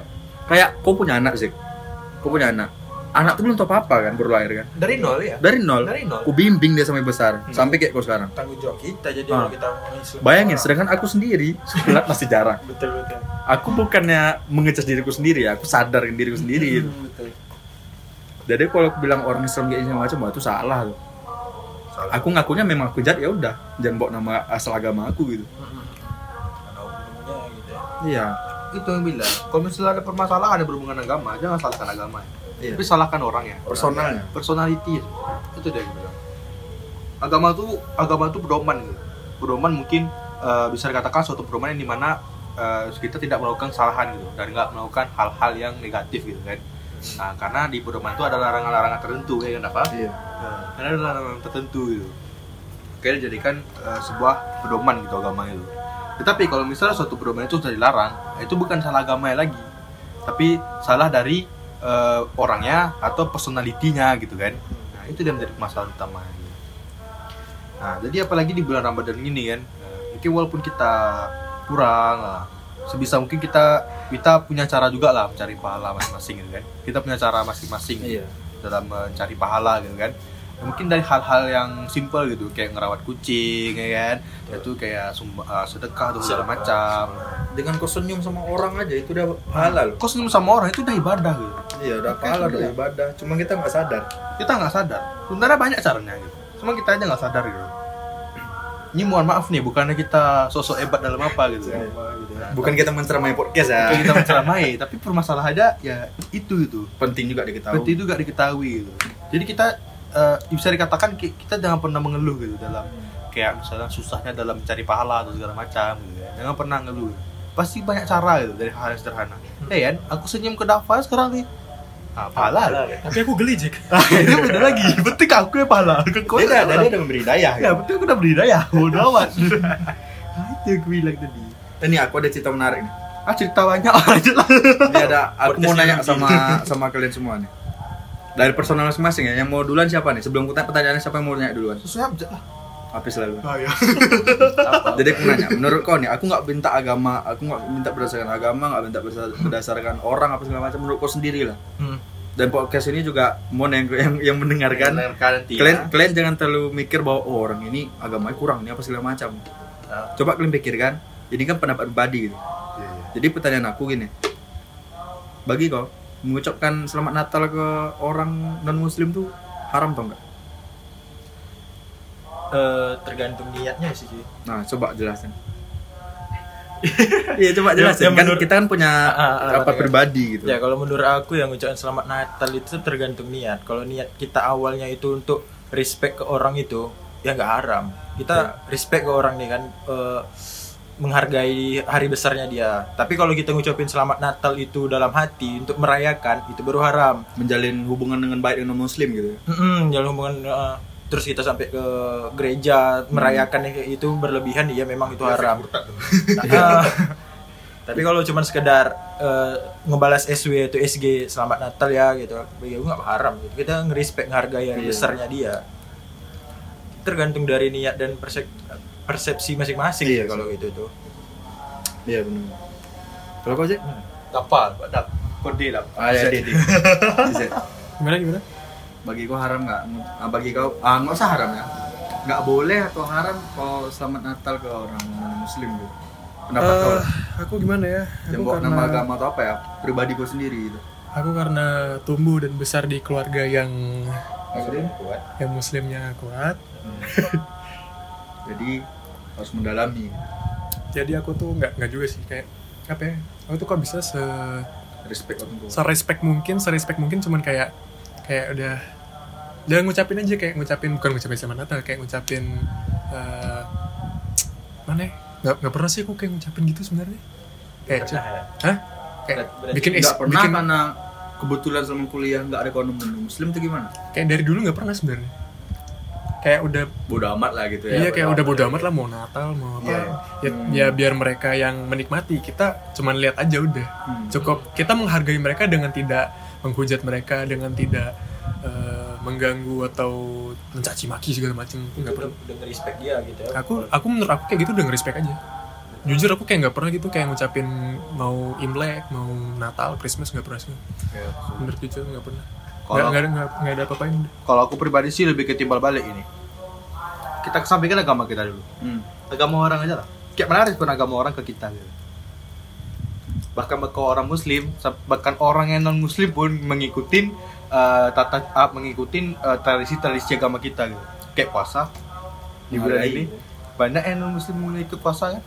Kayak kau punya anak sih kau punya anak anak tuh belum tahu apa apa kan baru lahir kan? Dari nol ya. dari nol? Dari nol. aku bimbing dia sampai besar. Sampai kayak kau sekarang. Tanggung jawab kita jadi Ah. kalau kita bayangin sedangkan aku sendiri sholat masih jarang. Betul betul. Aku bukannya mengecas diriku sendiri ya aku sadar diriku sendiri. gitu. Hmm, betul. Jadi kalau aku bilang orang Islam kayak ini macam itu salah tuh. Aku ngakunya memang aku jahat ya udah jangan bawa nama asal agama aku gitu. Karena oknumnya gitu ya. Iya. Itu yang bilang. Kalau misalnya ada permasalahan yang berhubungan agama, jangan salahkan agama. Iya. Tapi salahkan orangnya. personalnya Personality. Itu dia bilang. Agama tuh agama tuh pedoman gitu. Pedoman mungkin eh, bisa dikatakan suatu pedoman yang di mana eh, kita tidak melakukan kesalahan gitu dan nggak melakukan hal-hal yang negatif gitu kan. Nah, karena di pedoman itu ada larangan-larangan tertentu ya kenapa? iya Nah, karena ada larangan tertentu gitu. Kayak dijadikan eh, sebuah pedoman gitu agama itu. Tetapi kalau misalnya suatu pedoman itu sudah dilarang, itu bukan salah agama lagi, tapi salah dari eh, orangnya atau personalitinya gitu kan. Nah itu dia menjadi masalah utama. Gitu. Nah jadi apalagi di bulan Ramadan ini kan, eh, mungkin walaupun kita kurang lah, sebisa mungkin kita kita punya cara juga lah mencari pahala masing-masing gitu kan. Kita punya cara masing-masing. iya dalam mencari pahala gitu kan Ya, mungkin dari hal-hal yang simpel gitu kayak ngerawat kucing ya kan itu kayak sumba, uh, sedekah atau segala macam dengan kau senyum sama orang aja itu udah pahala loh kok senyum sama orang itu udah ibadah gitu iya udah pahala udah ibadah. Cuma kita nggak sadar. Kita nggak sadar. Sebenarnya banyak caranya gitu. Cuma kita aja nggak sadar gitu. Ini mohon maaf nih bukannya kita sosok hebat dalam apa gitu. Ya bukan kita menceramai podcast ya. Bukan kita menceramai tapi permasalahannya ya itu itu penting juga diketahui. Penting juga diketahui gitu. Jadi kita eh, bisa dikatakan ki- kita jangan pernah mengeluh gitu dalam kayak misalnya susahnya dalam mencari pahala atau segala macam gitu ya. Jangan pernah ngeluh. Pasti banyak cara gitu dari hal yang sederhana. Ya kan, aku senyum ke Dava sekarang nih. Ah, pahala. Tapi aku geli, Jek. Ah, itu beda lagi. Penting aku ya pahala. Ke kau dia ya ada dia ada memberi daya Ya, betul aku udah beri daya. Bodoh amat. Itu yang aku bilang tadi. ini aku ada cerita menarik nih Ah, cerita banyak aja lah. ini ada aku mau nanya yang sama sama kalian semua nih dari personal masing-masing ya yang mau duluan siapa nih sebelum kita pertanyaannya siapa yang mau nanya duluan Sesuai abjad lah. Apa selalu Ah, ya. jadi aku nanya menurut kau nih aku nggak minta agama aku nggak minta berdasarkan agama nggak minta berdasar- berdasarkan orang apa segala macam menurut kau sendiri lah Hmm. dan podcast ini juga mau yang yang, yang mendengarkan Mendengarkan nanti, kalian ya. kalian jangan terlalu mikir bahwa oh, orang ini agamanya kurang ini apa segala macam Ah. coba kalian pikirkan ini kan pendapat pribadi gitu Iya, iya. jadi pertanyaan aku gini bagi kau mengucapkan selamat Natal ke orang non Muslim tuh haram atau enggak? Eh, tergantung niatnya sih cuy. Nah coba jelasin. Iya coba jelasin. Ya, kan menurut- kita kan punya ah, ah, apa ngerti, pribadi gitu. Ya kalau menurut aku yang ucapan selamat Natal itu tergantung niat. Kalau niat kita awalnya itu untuk respect ke orang itu ya nggak haram. Kita respect ke orang nih kan eh, menghargai hari besarnya dia. Tapi kalau kita ngucapin selamat Natal itu dalam hati untuk merayakan itu baru haram. Menjalin hubungan dengan baik dengan Muslim gitu. Mm-mm, jalan hubungan eh, terus kita sampai ke gereja merayakan yang itu berlebihan ya memang itu haram. Nah, tapi kalau cuman sekedar eh, ngebalas SW atau SG selamat Natal ya gitu, bagi aku nggak haram. Gitu. Kita ngerespek ngehargai hari Iya. besarnya dia. Tergantung dari niat dan persep- persepsi masing-masing Iya, sih kalau gitu tuh. Iya benar. Kalau kau sih? Dapat, dapat. Kode lah. Ah, ya. Gimana gimana? Bagi kau haram nggak? Ah, bagi kau ah nggak usah haram ya. Nggak boleh atau haram kau selamat Natal ke orang Muslim gitu. Pendapat kau lah. aku gimana ya? Yang bawa nama agama atau apa ya? Pribadi kau sendiri gitu. Aku karena tumbuh dan besar di keluarga yang Muslim kuat. yang muslimnya kuat Jadi harus mendalami. jadi aku tuh nggak nggak juga sih kayak apa ya aku tuh kok bisa se Respect tua. serespek mungkin serespek mungkin cuman kayak kayak udah udah ngucapin aja kayak ngucapin bukan ngucapin selamat natal kayak ngucapin eh, mana ya? nggak nggak pernah sih aku kayak ngucapin gitu sebenarnya kayak Pernah ya? hah kayak Berarti bikin Nggak pernah bikin karena kebetulan selama kuliah nggak ada kawan muslim tuh gimana? kayak dari dulu nggak pernah sebenarnya kayak udah Bodoh amat lah gitu ya. iya kayak udah bodo amat lah mau Natal mau apa Iya. ya, ya biar mereka yang menikmati kita cuman lihat aja udah Hmm. cukup kita menghargai mereka dengan tidak menghujat mereka dengan tidak eh, mengganggu atau mencaci maki segala macam nggak perlu udah nge-respect dia gitu ya aku aku menurut aku kayak gitu udah nge-respect aja jujur aku kayak nggak pernah gitu kayak ngucapin mau Imlek mau Natal Christmas nggak pernah sih Ya. bener jujur nggak pernah Kalau- nggak ada nggak- ada apa-apain udah. Kalau aku pribadi sih lebih ke timbal balik ini. Kita kesampingkan agama kita dulu. Hmm. Agama orang aja lah. Kayak mana respon agama orang ke kita gitu. Bahkan ke orang muslim, bahkan orang yang non muslim pun mengikutin eh, tata ah, mengikutin eh, tradisi-tradisi agama kita gitu. Kayak puasa di bulan ini. Banyak yang non muslim ikut puasa kan?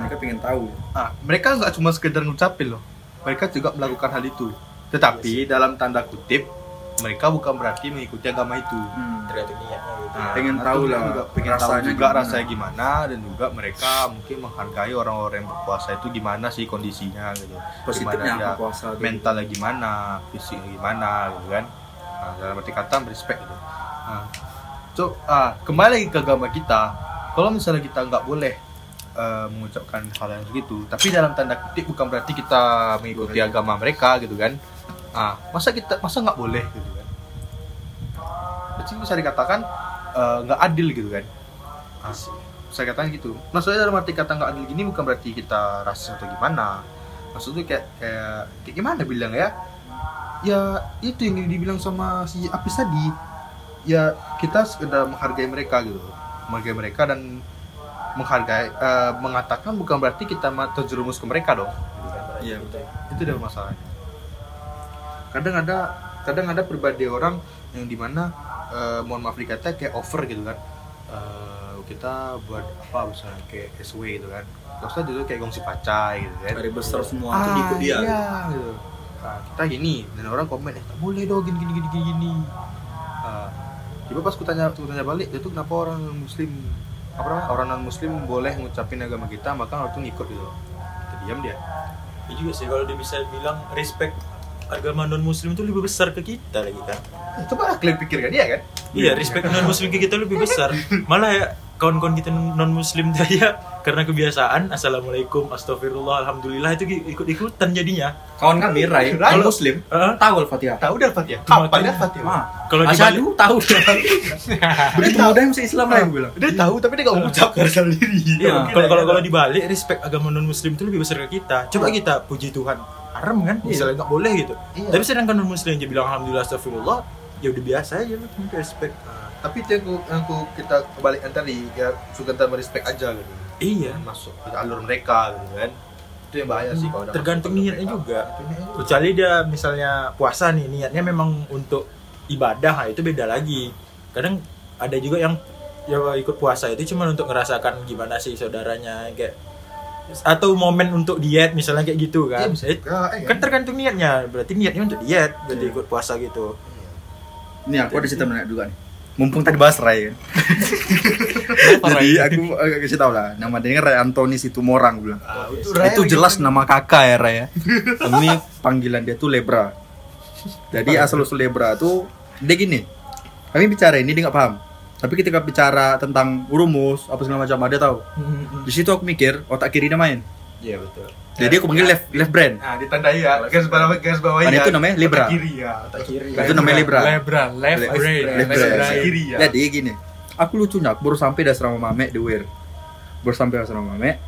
Mereka pengen tahu. Ah, mereka nggak cuma sekedar ngucapin loh. Mereka juga melakukan hal itu. Tetapi dalam tanda kutip mereka bukan berarti mengikuti agama itu. Hmm. tergantung niatnya gitu Nah, Pengen tahu lah juga pengen tahu rasanya juga gimana. rasanya gimana dan juga mereka mungkin menghargai orang-orang yang berpuasa itu gimana sih kondisinya gitu. Positifnya Gimana puasa tuh? mentalnya gimana, fisiknya gimana gitu kan. Nah, dalam arti kata respect gitu. Nah, so, ah, kembali lagi ke agama kita. Kalau misalnya kita nggak boleh eh, mengucapkan hal yang segitu, tapi dalam tanda kutip bukan berarti kita mengikuti agama mereka gitu kan. Ah, masa kita masa nggak boleh gitu kan? Berarti bisa dikatakan eh, nggak adil gitu kan? Ah, saya katakan gitu. Maksudnya dalam arti kata nggak adil gini bukan berarti kita rasis atau gimana. Maksudnya kayak kayak kayak gimana bilang ya? Ya itu yang dibilang sama si Apis tadi. Ya kita sekedar menghargai mereka gitu, menghargai mereka dan menghargai eh, mengatakan bukan berarti kita terjerumus ke mereka dong. Iya betul. Itu adalah masalahnya. Kadang ada kadang ada pribadi orang yang di mana eh, mohon maaf dikata kayak over gitu kan. Eh, kita buat apa misalnya kayak SW gitu kan. Terus dulu kayak gongsi pacai gitu kan. Hari besar semua tuh diikut dia. Iya, gitu. Nah, kita gini dan orang komen eh tak boleh dong gini gini gini gini. gini. Ah, tiba pas aku tanya aku tanya balik itu kenapa orang muslim apa namanya orang non muslim boleh ngucapin agama kita maka orang tuh ngikut gitu. Kita diam dia. Ya juga sih kalau dia bisa bilang respect agama non muslim itu lebih besar ke kita lagi kan coba kalian pikirkan dia kan. iya respect non muslim ke kita lebih besar malah ya kawan-kawan kita non muslim tuh ya karena kebiasaan assalamualaikum astagfirullah alhamdulillah itu ikut-ikutan jadinya Kawan kami Rai, Rai. kalau muslim Heeh. tahu Al-Fatihah. Tahu dah Fatihah. Apa dah Fatihah? Ah, kalau di Asyhadu tahu. Begitu mudah yang Islam lah yang bilang. Dia tahu tapi dia nggak mengucapkan sendiri. Iya, Mungkin kalau kalau kalau dibalik respect agama non muslim itu lebih besar ke kita. Coba kita puji Tuhan. Haram kan? Misalnya nggak boleh gitu. Iya. Tapi sedangkan non muslim dia bilang alhamdulillah astagfirullah, ya udah biasa aja lu respect. tapi itu yang aku, yang aku kita kebalikan tadi ya suka kita merespek aja gitu. Iya. Masuk ke alur mereka gitu kan. Itu yang bahaya sih kalau udah Tergantung niatnya juga. Kecuali dia misalnya puasa nih niatnya memang untuk ibadah, nah itu beda lagi. Kadang ada juga yang ya ikut puasa itu cuma untuk ngerasakan gimana sih saudaranya kayak atau momen untuk diet misalnya kayak gitu Iya, kan. bisa Eh, juga, eh, kan tergantung niatnya berarti niatnya untuk diet berarti ikut puasa gitu Ini aku ada cerita menarik juga nih. Mumpung tadi bahas Rai kan. Jadi aku agak kasih tahu lah. Nama dia kan Rai Antoni Situmorang gue bilang. Ah, itu, itu jelas lagi- nama kakak ya Ray ya. Ini panggilan dia tuh Lebra. Jadi asal usul Lebra tuh dia gini. Kami bicara ini dia nggak paham. Tapi ketika bicara tentang rumus apa segala macam dia tahu. Di situ aku mikir otak kiri dia main. iya betul Jadi aku panggil left left brain. Nah, ditandai ya, garis bawah garis bawah Kan itu namanya Libra. kiri ya. otak kiri Itu namanya Libra. Lebra left Left brain brain. left brain. Kiri ya. Jadi gini. Aku lucunya aku baru sampai di asrama Mame di Wir. Baru sampai asrama Mame.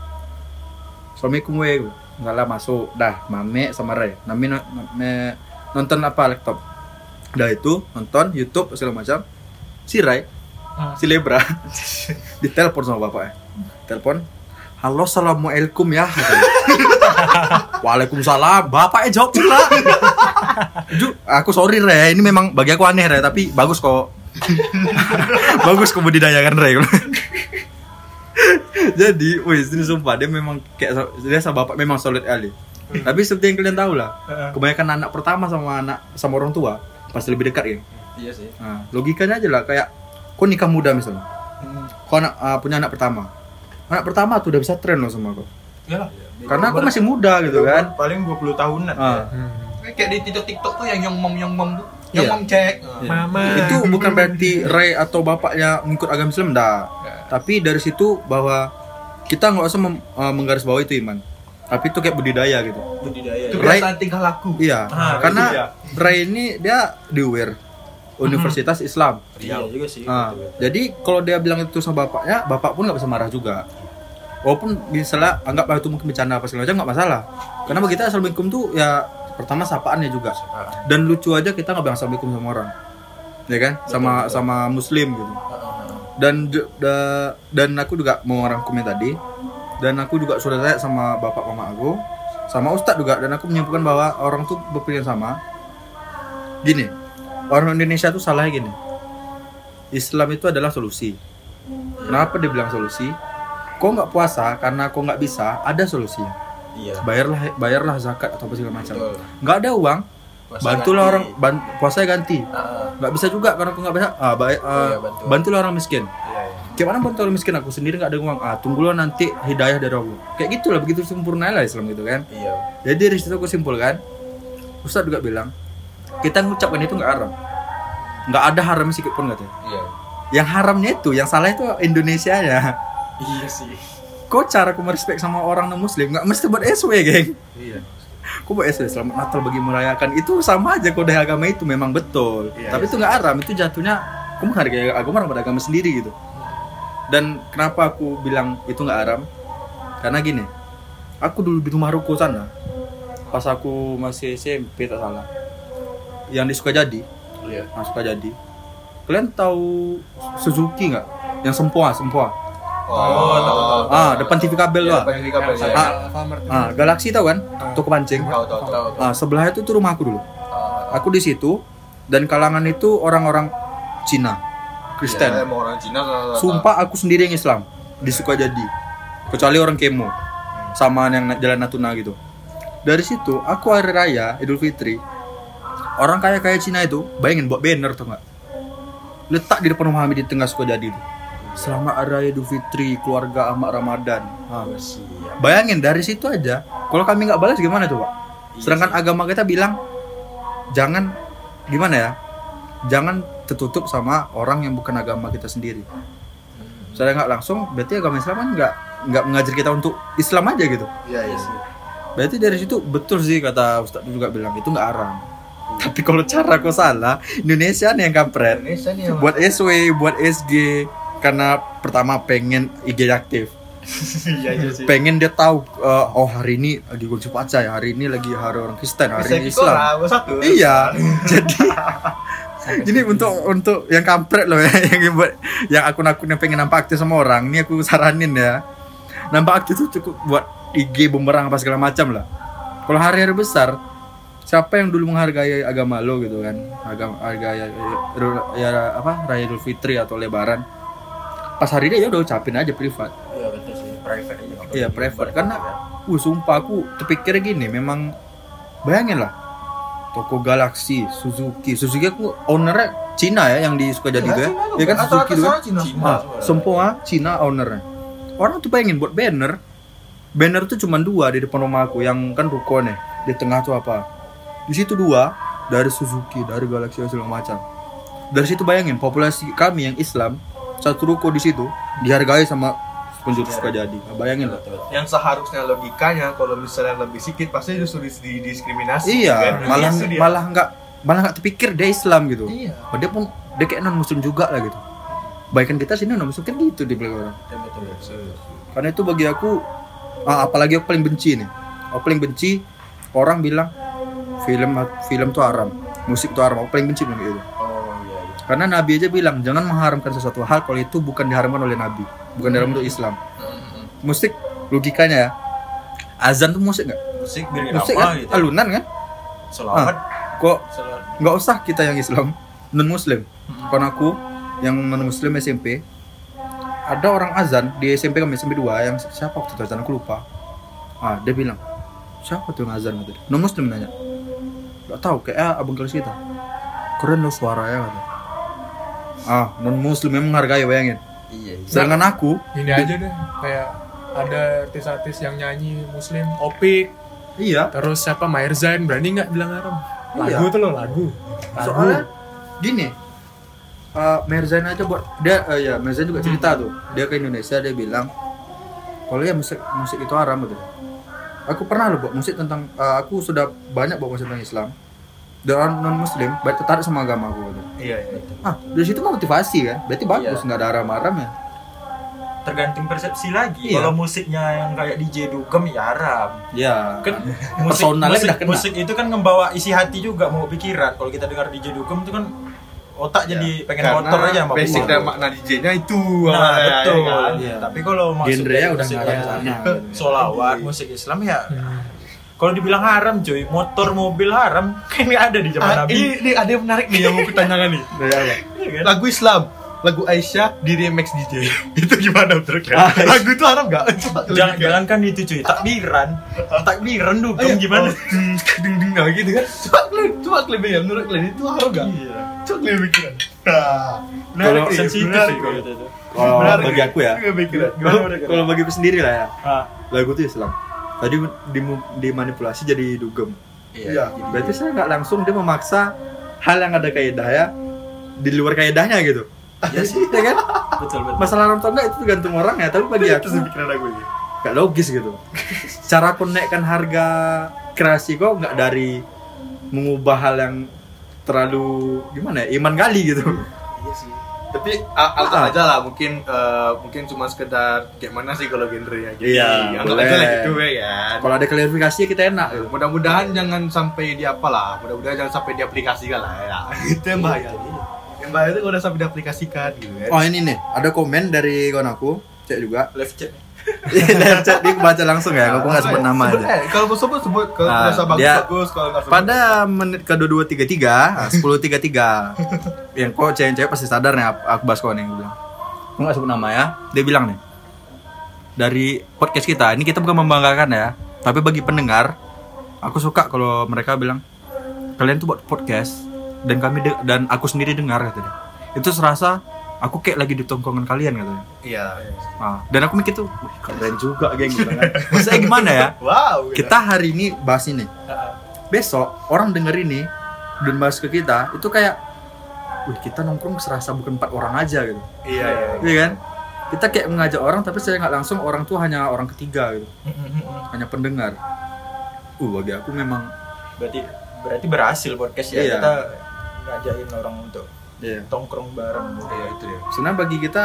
Assalamualaikum we. Enggak lah masuk. Dah, Mame sama Ray. Nami nonton apa laptop. Dah itu nonton YouTube segala macam. Si Ray, Ah. si Lebra ditelepon sama bapaknya. Telepon. Halo, assalamualaikum ya. Waalaikumsalam. Bapaknya jawab pula. Ju, aku sorry Re, ini memang bagi aku aneh Re, tapi bagus kok. bagus kok budidayakan Re. Jadi, wih, ini sumpah dia memang kayak dia sama bapak memang solid kali. Tapi seperti yang kalian tahu lah, kebanyakan anak pertama sama anak sama orang tua pasti lebih dekat ya. Iya sih. Nah, logikanya aja lah kayak kau nikah muda misalnya. Kau anak, ah, punya anak pertama. Anak pertama tuh udah bisa tren loh sama kau. Iyalah. Karena aku masih muda gitu kan. Paling 20 tahunan. Ah. ya. Kayak di TikTok TikTok tuh yang yang mom yang mom tuh. Yang Iya. mom cek. Mama. Itu bukan berarti Ray atau bapaknya mengikut agama Islam dah. Tapi dari situ bahwa kita nggak usah mem- ah, menggarisbawahi itu iman. Tapi itu kayak budidaya gitu. Budidaya. Itu Ray- kebiasaan tingkah laku. Iya, Ah, karena dia. Ray ini dia di UIR, Universitas Islam. Iya juga sih. Ah, betul. jadi kalau dia bilang itu sama bapaknya, bapak pun nggak bisa marah juga. Walaupun misalnya anggap itu mungkin bercanda apa segala macam nggak masalah. Karena bagi kita assalamualaikum tuh ya pertama sapaannya juga. Dan lucu aja kita nggak bilang assalamualaikum sama orang, ya kan? Sama sama muslim gitu. Dan ju- da- dan aku juga mau rangkumnya tadi. Dan aku juga sudah tanya sama bapak mama aku, sama ustadz juga. Dan aku menyimpulkan bahwa orang tuh berpikir sama. Gini, orang Indonesia tuh salahnya gini. Islam itu adalah solusi. Kenapa dia bilang solusi? Kok nggak puasa karena kok nggak bisa, ada solusinya. Iya. Bayarlah bayarlah zakat atau apa segala macam. Nggak ada uang, Puasa bantulah ganti. orang ban, puasanya ganti. Ah, Nggak bisa juga karena kok nggak bisa. Ah, baik, ah, Iya, bantu. bantulah orang miskin. Iya, iya. Gimana bantu orang miskin aku sendiri nggak ada uang? Ah, tunggulah nanti hidayah dari Allah. Kayak gitulah begitu sempurna lah Islam gitu kan. Iya. Jadi dari situ aku simpulkan, Ustadz juga bilang, kita ngucapkan itu nggak haram. Nggak ada haram sedikit pun katanya. Iya. Yang haramnya itu, yang salah itu Indonesia ya. Iya sih. Kok cara aku merespek sama orang non muslim nggak mesti buat SW geng Iya. Kok buat SW selamat Natal bagi merayakan itu sama aja kode agama itu memang betul Iya, tapi iya itu nggak haram itu jatuhnya aku menghargai agama orang pada agama sendiri gitu dan kenapa aku bilang itu nggak haram karena gini aku dulu di rumah ruko sana pas aku masih SMP tak salah yang di Sukajadi Iya. nah, Sukajadi kalian tahu Suzuki nggak yang Sempoa Sempoa Oh, tahu tahu. ah depan TV kabel Ya, lah depan TV kabel, ya. Ah, Ah, Galaxy tahu kan? Toko pancing. Tahu tahu tahu. Ah, sebelahnya itu tuh rumah aku dulu. Aku di situ dan kalangan itu orang-orang Cina, Kristen. Ya, orang Cina tahu, tahu. Sumpah aku sendiri yang Islam di Sukajadi. Kecuali orang Kemo sama yang jalan Natuna gitu. Dari situ aku hari raya Idul Fitri orang kaya-kaya Cina itu bayangin buat banner tuh nggak letak di depan rumah kami di tengah Sukajadi itu. Selamat Hari Raya Idul Fitri keluarga Ahmad Ramadan. Ah. Bayangin dari situ aja, kalau kami nggak balas gimana coba? Sedangkan agama kita bilang jangan gimana ya? Jangan tertutup sama orang yang bukan agama kita sendiri. Saya nggak langsung, berarti agama Islam kan nggak nggak mengajar kita untuk Islam aja gitu. Iya iya sih. Berarti dari situ betul sih kata Ustadz juga bilang itu nggak haram. Tapi kalau cara kau salah, Indonesia nih yang kampret. Indonesia nih yang Buat SW, buat SG, karena pertama pengen IG aktif. iya iya sih. pengen dia tahu eh, oh hari ini lagi kunci pacar ya hari ini lagi hari orang Kristen hari Bisa ini Islam satu. iya jadi ini untuk untuk yang kampret loh ya yang buat yang akun-akun yang pengen nampak aktif sama orang ini aku saranin ya nampak aktif itu cukup buat IG bumerang apa segala macam lah kalau hari-hari besar siapa yang dulu menghargai agama lo gitu kan? Agama harga ya, ya, apa raya Idul Fitri atau Lebaran. Pas hari dia ya udah ucapin aja privat. Iya betul sih. Private aja. Iya private. karena uh sumpah aku terpikir gini memang bayangin lah. Toko Galaxy Suzuki. Suzuki aku ownernya Cina ya yang di Sukajadi itu ya. Ya kan Suzuki kan Cina. Cina. ah, semua Cina ownernya. Orang tuh pengen buat banner banner tuh cuma dua di depan rumah aku yang kan ruko nih di tengah tuh apa di situ dua dari Suzuki dari Galaxy segala macam dari situ bayangin populasi kami yang Islam satu ruko di situ dihargai sama penjuru Sukajadi Nah, bayangin lah Yang seharusnya logikanya kalau misalnya lebih sedikit pasti justru dis- didiskriminasi. Iya, kan? malah dia. malah nggak malah nggak terpikir dia Islam gitu. Iya. Dia pun dia kayak non Muslim juga lah gitu. Bahkan kita sini non Muslim kan gitu di belakang orang. Betul, betul, betul. Karena itu bagi aku, ah, apalagi aku paling benci nih. Aku paling benci orang bilang film film tuh haram, musik tuh haram. Aku paling benci kayak gitu. Oh iya iya. Karena Nabi aja bilang jangan mengharamkan sesuatu hal kalau itu bukan diharamkan oleh Nabi, bukan dalam bentuk Islam. Musik logikanya ya, azan tuh musik nggak? musik biar musik irama kan? gitu alunan kan? Selawat. Kok selawat. nggak usah kita yang Islam non Muslim kon aku yang non Muslim SMP ada orang azan di SMP kami SMP 2 yang siapa waktu itu azan? Aku lupa. Ah dia bilang siapa tuh yang azan? Gitu non Muslim nanya nggak tahu kayak ah, abang kelas kita. Keren lo suaranya kata ah non Muslim yang menghargai bayangin. Iya sedangkan aku Ini aja deh, kayak ada artis-artis yang nyanyi Muslim, Opik, iya. Terus siapa Maher Zain berani nggak bilang haram? Iya. Lagu tuh loh lagu. Lagu. soalnya gini uh, Merzain aja buat dia eh, ya Merzain juga cerita tuh. Dia ke Indonesia dia bilang kalau ya musik musik itu haram gitu aku pernah loh buat musik tentang eh, aku sudah banyak buat musik tentang Islam dan orang non Muslim baik tertarik sama agama aku gitu. Iya, iya. ah dari situ mah motivasi kan berarti bagus Iya. nggak ada haram-haram ya tergantung persepsi lagi Iya. kalau musiknya yang kayak DJ dugem ya haram ya kan musik, Personalnya musik, udah kena. musik itu kan membawa isi hati juga mau pikiran kalau kita dengar DJ dugem itu kan otak jadi pengen Karena motor aja sama basic dan makna DJ-nya itu nah awalnya, betul ya kan? Iya. tapi kalau masuk Genre-nya kayak udah musik ke sana. solawat musik Islam ya Hmm. Kalau dibilang haram cuy motor mobil haram kan nggak ada di zaman Ah, Nabi. ini, ini ada yang menarik nih yang mau kutanyakan nih. Iya kan? Lagu Islam, lagu Aisyah di remix DJ. itu gimana menurut kalian? Ah, Lagu itu haram kalian jangan jangan kan itu cuy. Takbiran. Takbiran Oh, iya. gimana? Oh, ding ding nah, gitu kan. Coba kalian, coba kalian pikir, menurut kalian itu haram nggak? iya. Coba kalian pikiran. Nah, Kalau sensitif menarik sih kalau itu. Kalau bagi aku ya kalau bagi aku sendiri lah ya. Ah, lagu itu Islam tadi dimanipulasi jadi dugem Iya. berarti saya nggak langsung dia memaksa hal yang ada kaidah ya di luar kaidahnya gitu Iya sih. ya kan betul betul masalah enggak itu tergantung orang ya tapi bagi aku sih pikiran aku ini. nggak logis gitu cara aku naikkan harga kreasi kok nggak dari mengubah hal yang terlalu gimana ya iman kali gitu Iya sih. Tapi anggap aja lah mungkin eh, mungkin cuma sekedar kayak mana sih kalau genrenya. Jadi Iya, anggap boleh. aja lah gitu ya kalau ada klarifikasi kita enak gitu. Mudah-mudahan jangan sampai di apa lah. Mudah-mudahan jangan sampai diaplikasikan lah ya. Itu yang bahaya. Yang bahaya itu kalau udah sampai diaplikasikan gitu kan. oh ini nih ada komen dari kawan aku cek juga live chat live chat dia baca langsung ya aku nggak sebut nama aja. eh, kalau mau sebut sebut kalau Ah, merasa bagus dia- bagus kalau nggak sebut. pada menit ke 2233 ah, 1033 yang kok cewek-cewek pasti sadar nih aku bahas kawan yang gue bilang. Aku nggak sebut nama ya. Dia bilang nih dari podcast kita ini kita bukan membanggakan ya tapi bagi pendengar aku suka kalau mereka bilang kalian tuh buat podcast dan kami dan aku sendiri dengar katanya itu serasa aku kayak lagi di tongkongan kalian katanya. Iya. Ah, dan aku mikir tuh "Wih, keren juga geng gitu kan. Maksudnya gimana ya? Wow gitu. kita hari ini bahas ini. Besok orang denger ini dan bahas ke kita itu kayak wih kita nongkrong serasa bukan empat orang aja gitu. Iya iya iya. Kan? Kita kayak mengajak orang tapi saya nggak langsung orang tuh hanya orang ketiga gitu. Hanya pendengar. Uh bagi aku memang berarti berarti berhasil podcast ya. Iya. kita ngajakin orang untuk iya. Tongkrong bareng. Iya itu dia. Sebenarnya bagi kita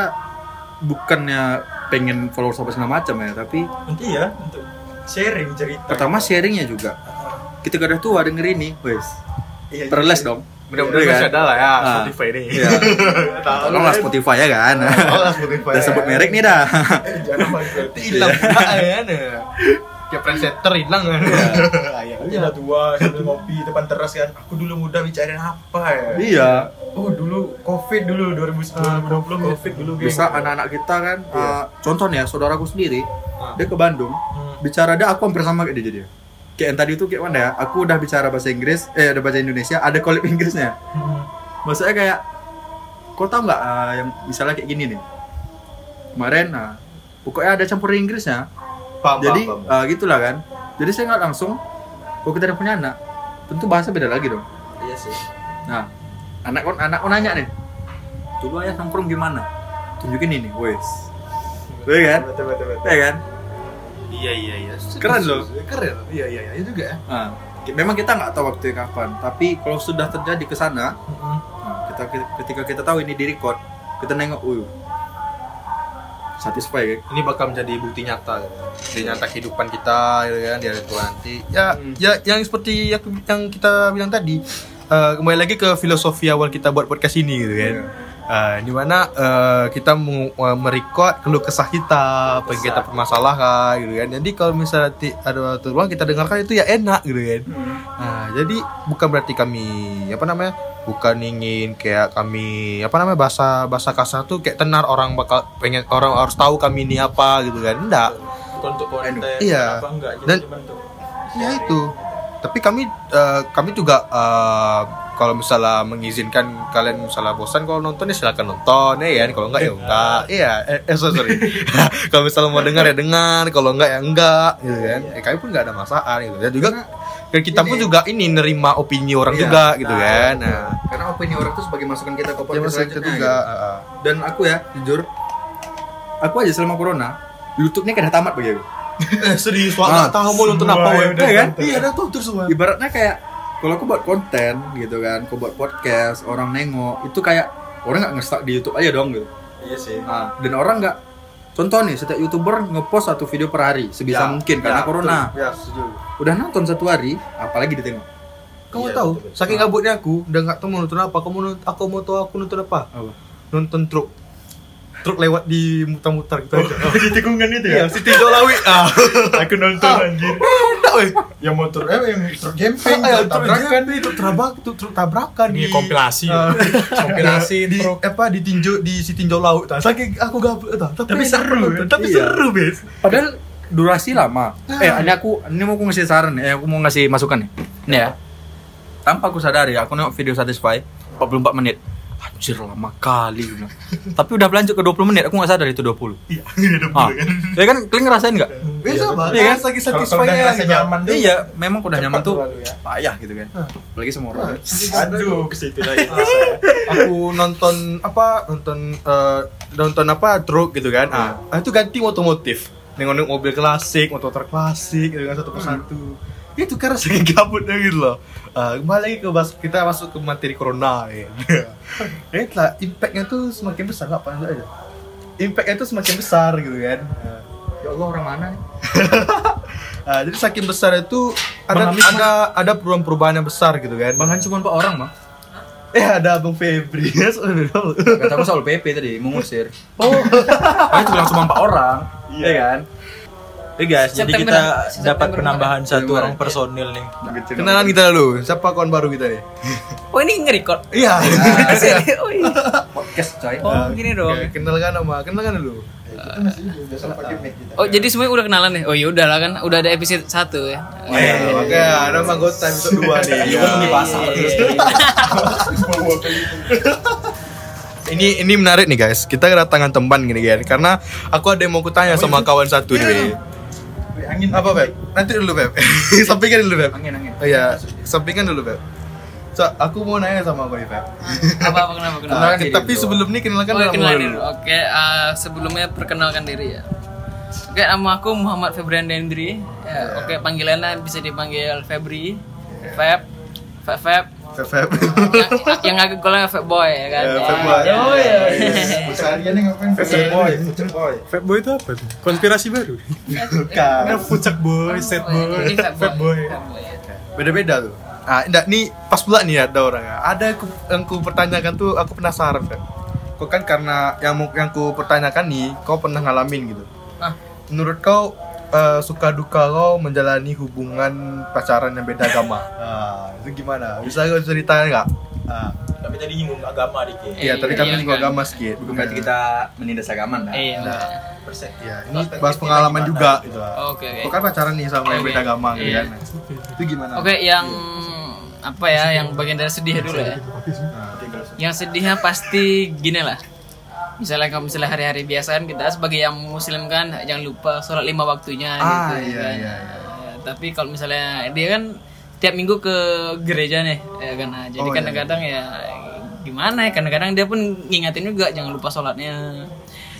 bukannya pengen followers apa segala macam ya tapi nanti ya untuk sharing cerita. pertama sharingnya juga. Kita udah tua denger ini wes. Iya terles dong. Mudah-mudahan Iya kan? masih ada lah ya Ah. Spotify ini. Iya. tolonglah Spotify ya kan. Tolonglah Spotify udah ya. sebut merek nih dah. Jangan berarti hilang. Ya kayak presenter hilang kan Iya. Nanti udah tua sambil ngopi depan teras kan aku dulu muda bicarain apa ya iya oh dulu covid dulu 2010 2020 covid dulu geng. bisa anak-anak kita kan uh, contoh nih ya saudaraku sendiri Ah. dia ke Bandung Hmm. bicara dia aku hampir sama kayak dia jadi kayak yang tadi itu kayak mana ya aku udah bicara bahasa Inggris eh ada bahasa Indonesia ada kolab Inggrisnya Hmm. maksudnya kayak kau tahu nggak uh, yang misalnya kayak gini nih kemarin nah pokoknya ada campur Inggrisnya paham, jadi paham, paham. uh, gitulah kan jadi saya nggak langsung kalau kita udah punya anak tentu bahasa beda lagi dong iya sih Nah, anak kon anak kon nanya nih. Dulu ayah nongkrong gimana? Tunjukin ini, wes. Iya kan? betul betul betul Iya kan? iya iya iya Keren loh. keren iya iya iya juga ya Nah, memang kita nggak tahu waktunya kapan, tapi kalau sudah terjadi ke sana, Hmm. nah, kita ketika kita tahu ini di record, kita nengok, uh, satisfy kan? ini bakal menjadi bukti nyata gitu. bukti nyata kehidupan kita gitu kan di hari tua nanti ya Hmm. ya yang seperti yang, kita bilang tadi eh, kembali lagi ke filosofi awal kita buat podcast ini gitu kan Uh, di mana uh, kita mau uh, merecord keluh kesah kita, apa yang kita permasalahkan gitu kan. Jadi kalau misalnya ada waktu luang kita dengarkan itu ya enak gitu kan. Nah, jadi bukan berarti kami apa namanya? Bukan ingin kayak kami apa namanya bahasa bahasa kasar tuh kayak tenar orang bakal pengen orang harus tahu kami ini apa gitu kan. Enggak. Untuk konten Iya. apa enggak jadi Dan- Ya itu. Tapi kami eh, kami juga eh, kalau misalnya mengizinkan kalian misalnya bosan kalau nonton ya silakan nonton ya kan. Kalau enggak ya enggak. Iya, eh, eh sorry. sorry. kalau misalnya mau dengar ya dengar, kalau enggak ya enggak gitu kan. Eh kami pun enggak ada masalah gitu. Dan juga dan kita pun ini- juga ini nerima opini orang Iya. juga gitu Nah, kan. Nah, Karena opini orang tuh sebagai masukan kita ke ya podcast selanjutnya juga gitu. eh, Dan aku ya, jujur, aku aja selama corona, YouTube-nya udah tamat bagi aku. eh serius Wak, nggak tahu mau nonton apa. Iya kan? Iya, ada tonton semua. Ibaratnya kayak kalau aku buat konten gitu kan, aku buat podcast, orang nengok, itu kayak orang nggak nge di YouTube aja dong gitu. iya sih Nah, dan orang nggak contoh nih setiap youtuber ngepost satu video per hari sebisa Ya, mungkin karena ya, corona. betul. Ya, setuju. Udah nonton satu hari, apalagi ditengok. Kamu Iya, tahu, betul, betul. saking gabutnya aku, udah nggak tahu mau nonton apa. Kamu nonton, aku mau tahu aku nonton apa? Apa? Nonton truk. Truk lewat di mutar-mutar gitu aja. di tikungan itu Iya, ya Siti Jolawi. Ah, aku nonton anjir enak weh. yang motor eh yang truk camping Ah, truk tabrakan tabrakan, truk tabrak, truk truk tabrakan Ini di kompilasi. Ah, kompilasi di truk. apa di tinju di si tinjau laut. Tah. Saking aku gabut tah. Tapi, seru? Tapi Iya. seru, Bes. Padahal durasi lama. Eh, ini aku ini mau aku ngasih saran nih, eh, aku mau ngasih masukan nih. Ini ya. Tanpa aku sadari, aku nengok video Satisfy 44 menit. Anjir lama kali bilang. Tapi udah berlanjut ke 20 menit, aku nggak sadar itu 20. iya ada Ah, ya kan kalian ngerasain nggak? Bisa banget. Iya kan? Saking kalau satisfying kalau udah ya, ngerasa gitu. nyaman tuh Iya, memang udah nyaman tuh ya. payah gitu kan. Apalagi semua orang. aduh ke situ lagi aku nonton apa nonton eh, nonton apa truk gitu kan ah ah, itu ganti otomotif nengok mobil klasik motor klasik gitu kan satu persatu itu karena saking gabutnya gitu loh Ah, kembali lagi ke bas kita masuk ke materi corona ya eh lah impactnya tuh semakin besar nggak apa aja impactnya tuh semakin besar gitu kan Ah. Ya Allah orang mana nih? Ah, jadi saking besar itu ada ada ada perubahan-perubahan yang besar gitu kan Bang cuma 4 orang, Bang. eh ada abang Febri Kata aku soal PP tadi, mengusir. Oh. Aku itu bilang cuma 4 orang. Iya kan? Oke guys, jadi September- kita September dapat penambahan satu September. orang personil nih. kenalan kita dulu siapa kawan baru kita nih Oh ini nge-record? iya oh, iya. Podcast, coy. oh gini dong. Oke, kenalkan nama, kenalkan dulu. biasa pakai mic kita Oh jadi semuanya udah kenalan nih? Oh ya udah lah kan, udah ada episode 1 ya. Iya, oke, ada anggota episode 2 nih. Iya, Ya. Ini ini menarik nih guys. Kita kedatangan teman gini kan. Karena aku ada yang mau kutanya sama kawan satu nih. Angin Apa, Beb? Nanti dulu, Beb. Sampaikan dulu, Beb. Angin, angin. Oh iya, sampaikan dulu, Beb. So, aku mau nanya sama kau Beb. Apa apa kenapa kenapa? Nah, diri tapi dulu. sebelum ini kenalkan Oh, dulu. Oke, eh, sebelumnya perkenalkan diri ya. Oke, nama aku Muhammad Febrian Dendri. Ya, Oke, panggilannya bisa dipanggil Febri, Feb, Feb, Feb. Beb. yang, yang agak golongan Feb Boy ya kan. Ya, Ya, Feb Boy. ya. Oh, iya, seharian nih ngapain future boy future boy Fatboy itu apa tuh? Konspirasi baru. Bukan. Nah, Fucek boy, set boy, Feb fat boy. Boy, ya. beda-beda tuh ah enggak nih pas pula nih ada orang ya ada yang ku, yang ku pertanyakan tuh aku penasaran kan kau kan karena yang yang ku pertanyakan nih kau pernah ngalamin gitu Ah. menurut kau eh, suka duka kau menjalani hubungan pacaran yang beda agama ah itu gimana bisa kau ceritain nggak ah Tapi tadi nyinggung agama dikit. iya tadi Iya, kami iya, juga kan. agama sedikit Bukan berarti kita menindas agaman dah. Iya. Nah. Persen. ya ini bahas pengalaman juga gitu Oke, oke. kau kan pacaran nih sama yang Oke. beda agama gitu Iya. kan itu gimana Oke, yang apa ya, yang bagian dari sedih dulu ya. Yang sedihnya pasti gini lah. Misalnya kalau misalnya hari-hari biasa kan kita sebagai yang muslim kan jangan lupa sholat lima waktunya Ah, gitu iya, kan. iya, Ya, tapi kalau misalnya dia kan tiap minggu ke gereja nih ya kan. Nah, jadi Oh, iya, kadang-kadang ya gimana ya kadang-kadang dia pun ngingatin juga jangan lupa sholatnya.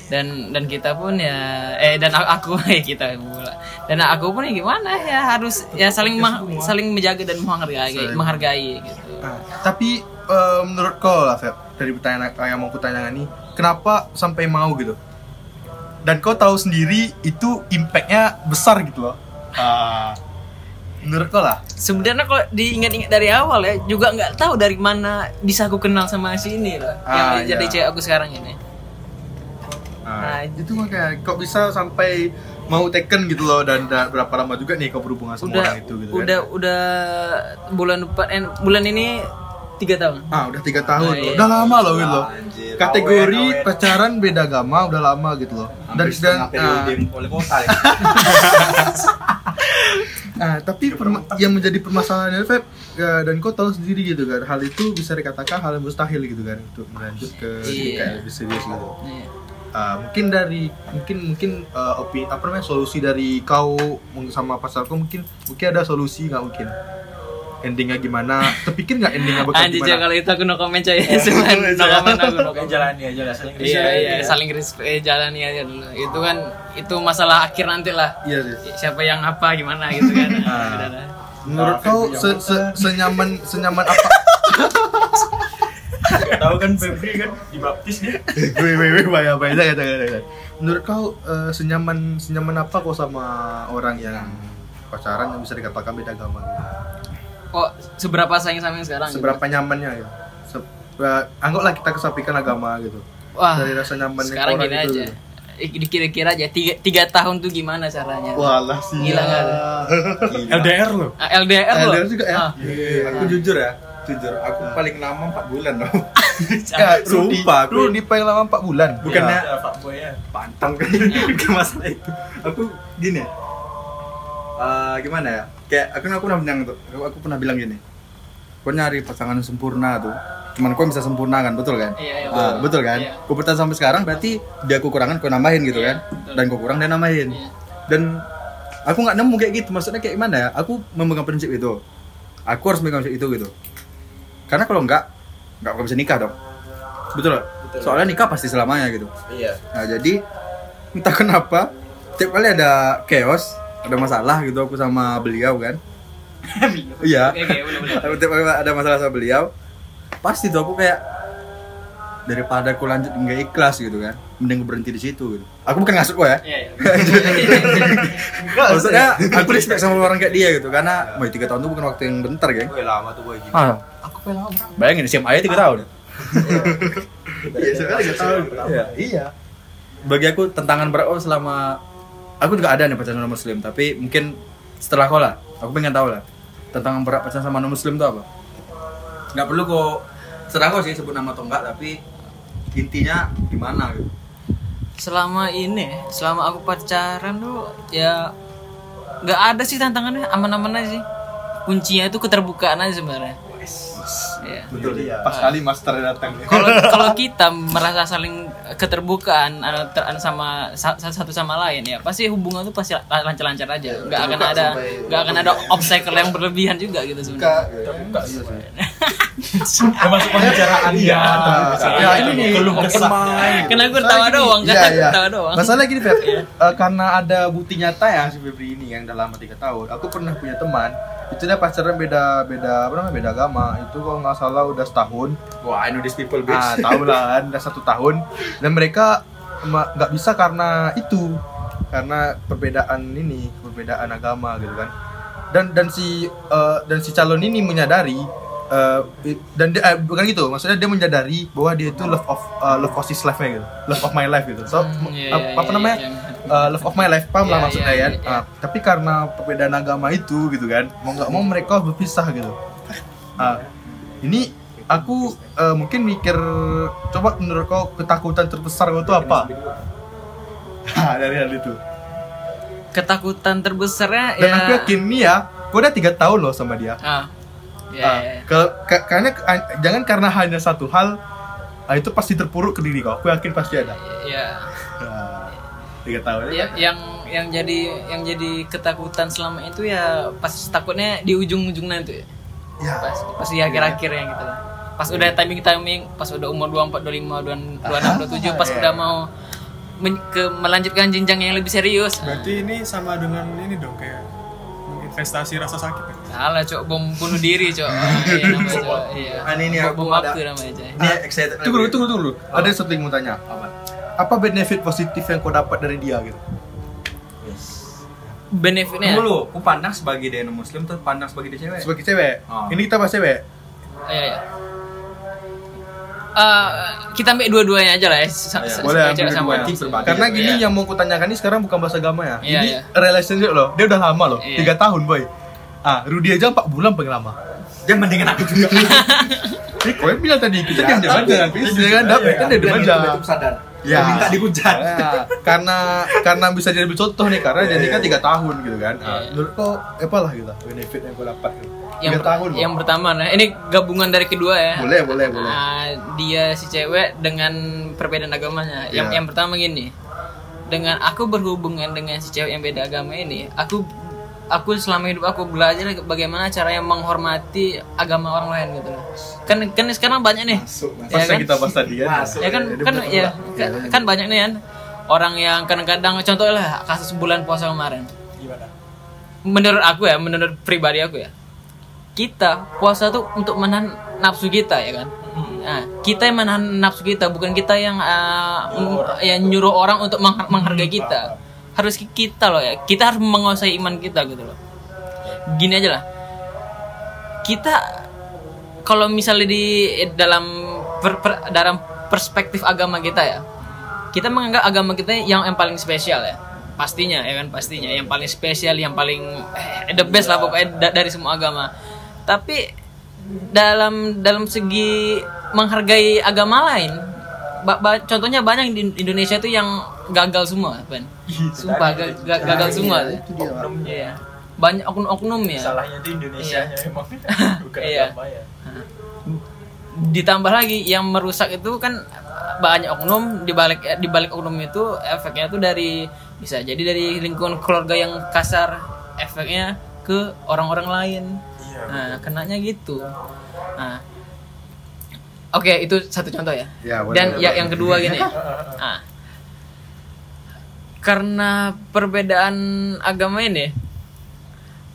Dan dan kita pun ya eh dan aku eh kita pula. Dan aku pun ya gimana ya harus ya saling ma- saling menjaga dan menghargai menghargai gitu. Nah, tapi eh, menurut kau lah Feb, dari pertanyaan yang mau kutanyakan nih, kenapa sampai mau gitu? Dan kau tahu sendiri itu impactnya besar gitu loh. Ah, Menurut kau lah. sebenarnya kalau diingat-ingat dari awal ya juga nggak tahu dari mana bisa aku kenal sama si ini loh Ah, yang jadi iya. cewek aku sekarang ini Nah, Nah, itu makanya kok bisa sampai mau taken gitu loh dan, dan berapa lama juga nih kau berhubungan sama udah orang itu gitu udah kan. udah bulan depan eh, bulan ini tiga tahun Ah, udah tiga tahun Oh, loh. iya. Udah lama loh gitu loh. Anjir. Kategori Awet, awet. pacaran beda agama udah lama gitu loh. Dan dan setengah periode ah, oleh kota ya. ah, tapi perma- yang menjadi permasalahan Feb ya, dan kau tahu sendiri gitu kan hal itu bisa dikatakan hal yang mustahil gitu kan untuk melanjut ke Iya. kayak lebih serius gitu. Iya. Ah, mungkin dari mungkin mungkin uh, opi apa namanya solusi dari kau sama pacarku mungkin mungkin ada solusi nggak mungkin endingnya gimana terpikir nggak endingnya bakal Anjir gimana kalau itu aku no comment coy Cuman no comment aku no comment jalani aja lah saling Iya respect iya ya. saling respect eh, jalani aja dulu itu kan itu masalah akhir nanti lah iya sih siapa yang apa gimana gitu kan Ah. Dah. menurut kau se, se, senyaman senyaman apa Tahu kan Febri kan dibaptis dia. Wih, wih, wih, bahaya, bahaya, jangan, jangan, jangan. Menurut kau eh, senyaman senyaman apa kau sama orang yang pacaran yang bisa dikatakan beda agama? Gitu? oh seberapa sayang sama yang sekarang gitu? Seberapa nyamannya ya? Se eh, anggaplah kita kesapikan agama gitu. wah Dari rasa nyaman sekarang gini itu, aja gitu. Eh, dikira-kira aja tiga, tiga tahun tuh gimana caranya Walah sih. Gila nggak? LDR loh Ah, LDR LDR juga ya? Ah. Iya, aku jujur ya, jujur aku paling lama 4 bulan loh. Ya, Sumpah, aku- Rudy paling lama 4 bulan. Bukannya Ya, fuckboy ya. pantang kan bukan masalah itu. Aku gini. eh, gimana ya? Kayak aku aku pernah bilang tuh, aku, aku pernah bilang gini. Kau nyari pasangan sempurna tuh. Cuman kau bisa sempurna kan, betul kan? Iya, iya, Ah, betul kan? Iya. Kau bertahan sampai sekarang berarti dia kekurangan kau nambahin gitu Iya, kan? betul. Dan kau kurang dia nambahin. Iya. Dan aku nggak nemu kayak gitu. Maksudnya kayak gimana ya? Aku memegang prinsip itu. Aku harus memegang prinsip itu gitu. Karena kalau enggak, nggak bakal bisa nikah dong. Betul. Betul. Soalnya nikah pasti selamanya gitu. Iya. Nah jadi entah kenapa tiap kali ada chaos, ada masalah gitu aku sama beliau kan. Iya. Tiap ada masalah sama beliau, pasti tuh aku kayak daripada aku lanjut nggak ikhlas gitu kan, mending berhenti di situ gitu. Aku bukan ngasut kok ya. Iya, iya. Maksudnya aku respect sama orang kayak dia gitu karena mau tiga tahun itu bukan waktu yang bentar geng. Gue lama tuh gue gini. Ah, Aku lama. bayangin SMA aja tiga tahun. Iya, sekarang tiga tahun. Iya. Iya. bagi aku tantangan berat oh, selama aku juga ada nih pacaran sama muslim tapi mungkin setelah kau lah. Aku pengen tahu lah tantangan berat pacaran sama non muslim itu apa. Nggak perlu kok serah kau sih sebut nama atau enggak tapi intinya gimana gitu. Selama ini selama aku pacaran tuh ya nggak ada sih tantangannya aman-aman aja sih. Kuncinya itu keterbukaan aja sebenarnya. Iya. Betul. Ya. Pas kali master datang. kalau kalau kita merasa saling keterbukaan anu, ter- anu sama sa- satu sama lain ya pasti hubungan tuh pasti lancar-lancar aja nggak akan ada nggak akan ada obstacle yang berlebihan juga gitu sebenarnya Terbuka iya sih. Termasuk pembicaraan ya. Ya ini nih. Karena gue ketawa doang kan Iya, iya. ketawa doang Masalah gini, Feb. Eh, karena ada bukti nyata ya si Febri ini yang udah lama tiga tahun. Aku pernah punya teman, itu dia pacaran beda beda apa namanya beda agama. Itu kalau nggak salah udah setahun. wah I know these people Ah, tahu lah kan, udah satu tahun. Dan mereka nggak bisa karena itu, karena perbedaan ini, perbedaan agama gitu kan. Dan dan si eh, dan si calon ini menyadari eh, i- dan dia, eh, bukan gitu, maksudnya dia menyadari bahwa dia itu love of eh, love of his life gitu, love of my life gitu. So Hmm, ap- iya, apa iya, namanya? iya. Eh, love of my life paham lah Iya, maksudnya iya, kan. iya, iya. Ah, tapi karena perbedaan agama itu gitu kan, mau nggak mau mereka harus berpisah gitu. Ah, ini aku eh, mungkin mikir coba menurut kau ketakutan terbesar kau itu apa? Ah, dari hal itu. ketakutan terbesarnya Dan ya aku yakin nih ya, kau udah tiga tahun loh sama dia. ah ya, Ah, ya, ya. ke- karena jangan karena hanya satu hal, itu pasti terpuruk ke diri kau. Aku yakin pasti ada. ya tiga tahun. ya yang yang jadi yang jadi ketakutan selama itu ya pas takutnya di ujung-ujung nanti. Ya. Ya. pas pas di akhir-akhir yang gitu. Pas udah timing timing pas udah umur 24 25 26 27 pas Iya. udah mau men- ke melanjutkan jenjang yang lebih serius. Berarti ini sama dengan ini dong kayak investasi rasa sakit ya? salah cok. Bom bunuh diri cok. Iya namanya cok. Iya. ini nih, bom, ada- waktu namanya cok. Ini excited Tunggu dulu, tunggu tunggu dulu. Ada sesuatu yang mau tanya. apa Apa benefit positif yang kau dapat dari dia gitu? benefitnya Dulu, aku pandang sebagai dia muslim tuh pandang sebagai dia cewek. Sebagai cewek. Oh. Ini kita bahas cewek. Iya, iya. Eh, kita ambil dua-duanya aja lah ya. se- Iya. se- Boleh ambil cewek sama cowok. Karena gini Iya. yang mau kutanyakan ini sekarang bukan bahasa agama ya. Iya, ini iya. relationship loh. Dia udah lama loh. Iya. Tiga tahun boy. Ah, Rudy aja 4 bulan paling lama. Dia mendingan aku juga. Ini kau yang bilang tadi kita aja kan. Dia kan dapat kan dia aja. sadar. Ya. Minta dihujat. Ya, karena karena bisa jadi contoh nih karena jadi kan tiga tahun gitu kan. Ah, Iya. menurut kau apa lah gitu benefit yang kau dapat gitu. yang, Tiga per- tahun. loh. yang pertama nah ini gabungan dari kedua ya boleh boleh boleh. Ah, dia si cewek dengan perbedaan agamanya yang Ya. yang pertama gini dengan aku berhubungan dengan si cewek yang beda agama ini aku aku selama hidup aku belajar bagaimana caranya menghormati agama orang lain gitu loh. Kan kan sekarang banyak nih. Pas ya kan? kita bahas tadi ya. ya kan kan ya kan, kan banyak nih kan. Orang yang kadang-kadang contohnya kasus bulan puasa kemarin. Gimana? menurut aku ya menurut pribadi aku ya kita puasa tuh untuk menahan nafsu kita ya kan? Nah, kita yang menahan nafsu kita bukan kita yang uh, m- yang nyuruh orang untuk meng- menghargai kita harus ki- kita loh ya. Kita harus menguasai iman kita gitu loh. Gini aja lah. Kita kalau misalnya di dalam per- per- dalam perspektif agama kita ya kita menganggap agama kita yang yang paling spesial ya. Pastinya ya kan? Pastinya. Yang paling spesial yang paling eh, the best lah pokoknya da- dari semua agama. Tapi dalam dalam segi menghargai agama lain ba- ba- contohnya banyak di Indonesia itu yang gagal semua Ben. Sumpah ga- ga- gagal semua. Iya. banyak oknum-oknum ya. Salahnya itu Indonesia nya emang bukan Iya. agama ya. ditambah lagi yang merusak itu kan banyak oknum. Di balik di balik oknum itu efeknya itu dari bisa jadi dari lingkungan keluarga yang kasar. Efeknya ke orang-orang lain. Nah kenanya gitu. Nah. Oke itu satu contoh ya. Ya, boleh, dan ya, boleh. yang kedua gini. Nah, karena perbedaan agama ini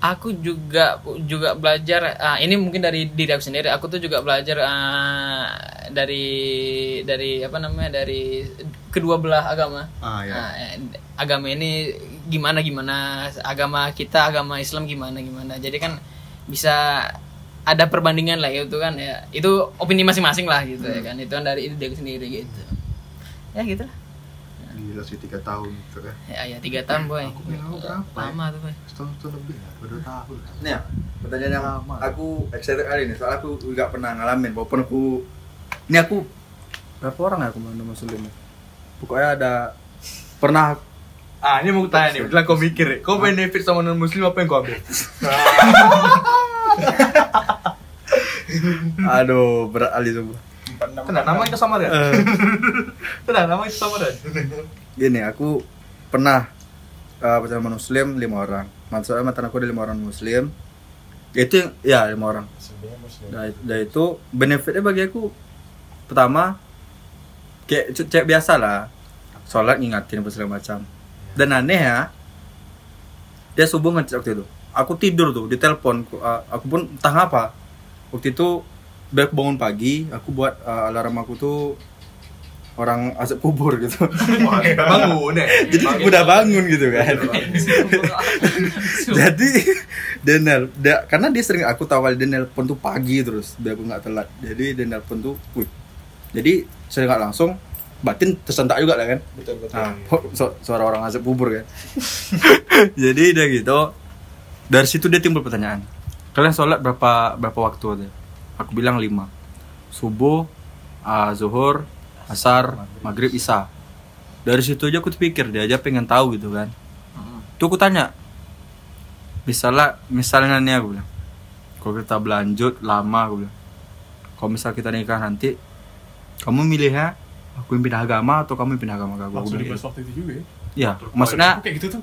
aku juga juga belajar ah, ini mungkin dari diri aku sendiri aku tuh juga belajar ah, dari dari apa namanya dari kedua belah agama. Ah, ya. Eh, agama ini gimana gimana agama kita agama Islam gimana gimana. Jadi kan bisa ada perbandingan lah itu kan ya. Itu opini masing-masing lah gitu ya kan. Itu kan dari ide aku sendiri gitu. Ya gitu lah Gila sih tiga tahun gitu kan. ya ya tiga tahun boy bilang berapa ya? lama tuh boy Setahun setahun lebih ya, berdua tahun. Nih ya, pertanyaan yang aku excited kali ini soalnya aku juga pernah ngalamin walaupun aku ini aku berapa orang ya aku mana muslim ya? Pokoknya ada pernah Ah, ini mau tanya nih, bilang kau mikir, kau benefit sama non muslim apa yang kau ambil? aduh berat kali semua. Tenang, nama kita sama dan. Tenang, nama kita sama dan. Gini, aku pernah uh, bersama muslim lima orang. Maksudnya mantan aku ada lima orang muslim. Itu ya lima orang. Dari, dari itu benefitnya bagi aku pertama kayak c- cewek biasa lah sholat ngingatin apa segala macam dan aneh ya dia subuh ngecek waktu itu aku tidur tuh di telepon Ku- uh, aku pun entah apa waktu itu aku bangun pagi aku buat uh, alarm aku tuh orang azab kubur gitu. Bangun ya. jadi udah bangun gitu kan. Jadi dia nel dia, karena dia sering aku tahu kali dia nelpon tuh pagi terus biar aku nggak telat. Jadi dia nelpon tuh wih. Jadi saya nggak langsung batin tersentak juga lah kan. Betul betul. nah su- suara orang azab kubur kan. Jadi dia gitu dari situ dia timbul pertanyaan. Kalian sholat berapa berapa waktu Katanya. Aku bilang lima. Subuh ah, zuhur asar maghrib isya. Dari situ aja aku pikir dia aja pengen tahu gitu kan. Tuh aku tanya misalnya misalnya nih aku bilang. Kalau kita berlanjut lama aku bilang. Kalau misal kita nikah nanti kamu milihnya aku yang pindah agama atau kamu yang pindah agama? Ke aku langsung dibahas gitu. waktu itu juga ya? Ya maksudnya kayak gitu tuh?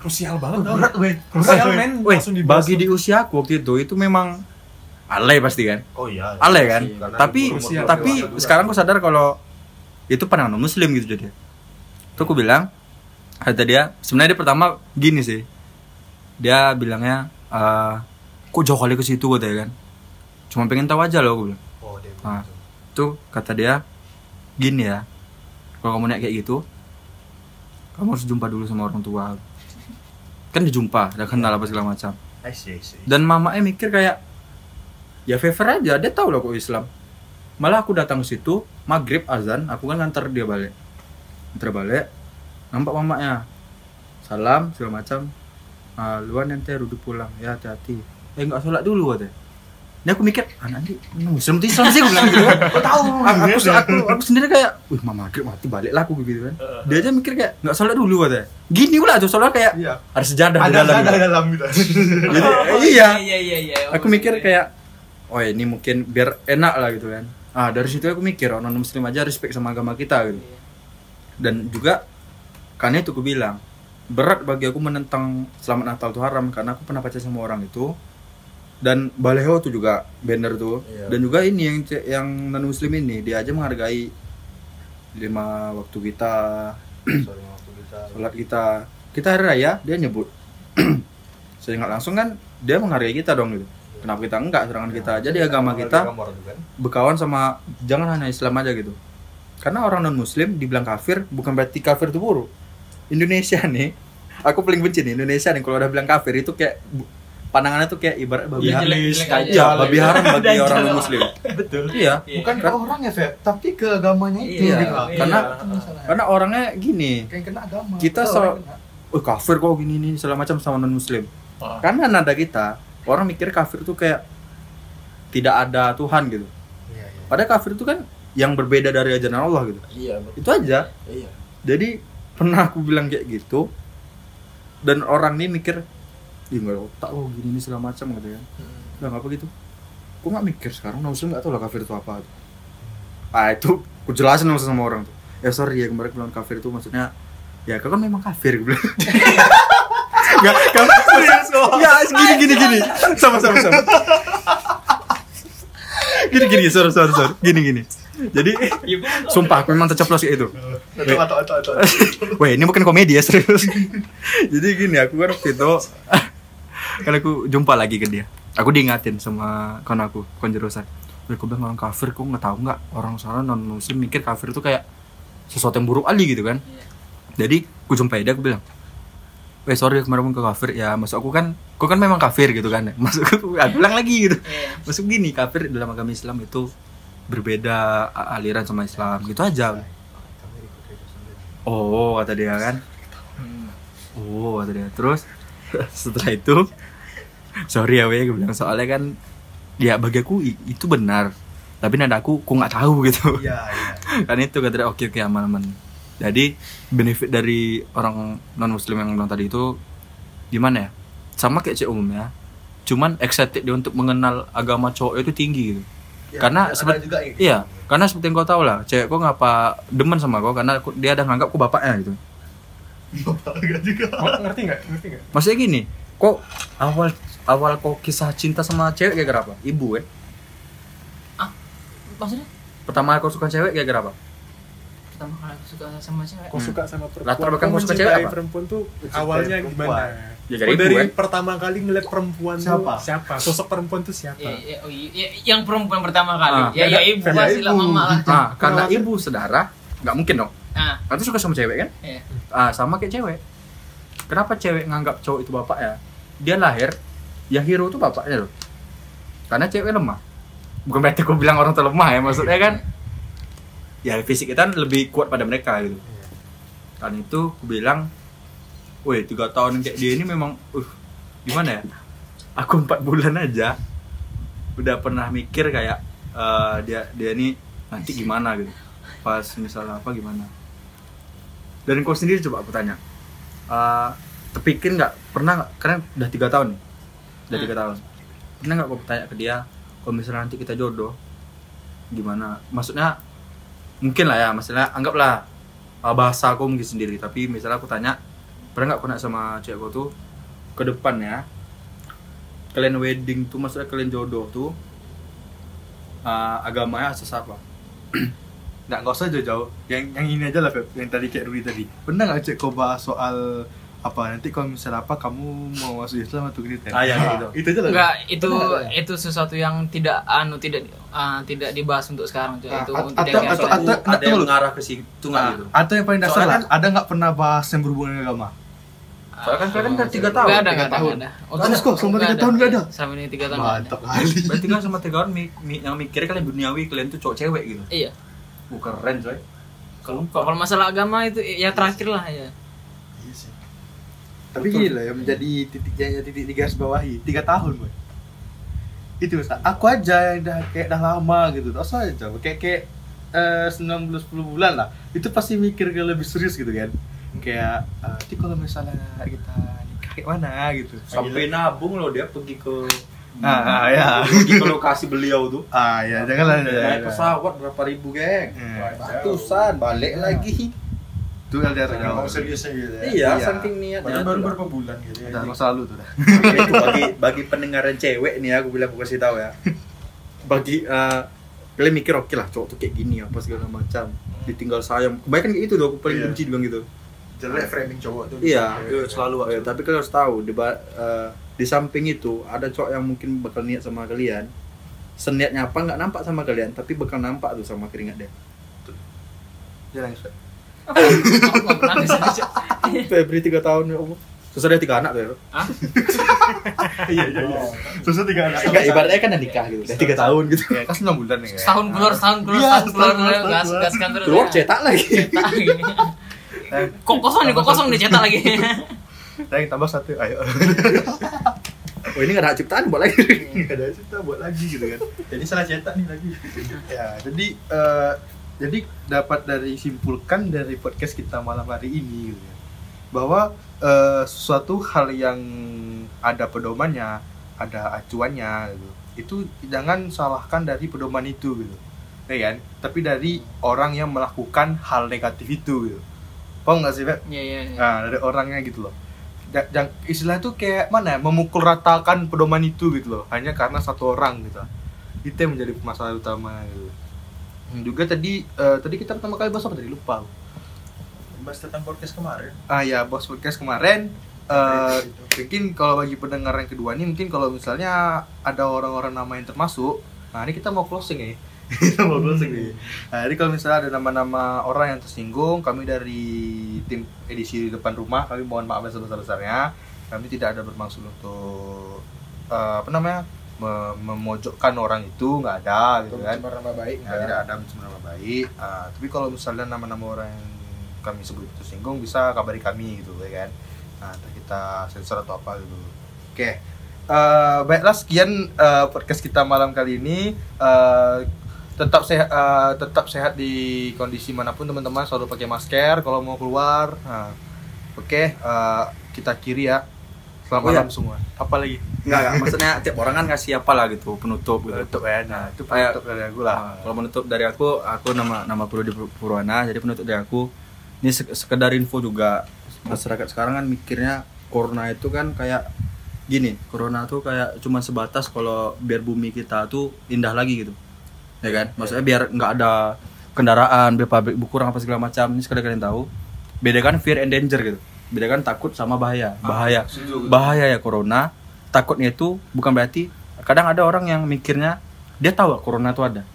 Krusial banget tau Berat, weh. krusial men. Weh, langsung dibahas bagi di usia aku waktu itu itu memang alay pasti kan? Oh iya. alay kan? Karena tapi umur-umur tapi sekarang aku sadar kalau itu pandangan muslim gitu jadi. Tuh aku bilang kata dia sebenarnya dia pertama gini sih. Dia bilangnya eh kok jauh kali ke situ? katanya kan. Cuma pengen tahu aja loh bilang. Oh, dia nah tuh kata dia gini ya kalau kamu naik kayak gitu kamu harus jumpa dulu sama orang tua. Kan dijumpa udah kenal apa segala macam. I see, I see. dan mamanya mikir kayak ya favor aja. Dia tahu lah kok Islam. Malah aku datang ke situ maghrib azan aku kan nganter dia balik. Nganter balik nampak mamanya salam segala macam. Ah, luan nanti duduk pulang. Ya hati-hati. Eh nggak sholat dulu katanya. Ini aku mikir anak ini muslim tuh Islam sih aku bilang gitu. Kan Kok tahu? aku, aku, aku, aku sendiri kayak wih mama maghrib mati balik lah aku gitu kan. Dia aja mikir kayak nggak sholat dulu katanya. Gini pula tuh sholat kayak Iya. ada sejadah di Ada dalam ada gitu. dalam gitu. Jadi, iya. iya iya iya aku mikir kayak oh ini mungkin biar enak lah gitu kan. Ah dari situ aku mikir oh, non muslim aja respect sama agama kita gitu. Dan juga karena itu aku bilang berat bagi aku menentang selamat natal itu haram karena aku pernah pacaran sama orang itu. Dan baleho tuh juga banner tuh. Iya. dan juga ini yang yang non muslim ini dia aja menghargai lima waktu kita Sorry, waktu kita. sholat kita. Kita hari raya dia nyebut. Saya nggak langsung kan dia menghargai kita dong gitu kenapa kita enggak serangan kita aja di agama kita orang tuh kan. berkawan sama jangan hanya Islam aja gitu karena orang non Muslim dibilang kafir bukan berarti kafir itu buruk Indonesia nih aku paling benci nih Indonesia nih kalau udah bilang kafir itu kayak pandangannya tuh kayak ibarat babi Iya, haram aja. Iya, babi haram bagi orang non Muslim Betul. iya Bukan ke orangnya, Feb, tapi ke agamanya itu. Iya, gitu. karena masalahnya. karena orangnya gini kayak kena agama. Kita so- orang kena. oh kafir kok gini nih segala macam sama non muslim karena nada kita orang mikir kafir tuh kayak tidak ada Tuhan gitu. Iya, iya. padahal kafir itu kan yang berbeda dari ajaran Allah gitu. Iya, betul. itu aja. Iya. jadi pernah aku bilang kayak gitu dan orang nih mikir ih nggak otak lo gini nih segala macam gitu kan nggak apa gitu? Aku nggak mikir sekarang muslim nggak tahu lah kafir itu apa. Ah itu aku jelasin sama orang tuh. Ya sorry ya kemarin bilang kafir itu maksudnya ya kau kan memang kafir gue bilang Enggak, kamu Ya, gini gini gini. Sama sama sama. Gini gini, sorry sorry sorry. Gini gini. Jadi sumpah aku memang terceplos kayak itu. Atau atau atau atau. Weh, ini bukan komedi ya serius. Jadi gini, aku kan waktu itu kan aku jumpa lagi ke dia. Aku diingatin sama kawan aku, kawan jurusan. Aku bilang orang kafir, kok nggak tahu nggak orang sana non muslim mikir kafir itu kayak sesuatu yang buruk kali gitu kan. Jadi aku jumpai dia, aku bilang, Weh sorry kemarin ke kafir. Ya masuk aku kan aku kan memang kafir gitu kan. Masuk aku bilang lagi gitu. Iya. masuk gini kafir dalam agama Islam itu berbeda aliran sama Islam. Gitu aja. Oh kata dia kan. Oh kata dia. Terus setelah itu sorry ya weh gue bilang. Soalnya kan ya bagi aku itu benar. Tapi nada aku aku nggak tahu gitu. Iya, iya. kan itu kata dia oke oke aman aman jadi benefit dari orang non muslim yang bilang tadi itu gimana ya? Sama kayak cewek umumnya cuman excited dia untuk mengenal agama cowok itu tinggi gitu. Ya, karena ada seperti juga yang iya karena seperti yang kau tahu lah cewek kok ngapa demen sama kau? Karena aku- dia ada nganggap kau bapaknya gitu. Enggak juga. Ngerti nggak? Ngerti nggak? Maksudnya gini kok awal awal kau kisah cinta sama cewek kayak apa? Ibu eh? Maksudnya? Pertama kau suka cewek kayak apa pertama kali aku suka sama cewek kau suka sama perempuan Latar belakang suka cewek apa? perempuan tuh Mencintai awalnya perempuan. gimana Ya, Oh, dari ibu, dari kan? pertama kali ngeliat perempuan Siapa? tuh siapa sosok perempuan tuh siapa Ya, ya, oh, iya, ya, yang perempuan pertama kali Ah, ya ya ya, ibu ya, pasti lah mama lah nah karena ibu saudara nggak mungkin dong nah Nanti suka sama cewek kan? Iya. Ah, sama kayak cewek. Kenapa cewek nganggap cowok itu bapak ya? Dia lahir, ya hero itu bapaknya loh. Karena cewek lemah. Bukan berarti aku bilang orang terlemah ya, maksudnya kan ya fisik kita lebih kuat pada mereka gitu. Karena itu aku bilang, woi tiga tahun kayak dia ini memang, uh, gimana ya? Aku empat bulan aja udah pernah mikir kayak eh, dia dia ini nanti gimana gitu. Pas misalnya apa gimana? Dan kau sendiri coba aku tanya Eh, terpikir nggak? Pernah nggak? Karena udah tiga tahun nih udah tiga tahun. Pernah nggak kau tanya ke dia kalau misalnya nanti kita jodoh gimana? Maksudnya mungkin lah ya maksudnya anggaplah eh, bahasa aku mungkin sendiri tapi misalnya aku tanya pernah nggak kau nanya sama cewek kau tuh ke depan ya kalian wedding tuh maksudnya kalian jodoh tuh eh, agamanya asas apa Nggak, nggak usah jauh-jauh. Yang yang ini aja lah, Feb. Yang tadi kayak Rudi tadi. Pernah nggak cek kau bahas soal apa nanti kalau misalnya apa kamu mau masuk Islam atau Kristen? Ah, iya, Nah, gitu. Itu aja lah. enggak itu itu sesuatu yang tidak anu tidak ah, tidak dibahas untuk sekarang Cok. Ah, itu atau- yang- atau- atau- ada yang mengarah ke situ nggak Ah, gitu Atau yang paling dasar Soalnya kan ada nggak pernah bahas yang berhubungan dengan agama? Soalnya kan kalian kan tiga tahun. Ada, tiga tahun. ada. Oh, Terus kok selama tiga tahun nggak ada? Selama ini tiga tahun. Mantap kali. Berarti kan sama tiga tahun mi- mi- yang mikirnya kalian duniawi, kalian tuh cowok cewek gitu. Iya. Bukan keren coy. Kalau kalau masalah agama itu ya terakhir lah ya. Iya. Tapi gila ya menjadi titik yang titik di garis bawahi tiga tahun boy. Itu mas, aku aja yang udah kayak udah lama gitu, terus aja kayak kayak eh, 9 bulan 10 bulan lah. Itu pasti mikir ke lebih serius gitu kan. Kayak eh, nanti kalau misalnya kita nikah kayak mana gitu. Sampai nabung loh dia pergi ke Ah, ah, ya. pergi ke lokasi beliau tuh. Ah ya, janganlah. Naik pesawat berapa ribu, geng? Eh, Ratusan, balik lagi. Itu LDR jauh. mau seriusnya gitu ya. Iya, Iya. saking niatnya. Padahal baru tuh. berapa bulan gitu ya. Udah masa lalu tuh dah. itu bagi bagi pendengaran cewek nih aku bilang aku kasih tahu ya bagi eh, kalian mikir oke lah cowok tuh kayak gini apa segala macam ditinggal sayang kebanyakan kayak itu tuh aku paling Iya. benci bilang gitu Jelek framing cowok tuh. iya Gitu. itu selalu ya, tapi kalian harus tahu di eh, di samping itu ada cowok yang mungkin bakal niat sama kalian seniatnya apa nggak nampak sama kalian tapi bakal nampak tuh sama keringat dia Jangan Febri tiga tahun ya Allah terus ada tiga anak tuh ya Iya iya iya. Susah tiga anak. Enggak, ibaratnya kan udah nikah gitu udah tiga tahun gitu Ya, kan 9 bulan ya. Setahun keluar, setahun keluar, Iya, setahun keluar, gas gas kan terus. keluar cetak lagi. Kok kosong nih, kok kosong nih cetak lagi. Saya tambah satu, ayo. oh ini nggak ada ciptaan buat lagi Gak ada cerita buat lagi gitu kan. Jadi salah cetak nih lagi. Ya, jadi eh, jadi dapat dari simpulkan dari podcast kita malam hari ini gitu ya. Bahwa eh, suatu hal yang ada pedomannya, ada acuannya gitu. Itu jangan salahkan dari pedoman itu gitu. Ya kan? Tapi dari orang yang melakukan hal negatif itu gitu. Paham nggak sih, Pak? Iya, iya, iya. Nah, dari orangnya gitu loh. Jang- istilah itu kayak mana ya? Memukul ratakan pedoman itu gitu loh. Hanya karena satu orang gitu. Itu yang menjadi masalah utama gitu. Hmm, Juga tadi eh, tadi kita pertama kali bahas apa tadi lupa. Bahas tentang podcast kemarin. Ah ya, bos podcast kemarin eh, mungkin kalau bagi pendengar yang kedua nih mungkin kalau misalnya ada orang-orang nama yang termasuk, nah ini kita mau closing ya. kita mau closing nih. Nah, jadi kalau misalnya ada nama-nama orang yang tersinggung, kami dari tim edisi depan rumah, kami mohon maaf sebesar-besarnya. Kami tidak ada bermaksud untuk eh, apa namanya memojokkan orang itu, nggak ada gitu kan. nama baik. Ya, tidak ada mencemar nama baik. Ah, tapi kalau misalnya nama-nama orang yang kami sebut tersinggung bisa kabari kami gitu ya kan. Nah, kita sensor atau apa gitu. Oke. Eh, baiklah sekian eh, podcast kita malam kali ini. Eh, tetap sehat eh, tetap sehat di kondisi mana pun teman-teman selalu pakai masker kalau mau keluar. Nah, Oke, eh, kita kiri ya. Selamat Oh, iya. malam semua. Apa lagi? Enggak, enggak. Maksudnya tiap orang kan ngasih apa lah gitu, penutup gitu. Penutup ya. Nah, itu Kayak- penutup dari aku lah. Nah, kalau penutup dari aku, aku nama nama Purwadi Purwana. Jadi penutup dari aku, ini sek- sekedar info juga. Masyarakat sekarang kan mikirnya corona itu kan kayak gini, corona tuh kayak cuma sebatas kalau biar bumi kita tuh indah lagi gitu. Ya kan? Maksudnya biar nggak ada kendaraan, biar pabrik berkurang apa segala macam. Ini sekedar kalian tahu. Bedakan fear and danger gitu. Bedakan takut sama bahaya. Bahaya. Bahaya ya corona. Takutnya itu bukan berarti kadang ada orang yang mikirnya dia tahu corona itu ada?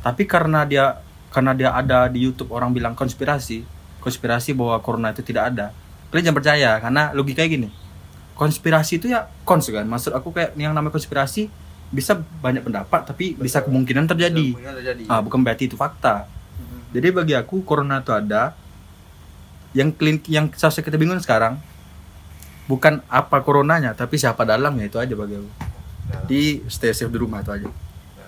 Tapi karena dia karena dia ada di YouTube orang bilang konspirasi konspirasi bahwa corona itu tidak ada kalian jangan percaya karena logikanya gini. Konspirasi itu ya kons kan? Maksud aku kayak yang namanya konspirasi bisa banyak pendapat tapi bisa kemungkinan terjadi. Kemungkinan terjadi. ah bukan berarti itu fakta. Jadi bagi aku corona itu ada yang klinik yang seharusnya kita bingung sekarang bukan apa coronanya tapi siapa dalamnya itu aja bagi aku di stay safe di rumah itu aja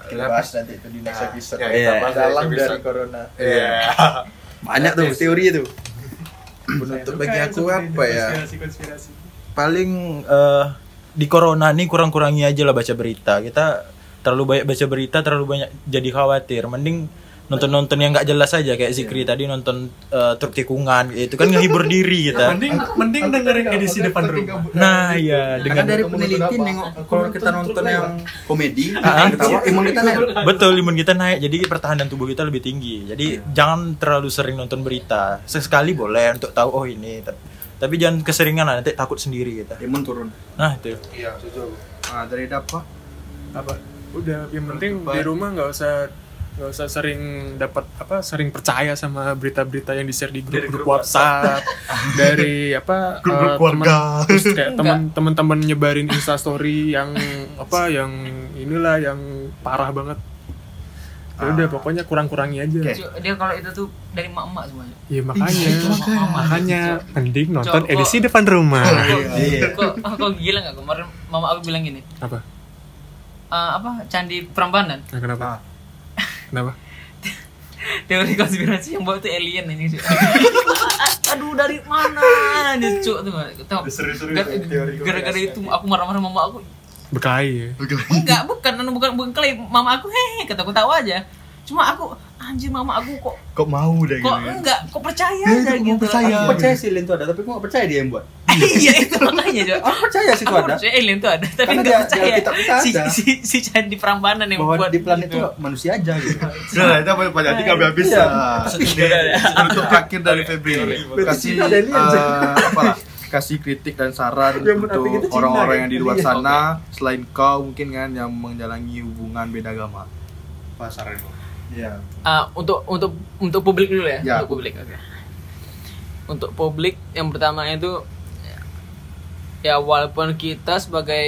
Kita bahas nanti itu di next episode. ya, Iya. kita bahas Dalam dari episode. corona. Iya. banyak tuh teori itu Penutup bagi aku apa ya? Paling eh, di corona nih kurang-kurangi aja lah baca berita kita terlalu banyak baca berita terlalu banyak jadi khawatir mending nonton-nonton yang nggak jelas aja kayak Zikri tadi nonton eh, truk tikungan itu kan ngehibur diri kita. Mending mending dengerin edisi depan rumah. nah ya Dengan dari peneliti nengok kalau kita nonton yang komedi, Ah, ketawa imun kita naik. betul imun kita naik jadi pertahanan tubuh kita lebih tinggi. Jadi jangan terlalu sering nonton berita. Sesekali boleh untuk tahu oh ini tapi, jangan keseringan lah nanti takut sendiri kita. Imun turun. nah itu. Iya, setuju. Nah, dari Dapa Apa? Udah, yang penting di rumah nggak usah nggak usah sering dapat apa sering percaya sama berita-berita yang di share di grup-grup WhatsApp. Dari apa Grup-grup eh, keluarga. teman- terus kayak teman teman-teman nyebarin Insta story yang apa yang inilah yang parah banget. Ya udah pokoknya kurang-kurangi aja. Cu- dia kalau itu tuh dari emak-emak semuanya. Ya makanya. Makanya. makanya mending nonton Cok, edisi kok- depan rumah. Kok kok ah, kok gila nggak? Kemarin mama aku bilang gini. Apa? "Eh, apa candi Prambanan. Nah, kenapa kenapa? Teori konspirasi yang bawa tuh alien ini Cuk. aduh dari mana? Nih cuk tuh Tahu, gara- gara-gara itu aku marah-marah mama aku. Berkelahi ya? Enggak bukan anu, bukan bukan klaim mama aku hehe kata aku tahu aja. Cuma aku anjir mama aku kok Kok mau deh kok gitu. enggak? Kok percaya aja gitu? percaya? Aku percaya sih Lin itu ada, tapi aku gak percaya dia yang buat. Iya itu makanya Cuk. Aku percaya sih itu aku ada. percaya alien tuh ada tapi enggak dia- percaya dia kitab kita si, si, si candi Prambanan yang Bahwa buat di planet gitu. itu manusia aja gitu. Sudah, itu apa Pak Jadi nggak habis. Iya. Untuk akhir dari Febri. Kasih Cina ada alien, eh, apa? Kasih kritik dan saran itu untuk orang-orang kan? yang di luar Iya. sana selain kau mungkin kan yang menjalani hubungan beda agama. Apa saran lo? Iya. Ah, untuk untuk untuk publik dulu ya, Ya. untuk publik. Oke. Untuk publik yang pertama itu ya walaupun kita sebagai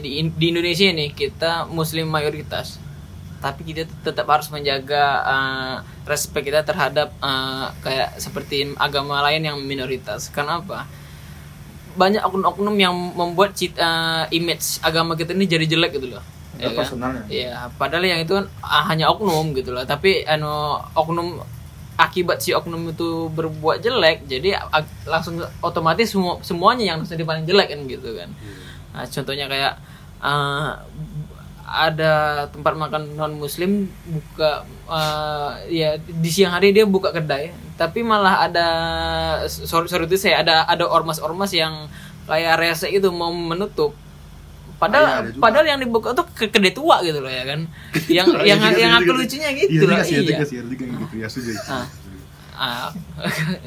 di, di Indonesia ini kita muslim mayoritas tapi kita tetap harus menjaga uh, respect kita terhadap uh, kayak seperti agama lain yang minoritas. Kenapa? Banyak oknum-oknum yang membuat cit, uh, image agama kita ini jadi jelek gitu loh. Itu personalnya. Iya, padahal yang itu kan ah, hanya oknum gitu loh. Tapi anu oknum akibat si oknum itu berbuat jelek, jadi langsung otomatis semua semuanya yang jadi paling jelek kan gitu kan. Nah, contohnya kayak ah, ada tempat makan non muslim buka eh, ya di siang hari dia buka kedai tapi malah ada sorry sorry itu saya ada ada ormas ormas yang kayak rese itu mau menutup padahal ada juga. padahal yang dibuka tuh ke kedai tua gitu loh ya kan yang yang yang aku lucunya gitu loh Iya, iya iya gitu ya. Ah. Ah,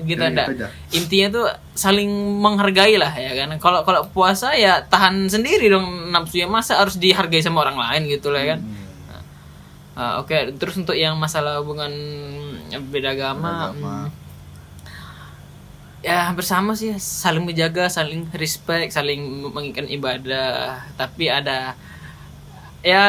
gitu Iya, aja. Intinya tuh saling menghargai lah ya kan. Kalau kalau puasa ya tahan sendiri dong nafsu ya masa harus dihargai sama orang lain gitu lah ya kan. Hmm. Ah, Oke, terus untuk yang masalah hubungan beda agama, Agama. hmm, ya bersama sih saling menjaga, saling respect, saling menginginkan ibadah. Tapi ada ya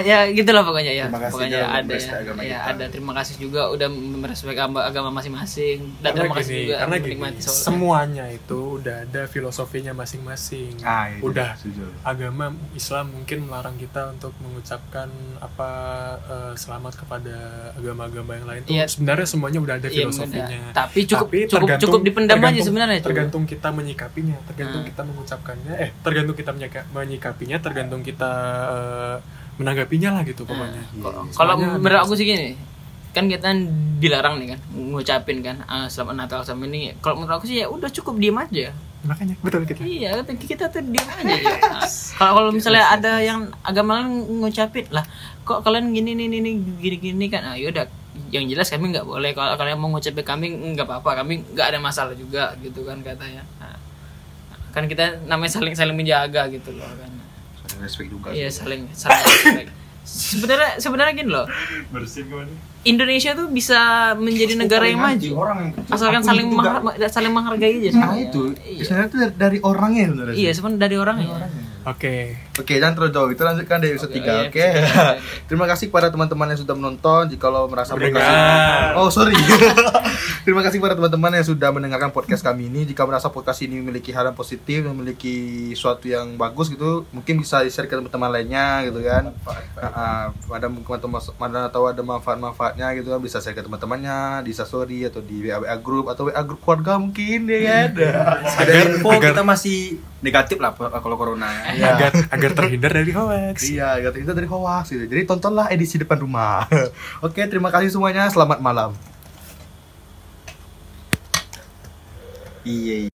ya gitulah pokoknya ya Terima kasih pokoknya juga ada ya kita. ada terima kasih juga udah merespek agama, masing-masing dan karena terima kasih gini, juga karena gini, semuanya itu udah ada filosofinya masing-masing. Ah, iya, udah agama Islam mungkin melarang kita untuk mengucapkan apa eh, selamat kepada agama-agama yang lain. Tuh Iya. sebenarnya semuanya udah ada Iya, filosofinya. benar. Tapi cukup- cukup- tergantung- cukup dipendam aja tergantung- sebenarnya, cukup. Tergantung kita menyikapinya, tergantung Hmm. kita mengucapkannya, eh tergantung kita menyika- menyikapinya, tergantung kita eh, menanggapinya lah gitu pokoknya. Kalau Semuanya menurut aku sih gini, kan kita dilarang nih kan ngucapin kan ah, selamat Natal sama ini. Kalau menurut aku sih ya udah cukup diem aja. makanya betul kita. Iya, kita, kita tuh diem aja. gitu. Nah, Kalau kalau misalnya ada yang agama lain ngucapin lah, kok kalian gini nih nih nih, gini gini kan, ah yaudah yang jelas kami nggak boleh kalau kalian mau ngucapin kami nggak apa-apa kami nggak ada masalah juga gitu kan katanya Nah, kan kita namanya saling saling menjaga gitu loh kan Saling respect juga. Iya saling saling respect. Sebenarnya sebenarnya gini loh. Indonesia tuh bisa menjadi negara yang maju Orang yang asalkan Aku saling menghar- saling menghargai aja. Nah itu, Iya. sebenarnya itu dari, dari orangnya sebenarnya. Iya, sebenarnya dari orangnya. Oke. Oke, jangan terlalu jauh. Itu lanjutkan dari episode Oke, 3, iya, oke? episode tiga. Terima kasih kepada teman-teman yang sudah menonton. Jika lo merasa podcast Oh, sorry. Terima kasih kepada teman-teman yang sudah mendengarkan podcast kami ini. Jika merasa podcast ini memiliki hal yang positif, memiliki sesuatu yang bagus gitu, mungkin bisa di-share ke teman-teman lainnya gitu kan. Ah, ah, ada teman-teman mana tahu ada manfaat-manfaatnya gitu kan bisa share ke teman-temannya di story atau di WA, WA group atau WA group keluarga mungkin ya kan. ada Agar- info kita masih negatif lah kalau corona ya. Iya. Agar agar terhindar dari hoax. Iya, kata kita dari hoax gitu. Jadi tontonlah edisi depan rumah. Oke, terima kasih semuanya. Selamat malam. Iya.